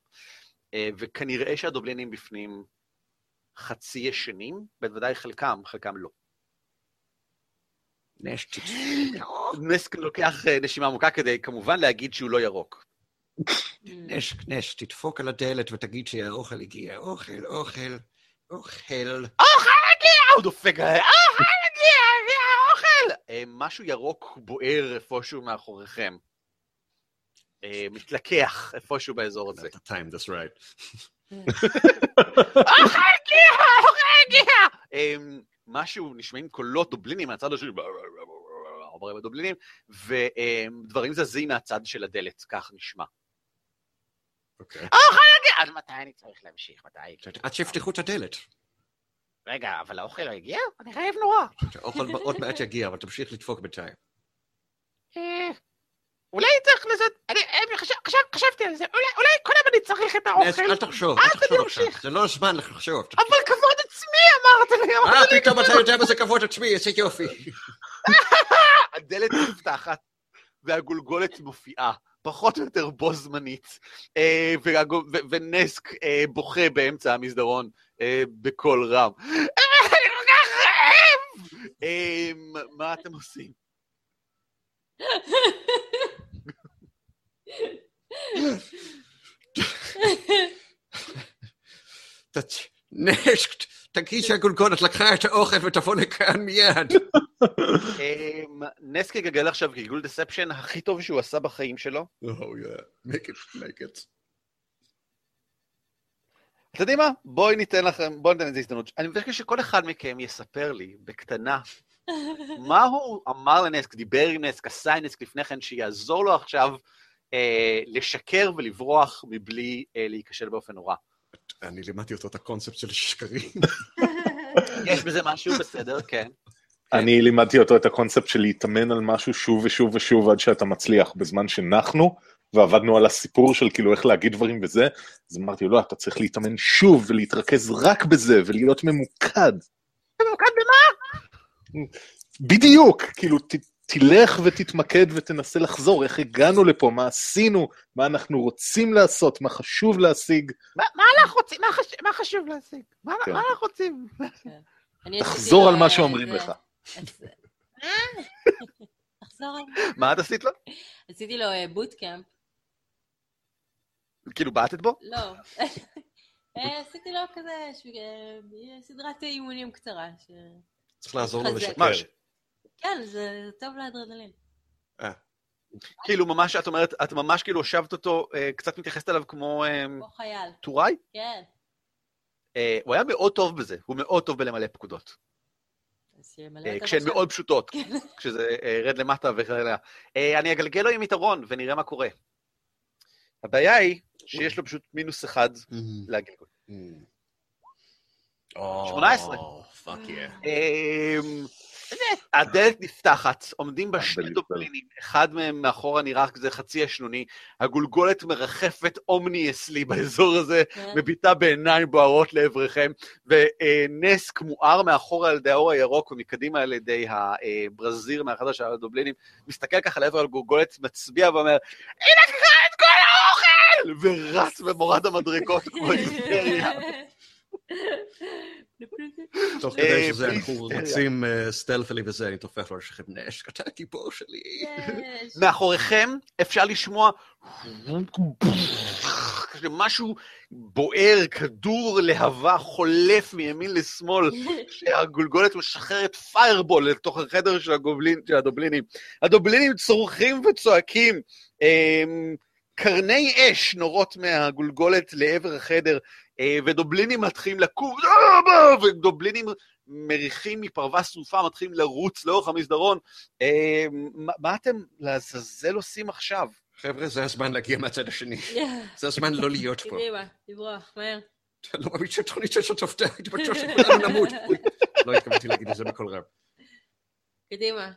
אה, וכנראה שהדובלינים בפנים חצי ישנים, בוודאי חלקם, חלקם לא. נסק לוקח אה, נשימה עמוקה כדי כמובן להגיד שהוא לא ירוק. נש, נש, תדפוק על הדלת ותגיד שהאוכל הגיע. אוכל, אוכל, אוכל. אה, הוא דופק, אה! אה, משהו ירוק בוער איפשהו מאחוריכם. אה, מתלקח איפשהו באזור הזה. The time, that's right. האוכל הגיע, האוכל הגיע! אה, משהו, נשמעים קולות דובלינים מהצד השני, עוברים הדובלינים, ודברים זזים מהצד של הדלת, כך נשמע. האוכל הגיע! עד מתי אני צריך להמשיך? מתי? עד שיפתחו את הדלת. רגע, אבל האוכל לא הגיע? אני רעב נורא. האוכל עוד מעט יגיע, אבל תמשיך לדפוק בינתיים. אה, אולי צריך לעשות... אני אה, חשב- חשב- חשבתי על זה. אולי קודם אני צריך את האוכל. אל תחשוב, אל אל תחשוב. עכשיו. זה לא הזמן לחשוב. אבל כבוד עצמי אמרת לי. אה, פתאום אתה יודע מה זה כבוד עצמי, איזה יופי. הדלת נפתחת, והגולגולת מופיעה, פחות או יותר בו זמנית, אה, ונסק אה, בוכה באמצע המסדרון אה, בקול רם. "אה, אני כל כך רעב! אה, מה אתם עושים? ת- נש, תגיד שהגולגולת לקחה את האוכל ותבוא לכאן מיד. אמ, נס יגלגל עכשיו גלגול דספשן הכי טוב שהוא עשה בחיים שלו. Oh yeah, make it, make it. אתם יודעים מה? בואי ניתן לכם, בואי ניתן לזה הזדמנות. אני מבקש שכל אחד מכם יספר לי, בקטנה, מה הוא אמר לנסק, דיבר עם נסק, עשה עם נסק לפני כן, שיעזור לו עכשיו אה, לשקר ולברוח מבלי אה, להיכשל באופן נורא. אני לימדתי אותו את הקונספט של שקרים. יש בזה משהו בסדר, כן. אני לימדתי אותו את הקונספט של להתאמן על משהו שוב ושוב ושוב עד שאתה מצליח, בזמן שנחנו ועבדנו על הסיפור של כאילו איך להגיד דברים וזה, אז אמרתי לו, לא, אתה צריך להתאמן שוב ולהתרכז רק בזה ולהיות ממוקד. ממוקד במה? בדיוק, כאילו ת, תלך ותתמקד ותנסה לחזור, איך הגענו לפה, מה עשינו, מה אנחנו רוצים לעשות, מה חשוב להשיג. מה מה אנחנו רוצים? מה חש- מה חשוב להשיג? מה כן. מה אנחנו רוצים? אני עשיתי תחזור לו, על מה אה, שאומרים לך. אה, תחזור על... מה את עשית לו? עשיתי לו בוטקאמפ. כאילו בעטת בו? לא. אה, עשיתי לו כזה אה, סדרת אימונים קצרה. צריך לעזור לו. לשקר. כן, זה טוב לאדרנלין. כאילו ממש, את אומרת, את ממש כאילו הושבת אותו, אה, קצת מתייחסת אליו כמו אה, כמו חייל. טוראי? כן. אה, הוא היה מאוד טוב בזה, הוא מאוד טוב בלמלא פקודות. אה, כשהן. מאוד פשוטות, כן. כשזה אה, רד למטה וכאלה. אה, אני אגלגל לו עם יתרון ונראה מה קורה. הבעיה היא שיש לו פשוט מינוס אחד לגלגול. Mm. 18. fuck yeah. הדלת נפתחת, עומדים בה שני Unbelievable. דובלינים, אחד מהם מאחורה נראה כזה חצי ישנוני, הגולגולת מרחפת אומניאסלי באזור הזה, כן. מביטה בעיניים בוערות לעברכם, ונסק מואר מאחורה על ידי האור הירוק ומקדימה על ידי הברזיר מהחדר של הדובלינים, מסתכל ככה לעבר הגולגולת, מצביע ואומר, היא לקחה את כל האוכל! ורץ במורד המדרגות כמו היסטריה. תוך אה, כדי שזה אנחנו היסטריה. רצים אה, סטלפלי וזה, אני טופח לו על השכם, נשק, אתה הגיבור שלי. מאחוריכם אפשר לשמוע משהו בוער, כדור להבה חולף מימין לשמאל, שהגולגולת משחררת פיירבול לתוך החדר של, הדובלינים. הדובלינים צורכים וצועקים, אמ, קרני אש נורות מהגולגולת לעבר החדר, אה, ודובלינים מתחילים לקום, "אה, ודובלינים מריחים מפרווה שרופה, מתחילים לרוץ לאורך המסדרון. אה, מה מה אתם לעזאזל עושים עכשיו? חבר'ה, זה הזמן להגיע מהצד השני. זה הזמן לא להיות פה. קדימה, לברוח, מהר. אתה לא מאמין שהתוכנית הזאת עובדה, הייתי בטוח שכולנו נמות. לא התכוונתי להגיד את זה בקול רב. קדימה.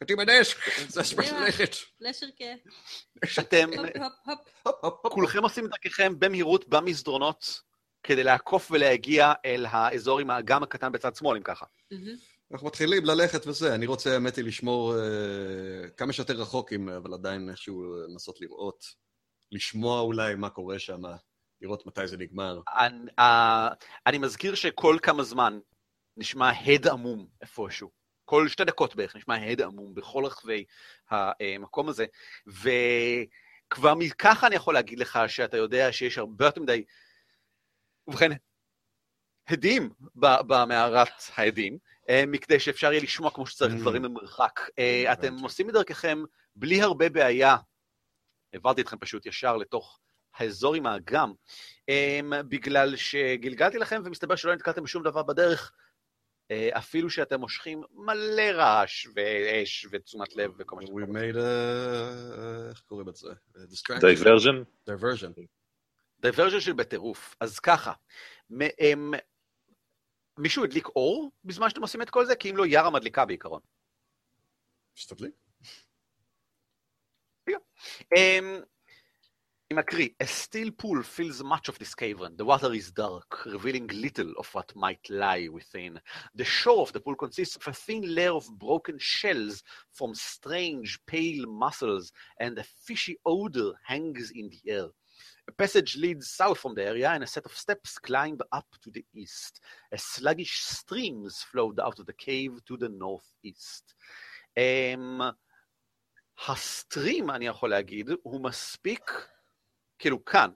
קדימה נשק, זה הזמן ללכת. לשרקה. אתם. כולכם עושים את דרככם במהירות במסדרונות כדי לעקוף ולהגיע אל האזור עם האגם הקטן בצד שמאל, אם ככה. אנחנו מתחילים ללכת וזה, אני רוצה, האמת היא, לשמור אה, כמה שיותר רחוק, אבל עדיין איכשהו אה, לנסות לראות, לשמוע אולי מה קורה שם, לראות מתי זה נגמר. אני, אה, אני מזכיר שכל כמה זמן נשמע הד עמום איפשהו. כל שתי דקות בערך נשמע הד עמום בכל רחבי המקום הזה, וכבר מככה אני יכול להגיד לך שאתה יודע שיש הרבה יותר מדי, ובכן, הדים במערת העדים, אה, מכדי שאפשר יהיה לשמוע כמו שצריך Mm. דברים ממרחק. אה, אתם. עושים את דרככם בלי הרבה בעיה. העברתי אתכם פשוט ישר לתוך האזור עם האגם, אמ, בגלל שגלגלתי לכם ומסתבר שלא נתקלתם בשום דבר בדרך, אה, אפילו שאתם מושכים מלא רעש ואש ותשומת לב וכל מה שאתם We רוצים. made a... איך קוראים לזה? diversion? Diversion. diversion של בטירוף. אז ככה, אמ, מישהו הדליק אור בזמן שאתם עושים את כל זה? כי אם לא, יארה מדליקה בעיקרון. משתדלים. Um, אני מקריא, a still pool fills much of this cavern. The water is dark, revealing little of what might lie within. The shore of the pool consists of a thin layer of broken shells from strange pale mussels, and a fishy odor hangs in the air. A passage leads south from the area, and a set of steps climb up to the east. A sluggish streams flowed out of the cave to the northeast. Um, הסטרים, אני יכול להגיד, הוא מספיק, כאילו כאן.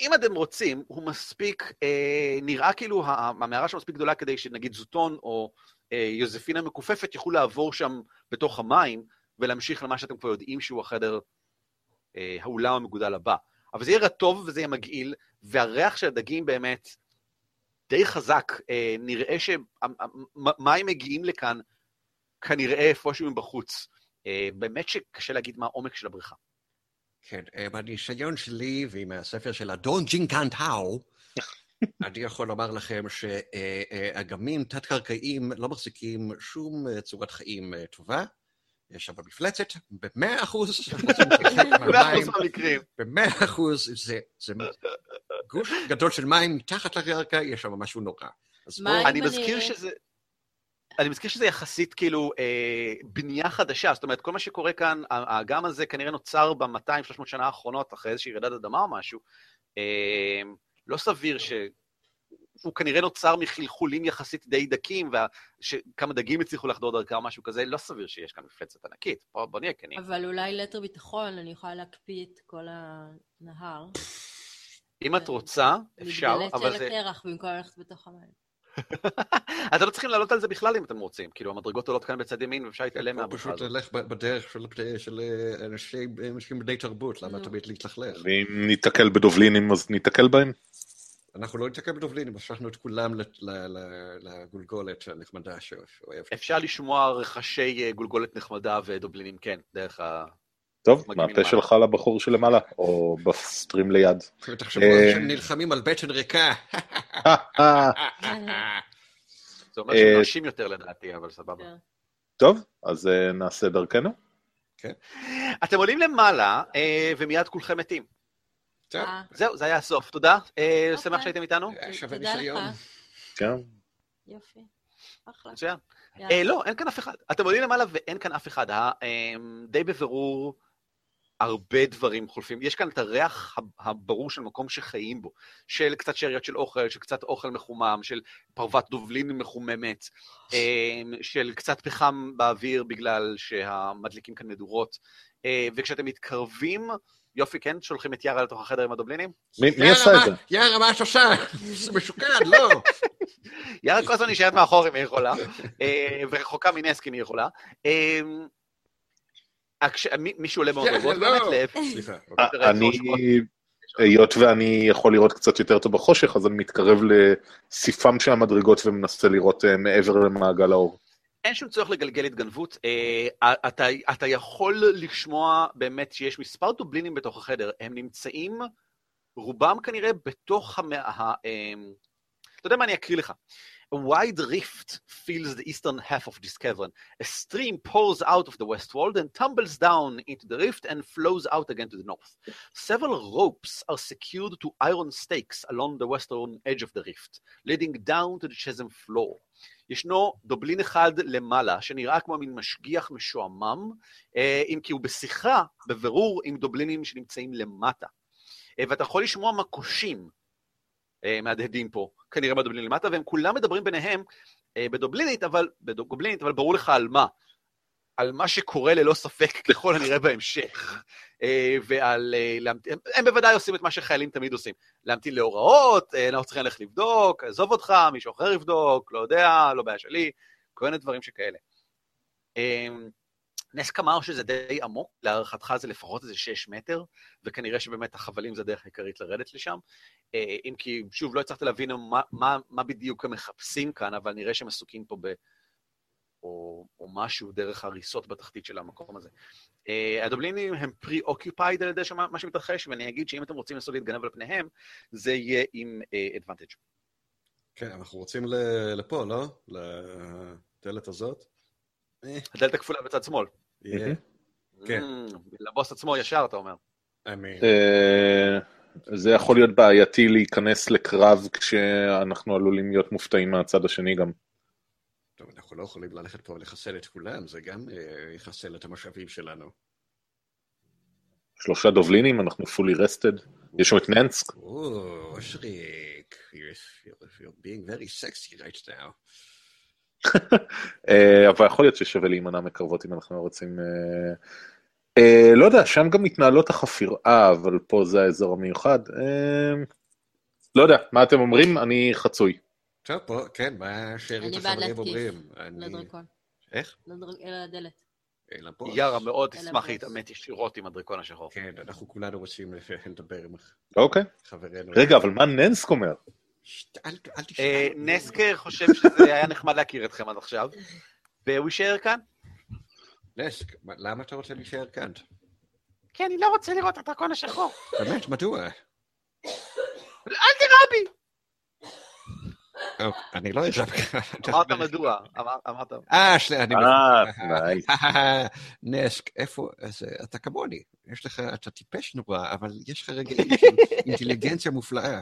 אם אתם רוצים, הוא מספיק, אה, נראה כאילו המערה שם מספיק גדולה כדי שנגיד זוטון או אה, יוזפינה מכופפת יוכלו לעבור שם בתוך המים ולהמשיך למה שאתם כבר יודעים שהוא החדר, אה, האולם המגודל הבא. אבל זה יהיה רטוב וזה יהיה מגעיל, והריח של הדגים באמת די חזק. אה, נראה שמים מגיעים לכאן כנראה איפשהו מבחוץ. אה, באמת שקשה להגיד מה העומק של הבריכה. כן, אה, בניסיון שלי ועם הספר של אדון ג'ינקן טאו, אני יכול לומר לכם שאגמים תת-קרקעיים לא מחזיקים שום אה, צורת חיים אה, טובה. יש שם מפלצת, במאה אחוז. במאה אחוז זה, גוש גדול של מים מתחת לקרקע, יש שם משהו נורא. אני מזכיר שזה... אני מזכיר שזה יחסית כאילו אה, בנייה חדשה, זאת אומרת, כל מה שקורה כאן, האגם הזה כנראה נוצר ב-200-300 שנה האחרונות, אחרי איזושהי רעידת אדמה או משהו. אה, לא סביר ש... הוא כנראה נוצר מחלחולים יחסית די דקים, וכמה דגים הצליחו לחדור דרכם או משהו כזה, לא סביר שיש כאן מפלצת ענקית. בוא, בוא נהיה כנים. אבל אולי ליתר ביטחון, אני יכולה להקפיא את כל הנהר. אם את רוצה, אפשר, אבל של זה... הקרח במקום ללכת בתוך המים. אתם לא צריכים לעלות על זה בכלל אם אתם רוצים. כאילו, המדרגות עולות כאן בצד ימין, ואפשר להתעלם מהבריכה פשוט. ללך בדרך של, של אה, אנשים, בני תרבות, למה. תמיד להתלכלך? ואם ניתקל בדובלינים אז ניתקל בהם? אנחנו לא נתקע בדובלינים, משכנו את כולם ל- ל- ל- לגולגולת הנחמדה שאוהבת. אפשר לשמוע רחשי אה, גולגולת נחמדה ודובלינים, כן, דרך ה... טוב, מגיעים מה הפה למעלה. שלך לבחור שלמעלה? או בסטרים ליד? ותחשבו אה, שהם נלחמים על בטן ריקה. זה אומר אה, שהם נרשים יותר לדעתי, אבל סבבה. כן. טוב, אז אה, נעשה דרכנו. אתם עולים למעלה, אה, ומיד כולכם מתים. אה, זהו, זה היה הסוף. תודה. אה. שמח שהייתם איתנו. שווה ניסיון. כן. יופי. אחלה. מצוין. אה, לא, אין כאן אף אחד. אתם עולים למעלה ואין כאן אף אחד. אה, די בבירור, הרבה דברים חולפים. יש כאן את הריח הברור של מקום שחיים בו, של קצת שאריות של אוכל, של קצת אוכל מחומם, של פרוות דובלין מחוממת, אה, של קצת פחם באוויר בגלל שהמדליקים כאן מדורות. אה, וכשאתם מתקרבים, יופי, כן? שולחים את יארה לתוך החדר עם הדובלינים? מי עשה את זה? יאללה, מה את עושה? זה משוקד, לא. יארה כל הזמן נשארת מאחור אם היא יכולה, אה, ורחוקה מנסק אם היא יכולה. מישהו עולה במדרגות לא. באמת תראה, אני, היות ואני יכול לראות קצת יותר טוב בחושך, אז אני מתקרב לסיפם של המדרגות ומנסה לראות אה, מעבר למעגל האור. אין שום צורך לגלגל התגנבות. אה, אתה, אתה יכול לשמוע באמת שיש מספר דובלינים בתוך החדר. הם נמצאים, רובם כנראה בתוך המ... ה... אה, אתה יודע מה, אני אקריא לך. A wide rift fills the eastern half of this cavern. A stream pours out of the west wall, then tumbles down into the rift and flows out again to the north. Several ropes are secured to iron stakes along the western edge of the rift, leading down to the chasm floor. ישנו דובלין אחד למעלה, שנראה כמו מין משגיח משועמם, אה, אם כי הוא בשיחה, בבירור, עם דובלינים שנמצאים למטה. אה, ואתה יכול לשמוע מקושים אה, מהדהדים פה, כנראה מהדובלינים למטה, והם כולם מדברים ביניהם אה, בדובלינית, אבל, בגובלינית, אבל ברור לך על מה. על מה שקורה ללא ספק ככל הנראה בהמשך. אה, ועל... אה, הם, הם בוודאי עושים את מה שחיילים תמיד עושים. להמתין להוראות, אה, אנחנו צריכים ללכת לבדוק, עזוב אותך, מישהו אחר יבדוק, לא יודע, לא בעיה שלי, כל מיני דברים שכאלה. נסק אמר שזה די עמוק, להערכתך זה לפחות איזה 6 מטר, וכנראה שבאמת החבלים זה הדרך העיקרית לרדת לשם. אה, אם כי, שוב, לא הצלחת להבין מה, מה, מה בדיוק הם מחפשים כאן, אבל נראה שהם עסוקים פה ב... או, או משהו דרך הריסות בתחתית של המקום הזה. Uh, הדובלינים הם pre-occupied על ידי שמה- מה שמתרחש, ואני אגיד שאם אתם רוצים לנסות להתגנב על פניהם, זה יהיה עם uh, advantage. כן, אנחנו רוצים ל- לפה, לא? לדלת הזאת? הדלת הכפולה בצד שמאל. כן. Mm, לבוס עצמו ישר, אתה אומר. I mean, אה, זה יכול להיות בעייתי להיכנס לקרב כשאנחנו עלולים להיות מופתעים מהצד השני גם. טוב, אנחנו לא יכולים ללכת פה ולחסל את כולם, זה גם אה, יחסל את המשאבים שלנו. שלושה דובלינים, אנחנו fully rested. יש שם את ננסק. או, אושריק, you're, you're, you're being very sexy right now. אה, אבל יכול להיות ששווה להימנע מקרבות אם אנחנו רוצים... אה, אה, לא יודע, שם גם מתנהלות החפירה, אבל פה זה האזור המיוחד. אה, לא יודע, מה אתם אומרים? אני חצוי. טוב, פה, כן, מה שארית אני בעד החברים להתקיף אומרים? אני- לדרקון. איך? לדר- אל הדלת. אלא פה. יארה מאוד אל הבוס. להתעמת ישירות עם הדרקון השחור. כן, אנחנו כולנו רוצים לדבר עם אוקיי. חברינו. רגע, אבל מה ננסק אומר? שט, אל אל אה, תשאל. נסקר חושב שזה היה נחמד להכיר אתכם עד עכשיו, והוא יישאר כאן. נסק, מה- למה אתה רוצה להישאר כאן? כי אני לא רוצה לראות את הדרקון השחור. באמת, מדוע? אל תירה בי! אוקיי, אני לא יודע. אמרת מדוע, אמר- אמרת... אה, שנייה, אני... אה, נייס. נסק, איפה, אה, אתה כמוני, יש לך, אתה טיפש נורא, אבל יש לך רגעים של אינטליגנציה מופלאה.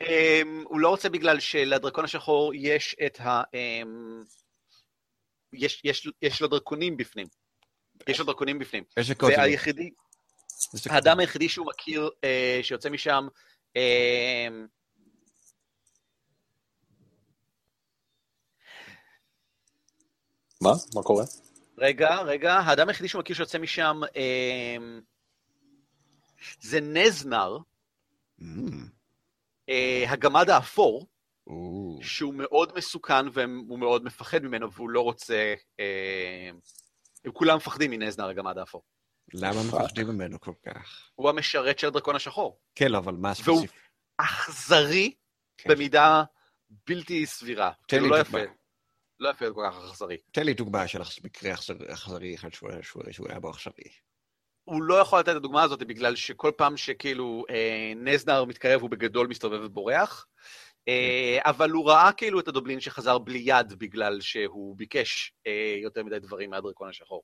אמ, הוא לא רוצה בגלל שלדרקון השחור יש את ה... אמ, יש- יש- יש לו דרקונים בפנים. יש לו דרקונים בפנים. איזה קוד? זה היחידי, איזה קוד? האדם היחידי שהוא מכיר אה, שיוצא משם, אמ, מה? מה קורה? רגע, רגע, האדם היחידי שהוא מכיר שיוצא משם אמ, זה נזנר, אה, הגמד האפור, שהוא מאוד מסוכן והוא מאוד מפחד ממנו והוא לא רוצה... אה, הם כולם מפחדים מנזנר הגמד האפור. למה מפחדים ממנו כל כך? הוא המשרת של הדרקון השחור. כן, לא, אבל מה והוא- הספציפי? אכזרי כן. במידה בלתי סבירה. תן כאילו לי לא דוגמה. לא יפה להיות כל כך אכזרי. תן לי דוגמה של מקרה אכזר- אכזרי אחד שהוא היה- שהוא- שהוא היה בו אכזרי. הוא לא יכול לתת את הדוגמה הזאת בגלל שכל פעם שכאילו אה, נזנר מתקרב הוא בגדול מסתובב ובורח, אה, אבל הוא ראה כאילו את הדובלין שחזר בלי יד בגלל שהוא ביקש אה, יותר מדי דברים מהדרקון השחור.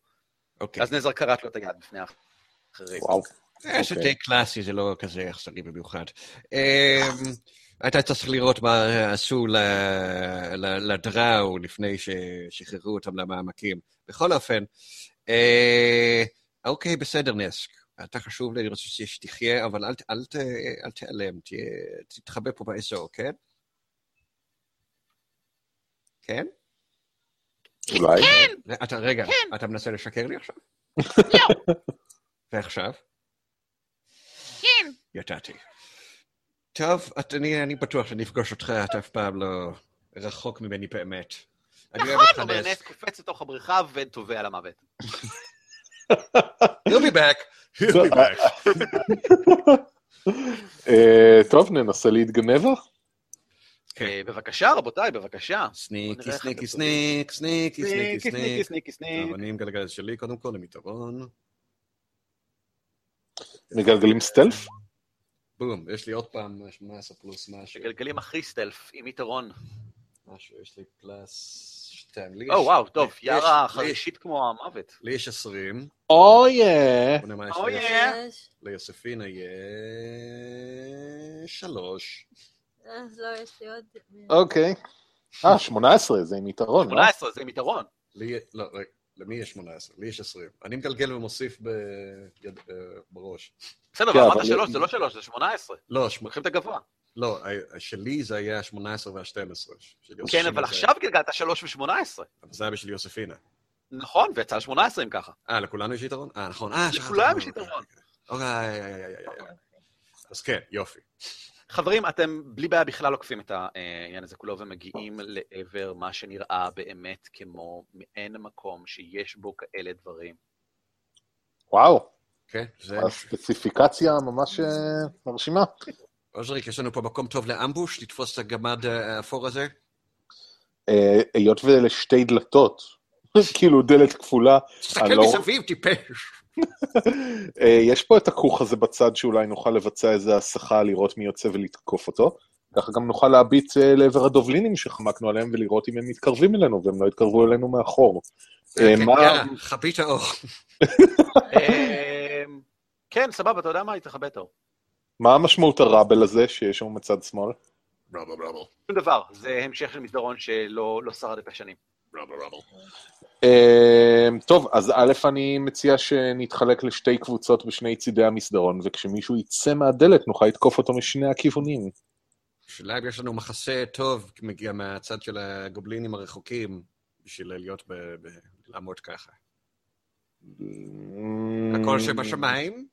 אוקיי. אז נזר כרת לו את היד בפני האחרים. וואו. זה אוקיי. די קלאסי, זה לא כזה אכזרי במיוחד. אמ, אתה צריך לראות מה עשו לדראו לפני ששחררו אותם למעמקים. בכל אופן, אה, אוקיי, בסדר, נסק. אתה חשוב לי, אני רוצה שתחיה, אבל אל, ת- אל, ת- אל תיעלם, תתחבא פה באזור, כן? כן? אולי? אתה, רגע, אתה מנסה לשקר לי עכשיו? לא. ועכשיו? כן. ידעתי. טוב, את, אני, אני בטוח שאני אפגוש אותך, אתה אף פעם לא רחוק ממני באמת. אומר נס. נס קופץ לתוך הבריכה וטובע למוות. He'll be back. He'll be back. אה, טוב, ננסה להתגנב לך. כן. אה, בבקשה, רבותיי, בבקשה. sneaky, sneaky, sneak, sneaky, sneaky, sneaky, sneaky, sneak. sneaky, sneak. עם גלגל שלי, קודם כל, עם יתרון. מגלגלים stealth? בום, יש לי עוד פעם 18 פלוס משהו. שגלגלים הכי stealth, עם יתרון. משהו, יש לי פלוס 2. לי או, וואו, טוב, יארה חרישית כמו המוות. לי יש 20. אוי, בוא נראה מה יש Oh, לי. yeah. יש? ליוספינה יש... שלוש. אז לא, יש לי עוד... אוקיי. אה, 18, זה עם יתרון, לא? 18, זה עם יתרון. לא, רגע, למי יש 18? לי יש 20. אני מגלגל ומוסיף אה, בראש. בסדר, כן, אבל אמרת אבל- שלוש, זה לא שלוש, זה 18. לא. לוקחים את הגבוה. לא, שלי זה היה 18 וה-12. כן, אבל עכשיו גלגלת שלוש ו-18. זה היה בשביל יוספינה. נכון, ויצא על 18 אם ככה. אה, לכולנו יש יתרון? אה, נכון. אה, שכחתי. לכולם יש יתרון. אוקיי, איי, איי, איי. אז כן, יופי. חברים, אתם בלי בעיה בכלל עוקפים את העניין הזה כולו ומגיעים לעבר מה שנראה באמת כמו מעין מקום שיש בו כאלה דברים. וואו, כן, זה... הספציפיקציה ממש אה, מרשימה. עוזריק, יש לנו פה מקום טוב לאמבוש, לתפוס את הגמד אה, האפור הזה? אה, היות ואלה שתי דלתות, כאילו דלת כפולה, תסתכל אני לא- מסביב, טיפש. אה, יש פה את הכוך הזה בצד שאולי נוכל לבצע איזה הסחה, לראות מי יוצא ולתקוף אותו. ככה גם נוכל להביט לעבר הדובלינים שחמקנו עליהם ולראות אם הם מתקרבים אלינו, והם לא יתקרבו אלינו מאחור. כן, יאללה, חבית האור. כן, סבבה, אתה יודע מה? תכבה את האור. מה המשמעות הראבל הזה שיש שם מצד שמאל? רבל רבל, שום דבר, זה המשך של מסדרון שלא לא שרד את השנים. רבל רבל. אה, טוב, אז א', אני מציע שנתחלק לשתי קבוצות בשני צידי המסדרון, וכשמישהו יצא מהדלת נוכל לתקוף אותו משני הכיוונים. השאלה אם יש לנו מחסה טוב, מגיע מהצד של הגובלינים הרחוקים, בשביל להיות ב... ב... לעמוד ככה. הכל שבשמיים?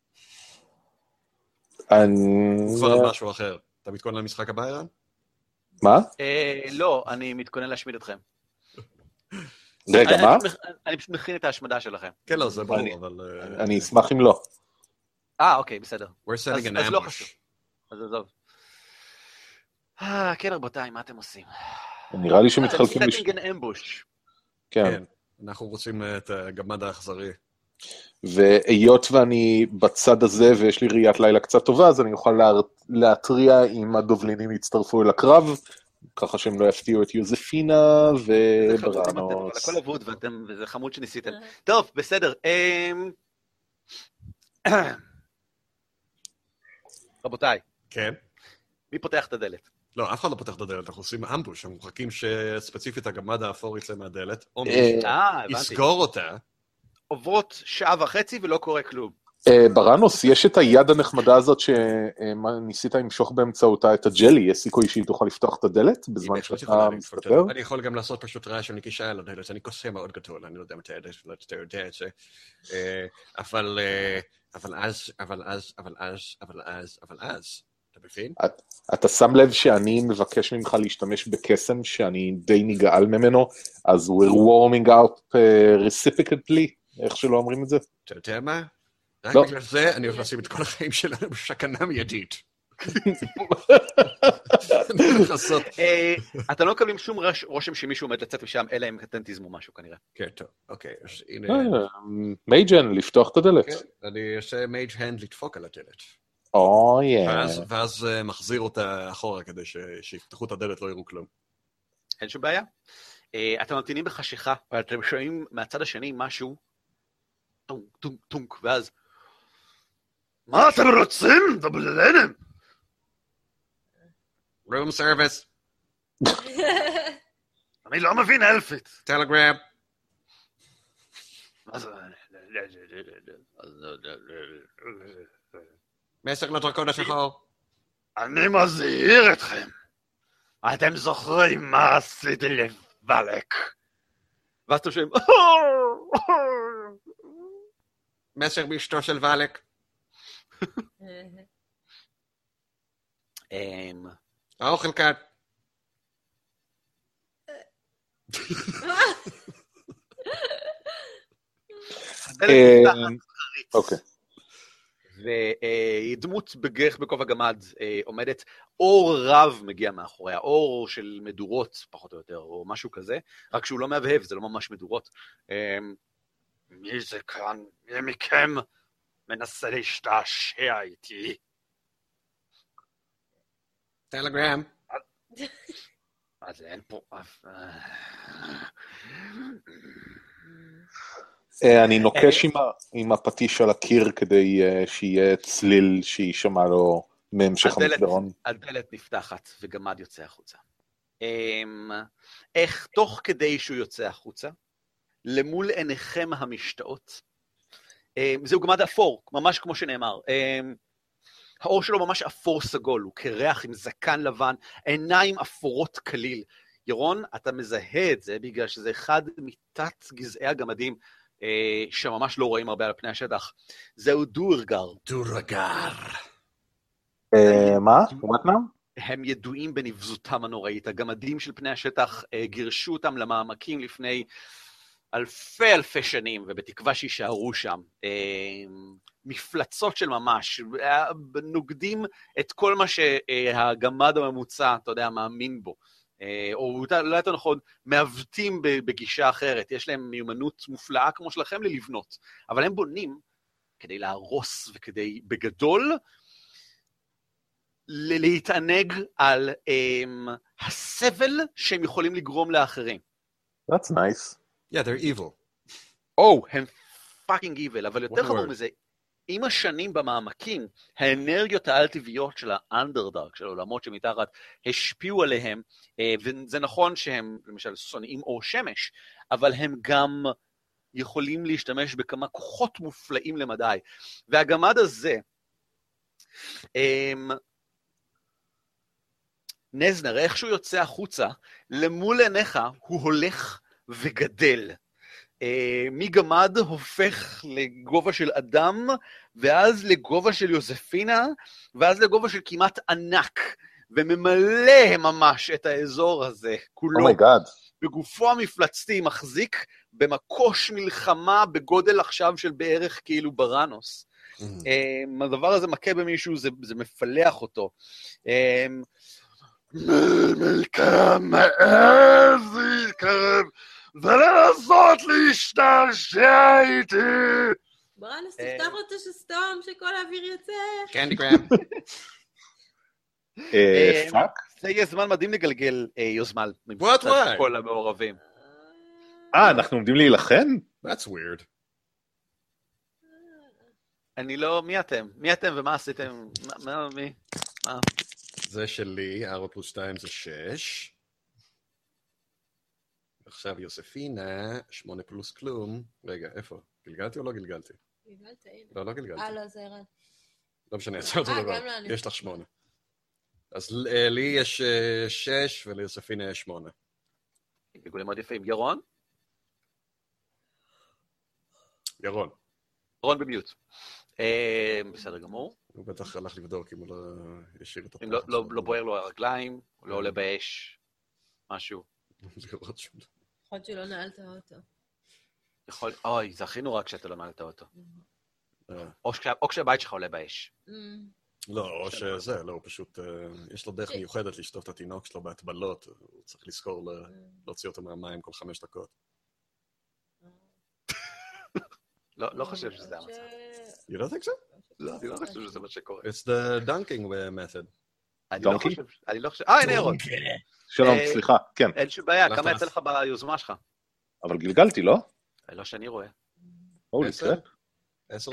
אני... כבר על משהו אחר. אתה מתכונן למשחק הבא, ערן? מה? אה, לא, אני מתכונן להשמיד אתכם. רגע, מה? אני פשוט- מכין את ההשמדה שלכם. כן, לא, זה ברור, אבל... אה, אני אשמח אם לא. אה, אוקיי, בסדר. We're setting an אז לא ambush. חשוב. אז עזוב. אה, כן, רבותיי, מה אתם עושים? נראה לי שמתחלקים... לש- setting an ambush. כן. כן. אנחנו רוצים את הגמד האכזרי. והיות ואני בצד הזה ויש לי ראיית לילה קצת טובה, אז אני אוכל לה... להתריע אם הדובלינים יצטרפו אל הקרב, ככה שהם לא יפתיעו את יוזפינה ובראנוס. הכל אבוד ואתם, וזה חמוד שניסיתם. טוב, בסדר. אמ, רבותיי, כן. מי פותח את הדלת? לא, אף אחד לא פותח את הדלת, אנחנו עושים אמבוש, אנחנו מחכים שספציפית הגמד האפור יצא מהדלת, או אה, אה, הבנתי. יסגור אותה. עוברות שעה וחצי ולא קורה כלום. אה, בראנוס, יש את היד הנחמדה הזאת שניסית למשוך באמצעותה את הג'לי, יש סיכוי שהיא תוכל לפתוח את הדלת בזמן שאתה מסתתר? אני יכול גם לעשות פשוט רעש של נקישה על הדלת, אני קוסם מאוד גדול, אני לא יודע אם אתה יודע- אתה יודע את זה. אה, אבל אה, אבל אז, אבל אז, אבל אז, אבל אז, אבל אז, אתה מבין? אתה שם לב שאני מבקש ממך להשתמש בקסם שאני די נגעל ממנו, אז we're warming up uh, reciprocately, איך שלא אומרים את זה? אתה יודע מה? רק לא. בגלל זה אני הולך לשים את כל החיים שלנו בסכנה מיידית. אה, אתם לא מקבלים שום רושם שמישהו עומד לצאת משם, אלא אם אתם תיזמו משהו כנראה. כן, טוב, אוקיי, אז הנה... אה, mage hand, לפתוח את הדלת. כן, אני אעשה mage hand לדפוק על הדלת. או יא. ואז, אה, מחזיר אותה אחורה כדי שיפתחו את הדלת, לא יראו כלום. אין שום בעיה. אה, אתם ממתינים בחשיכה, ואתם שומעים מהצד השני משהו, טונק, טונק, טונק, ואז... מה אתם רוצים? דבלנים! room service, אני לא מבין אלפית. טלגרם. מה זה? מסר לדרקון השחור. אני מזהיר אתכם. אתם זוכרים מה עשיתי לבלק? ואז אתם שומעים... מסר מאשתו של ואלק. אמ, האוכל כאן. אה, נפתחת אוקיי. ודמות בגרך בכובע גמד אה, עומדת, אור רב מגיע מאחוריה, אור של מדורות פחות או יותר, או משהו כזה, רק שהוא לא מהבהב, זה לא ממש מדורות. מי זה כאן? מי מכם מנסה להשתעשע איתי? טלגרם. אז אין פה אף... אני נוקש עם הפטיש על הקיר כדי אה, שיהיה צליל שיישמע לו מהמשך הדלת- המסדרון. הדלת נפתחת וגמד יוצא החוצה. אמ, איך תוך כדי שהוא יוצא החוצה, למול עיניכם המשתאות, אמ, זהו גמד אפור, ממש כמו שנאמר. אמ, העור שלו ממש אפור סגול, הוא קרח עם זקן לבן, עיניים אפורות כליל. ירון, אתה מזהה את זה בגלל שזה אחד מתת גזעי הגמדים אה, שממש לא רואים הרבה על פני השטח. זהו דורגר, דורגר. אה, מה? הם ידועים בנבזותם הנוראית. הגמדים של פני השטח אה, גירשו אותם למעמקים לפני אלפי אלפי שנים, ובתקווה שיישארו שם. אה, מפלצות של ממש, נוגדים את כל מה שהגמד הממוצע, אתה יודע, מאמין בו. אה, או אולי יותר נכון, מעוותים בגישה אחרת. יש להם מיומנות מופלאה כמו שלכם ללבנות, אבל הם בונים כדי להרוס וכדי, בגדול, להתענג על um, הסבל שהם יכולים לגרום לאחרים. That's nice. Yeah, they're evil. או, הם פאקינג איבל, אבל יותר חמור. מזה, עם השנים במעמקים, האנרגיות האל-טבעיות של האנדרדארק, של העולמות שמתחת, השפיעו עליהם, אה, וזה נכון שהם למשל שונאים אור שמש, אבל הם גם יכולים להשתמש בכמה כוחות מופלאים למדי. והגמד הזה, אמ, נזנר, איך שהוא יוצא החוצה, למול עיניך הוא הולך וגדל. אה, מגמד הופך לגובה של אדם, ואז לגובה של יוזפינה, ואז לגובה של כמעט ענק, וממלא ממש את האזור הזה כולו. oh my god. בגופו המפלצתי מחזיק במקוש מלחמה בגודל עכשיו של בערך כאילו בראנוס. אמ, הדבר הזה מכה במישהו, זה, זה מפלח אותו. אמ, מלכה מעז להתקרב ולנסות להשתעשע איתי. בראנוס, אה. תפתח לו את השסתום שכל האוויר יוצא. קנדי גרם. אה, אה, פאק? זה יהיה זמן מדהים לגלגל אה, יוזמל. What, מצד why? כל המעורבים. אה, אנחנו עומדים להילחם? That's weird. אני לא, מי אתם? מי אתם ומה עשיתם? מה- מה, מי? מה? זה שלי, 4 פלוס 2 זה 6. עכשיו יוספינה, 8 פלוס כלום. רגע, איפה? גלגלתי או לא גלגלתי? גלגלת, הנה. לא, לא גלגלתי. אה, לא, זה ערן. לא משנה, זה אותו אה, דבר. לנו. יש לך 8. אז אה, לי יש 6 וליוספינה יש 8. גלגולים מאוד יפים. ירון? ירון, ירון במיוט. אה, בסדר גמור. הוא בטח הלך לבדוק אם הוא לא השאיר את אם לא- הפחד לא. לא בוער לו הרגליים, הוא לא עולה באש, משהו. לראות שהוא- יכול להיות שלא נעל את האוטו. יכול, אוי, זה הכי נורא כשאתה לא מעל את האוטו. אה, או כשה- או כשהבית שלך עולה באש. Mm. לא, או שזה, לא, הוא פשוט, אה, יש לו דרך מיוחדת לשטוף את התינוק שלו בהטבלות, הוא צריך לזכור ל- להוציא אותו מהמים כל חמש דקות. לא לא חושב שזה המצב. ש- You don't think so? לא, אני לא חושב שזה מה שקורה. It's the dunking method. אני לא דונקי? חושב, אני לא חושב, אה, הנה ירון. שלום, אה, סליחה, כן. אין שום בעיה, כמה יצא לך ביוזמה שלך? אבל גלגלתי, לא? לא שאני רואה. הולי עשר?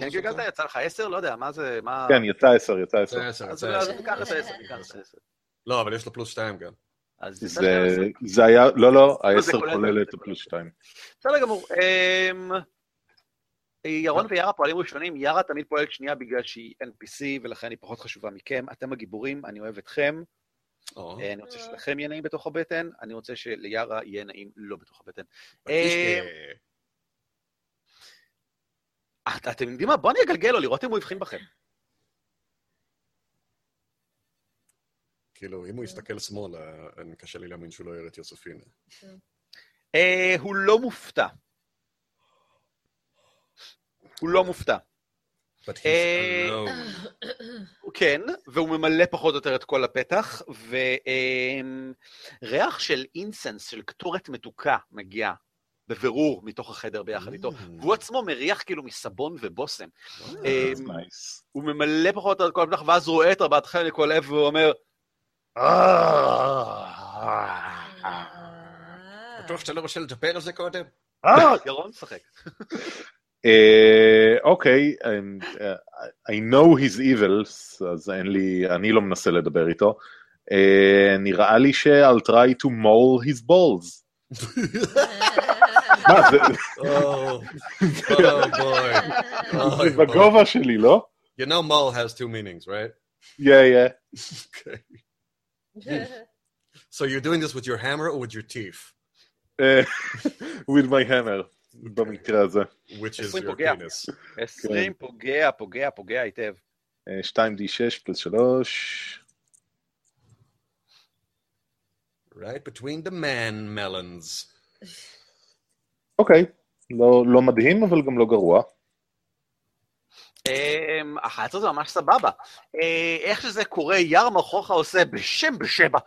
כן? גלגלת, יצא לך עשר? לא יודע, מה זה, מה... כן, יצא עשר, יצא עשר. אז. ניקח את העשר, ניקח את העשר. לא, אבל יש לו פלוס שתיים גם. זה היה, לא, לא, העשר כולל את. הפלוס שתיים. בסדר גמור. ירון ויארה פועלים ראשונים, יארה תמיד פועלת שנייה בגלל שהיא NPC ולכן היא פחות חשובה מכם. אתם הגיבורים, אני אוהב אתכם. אה, אני רוצה שלכם יהיה נעים בתוך הבטן, אני רוצה שליארה יהיה נעים לא בתוך הבטן. אה, את- אתם יודעים מה? בואו אני אגלגל לו, לראות אם הוא הבחין בכם. כאילו, אם הוא יסתכל שמאלה, קשה לי להאמין שהוא לא יראה את יוספינה. אה, הוא לא מופתע. הוא לא מופתע. אה, כן, והוא ממלא פחות או יותר את כל הפתח, וריח של אינסנס, של קטורת מתוקה, מגיע בבירור מתוך החדר ביחד איתו. Mm. והוא עצמו מריח כאילו מסבון ובושם. אה, אה. הוא ממלא פחות או יותר את כל הפתח, ואז רואה את ארבעת חלק לכל עבר והוא אומר, בטוח שאתה לא רוצה לדבר על זה קודם? אה, ירון, שחק. אה, אוקיי, and, uh, I know he's evil, אז אין לי, אני לא מנסה לדבר איתו. אה, נראה לי ש-I'll try to maul his balls. מה, זה Oh, oh boy. זה בגובה שלי, לא? You know Mull has two meanings, right? Yeah, yeah. Okay. So you're doing this with your hammer or with your teeth? אה, with my hammer, במקרה הזה. Which is your פוגע. penis? 20 פוגע, פוגע, פוגע היטב. אה, 2d6 פלוס 3. Right between the man melons. אוקיי, לא לא מדהים, אבל גם לא גרוע. אמ, החלטה זה ממש סבבה. אה, איך שזה קורה, יר מרחוכה עושה בשם בשבע,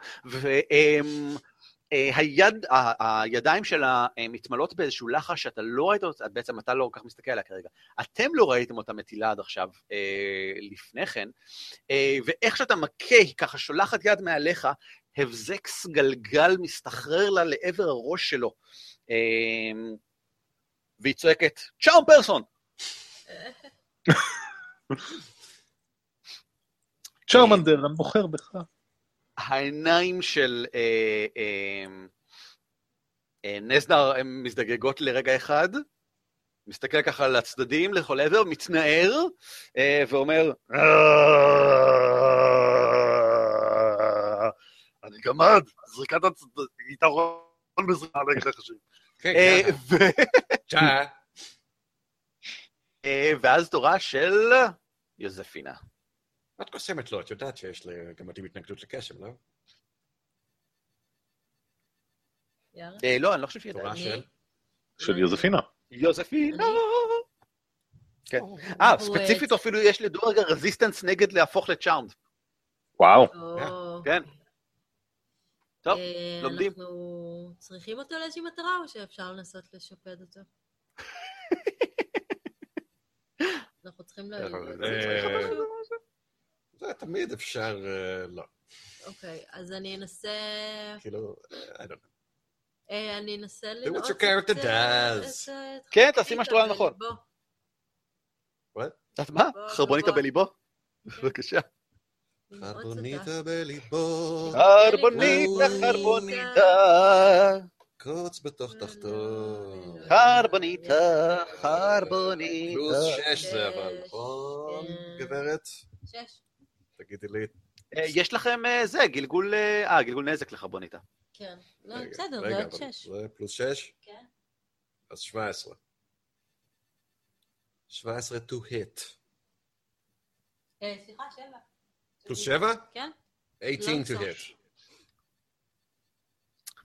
והיד, הידיים שלה מתמלאות באיזשהו לחש שאתה לא ראית אותה, בעצם אתה לא כל כך מסתכל עליה כרגע. אתם לא ראיתם אותה מטילה עד עכשיו אה, לפני כן, אה, ואיך שאתה מכה, היא ככה שולחת יד מעליך, הבזק סגלגל מסתחרר לה לעבר הראש שלו. אה, והיא צועקת, צ'אום פרסון! צ'רמנדר, אני בוחר בך. העיניים של אה, אה, אה, נסדר הן מזדגגות לרגע אחד, מסתכל ככה לצדדים, לכל עבר, מתנער, אה, ואומר, אני גמד, זריקת יתרון בזריקה נגד. אה, ואז תורה של יוזפינה. את קוסמת לו, את יודעת שיש לגמדים התנגדות לקסם, לא? יאללה. אה, לא, אני לא חושב שהיא תורה של... של יוזפינה. יוזפינה. כן. אה, ספציפית אפילו יש לדורגה רזיסטנס נגד להפוך לצ'ארמד. וואו. או, כן. טוב, אה, לומדים. אנחנו צריכים אותו לאיזושהי מטרה, או שאפשר לנסות לשפד אותו? אנחנו צריכים ל... זה תמיד אפשר... אה, לא. אוקיי, אז אני אנסה... כאילו, אה, I don't know. אה, אני אנסה character את, את כן, תעשי מה שאת רואה. בליבו. את מה? בוא. בליבו? בבקשה. לנעוץ אותה. חרבוניטה בליבו, חרבוניטה, חרבוניטה. קוץ בתוך תחתו. חרבוניטה, חרבוניטה. פלוס שש זה אבל, נכון, כן. גברת? שש. תגידי לי. אה, יש לכם אה, זה, גלגול... אה, אה, גלגול נזק לחרבוניטה. כן. לא, בסדר, זה עוד אבל שש. זה פלוס שש? כן. אז 17. 17 to hit. סליחה, שבע. פלוס שבע? כן. 18 to לא, hit.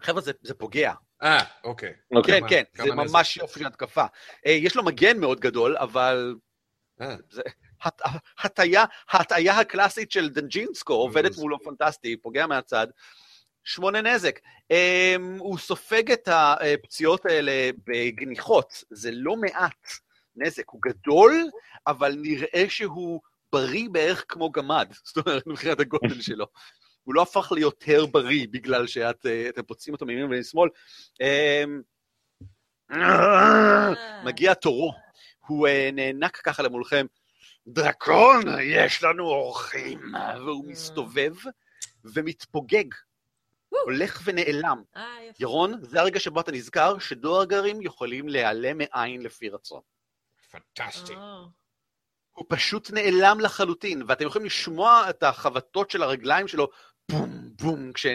חבר'ה, זה- זה פוגע. אה, אוקיי. אוקיי. כן, כן, זה? ממש יופי של התקפה. יש לו מגן מאוד גדול, אבל אה, ההטעיה הקלאסית של דנג'ינסקו עובדת אז- מולו פנטסטי, פוגע מהצד. שמונה נזק. Um, הוא סופג את הפציעות האלה בגניחות, זה לא מעט נזק, הוא גדול, אבל נראה שהוא בריא בערך כמו גמד, זאת אומרת, מבחינת הגודל שלו. הוא לא הפך ליותר בריא בגלל שאתם פוצעים אותו מימין ומשמאל. אמ, אה, מגיע תורו, הוא אה, נאנק ככה למולכם, דרקון, יש לנו אורחים. והוא מסתובב ומתפוגג, הולך ונעלם. אה. ירון, זה הרגע שבו אתה נזכר שדואגרים יכולים להיעלם מעין לפי רצון. פנטסטי. אה, הוא פשוט נעלם לחלוטין, ואתם יכולים לשמוע את החבטות של הרגליים שלו, בום, בום, כשהוא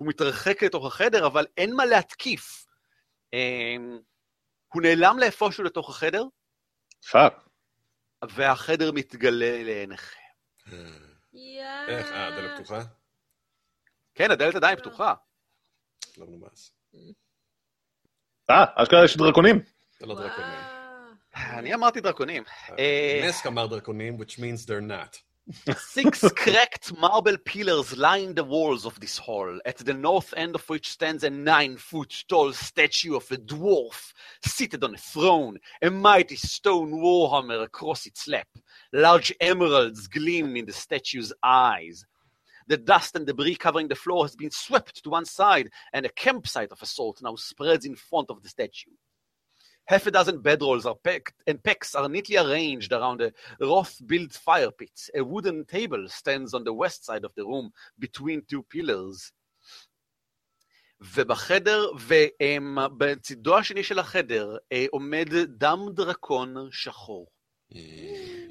מתרחק לתוך החדר, אבל אין מה להתקיף. אמ, הוא נעלם לאיפשהו לתוך החדר, fuck. והחדר מתגלה לעיניכם. yeah. איך, אה, הדלת פתוחה? כן, הדלת עדיין פתוחה. לא מנומס. אה, אשכרה יש דרקונים. זה לא. דרקונים. אני אמרתי דרקונים. אה, נסק אמר דרקונים, which means they're not. Six cracked marble pillars line the walls of this hall, at the north end of which stands a nine-foot tall statue of a dwarf seated on a throne, a mighty stone warhammer across its lap. Large emeralds gleam in the statue's eyes. The dust and debris covering the floor has been swept to one side, and a campsite of assault now spreads in front of the statue. Half a dozen bedrolls are packed, and packs are neatly arranged around a Roth-built fire pit. A wooden table stands on the west side of the room between two pillars. ובחדר, ובצידו השני של החדר אה, עומד דם דרקון שחור.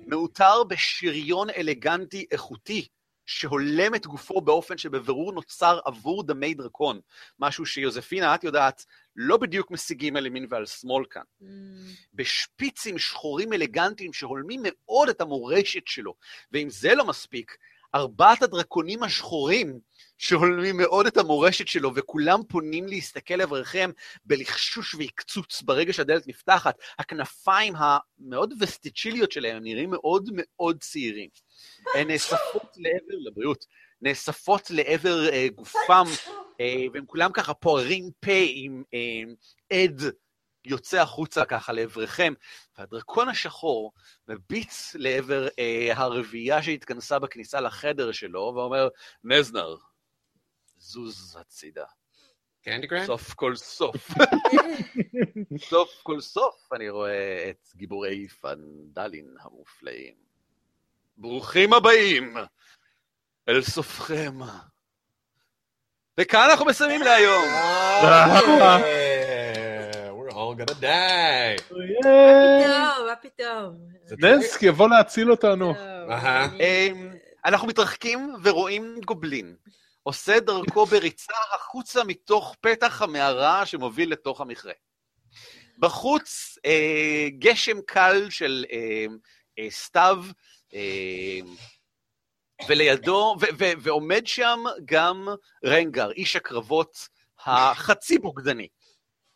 מעוטר בשריון אלגנטי איכותי, שהולם את גופו באופן שבבירור נוצר עבור דמי דרקון. משהו שיוזפינה, את יודעת, לא בדיוק משיגים על ימין ועל שמאל כאן. Mm, בשפיצים שחורים אלגנטיים שהולמים מאוד את המורשת שלו. ואם זה לא מספיק, ארבעת הדרקונים השחורים שהולמים מאוד את המורשת שלו, וכולם פונים להסתכל לעברכם בלחשוש ועקצוץ ברגע שהדלת נפתחת, הכנפיים המאוד וסטיצ'יליות שלהם נראים מאוד מאוד צעירים. הן נאספות לעבר, לבריאות, נאספות לעבר אה, גופם, אה, והם כולם ככה פוערים פה עם אה, אד יוצא החוצה ככה לעברכם, והדרקון השחור מביט לעבר אה, הרביעייה שהתכנסה בכניסה לחדר שלו, ואומר, נזנר, זוז הצידה. קנדי גרנד? סוף כל סוף, סוף כל סוף אני רואה את גיבורי פנדלין המופלאים. ברוכים הבאים אל סופכם. וכאן אנחנו מסיימים להיום. All gonna die. פתאום, מה פתאום? זה נסק יבוא להציל אותנו. אמ, אנחנו מתרחקים ורואים גובלין. עושה דרכו בריצה החוצה מתוך פתח המערה שמוביל לתוך המכרה. בחוץ אה, גשם קל של אה, אה, סתיו, אה, ולידו, ו- ו- ועומד שם גם רנגר, איש הקרבות החצי בוגדני,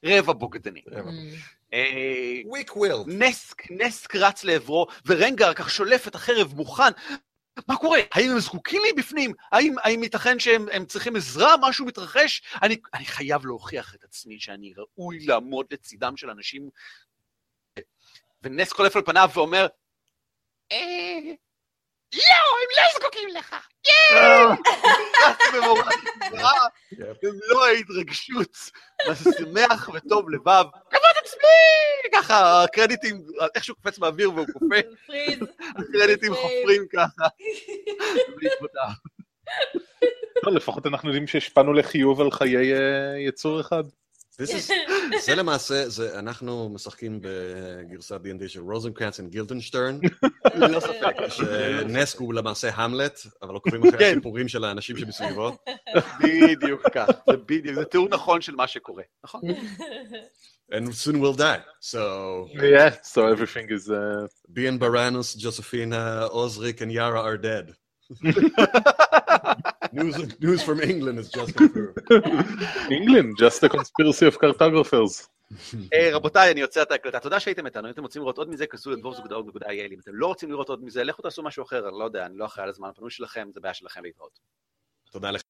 רבע בוגדני. וויק וויל. נסק, נסק רץ לעברו, ורנגר כך שולף את החרב מוכן. מה קורה? האם הם זקוקים לי בפנים? האם, האם ייתכן שהם הם צריכים עזרה? משהו מתרחש? אני, אני חייב להוכיח את עצמי שאני ראוי לעמוד לצידם של אנשים. ונס חולף על פניו ואומר, אה... יואו, הם לא זקוקים לך! גבוהה, במלוא ההתרגשות, שמח וטוב לבב, כבוד עצמי! ככה, הקרדיטים, איכשהו קופץ באוויר והוא קופא. הקרדיטים חופרים ככה. לפחות אנחנו יודעים שהשפענו לחיוב על חיי אה, יצור אחד. This is- זה למעשה, זה- אנחנו משחקים בגרסת D&D של רוזנקרנץ וגילדנשטרן, ללא ספק. שנסק הוא למעשה המלט, אבל עוקבים אחרי כן. הסיפורים של האנשים שבסביבו. בדיוק כך, זה בדיוק, זה תיאור נכון של מה שקורה, נכון? And soon we'll die. So, Yeah, so everything is... uh, Bian Baranus, Josephina, Osric, and Yara are dead. news, news from England is just confirmed. England, just a conspiracy of cartographers. אה, רבותיי, אני יוצא את ההקלטה. תודה שהייתם איתנו. אם אתם רוצים לראות עוד מזה, כנסו לדבורס.org.il. אם אתם לא רוצים לראות עוד מזה, לכו תעשו משהו אחר, אני לא יודע, אני לא אחראי על הזמן הפנוי שלכם, זה בעיה שלכם להתראות. תודה לך.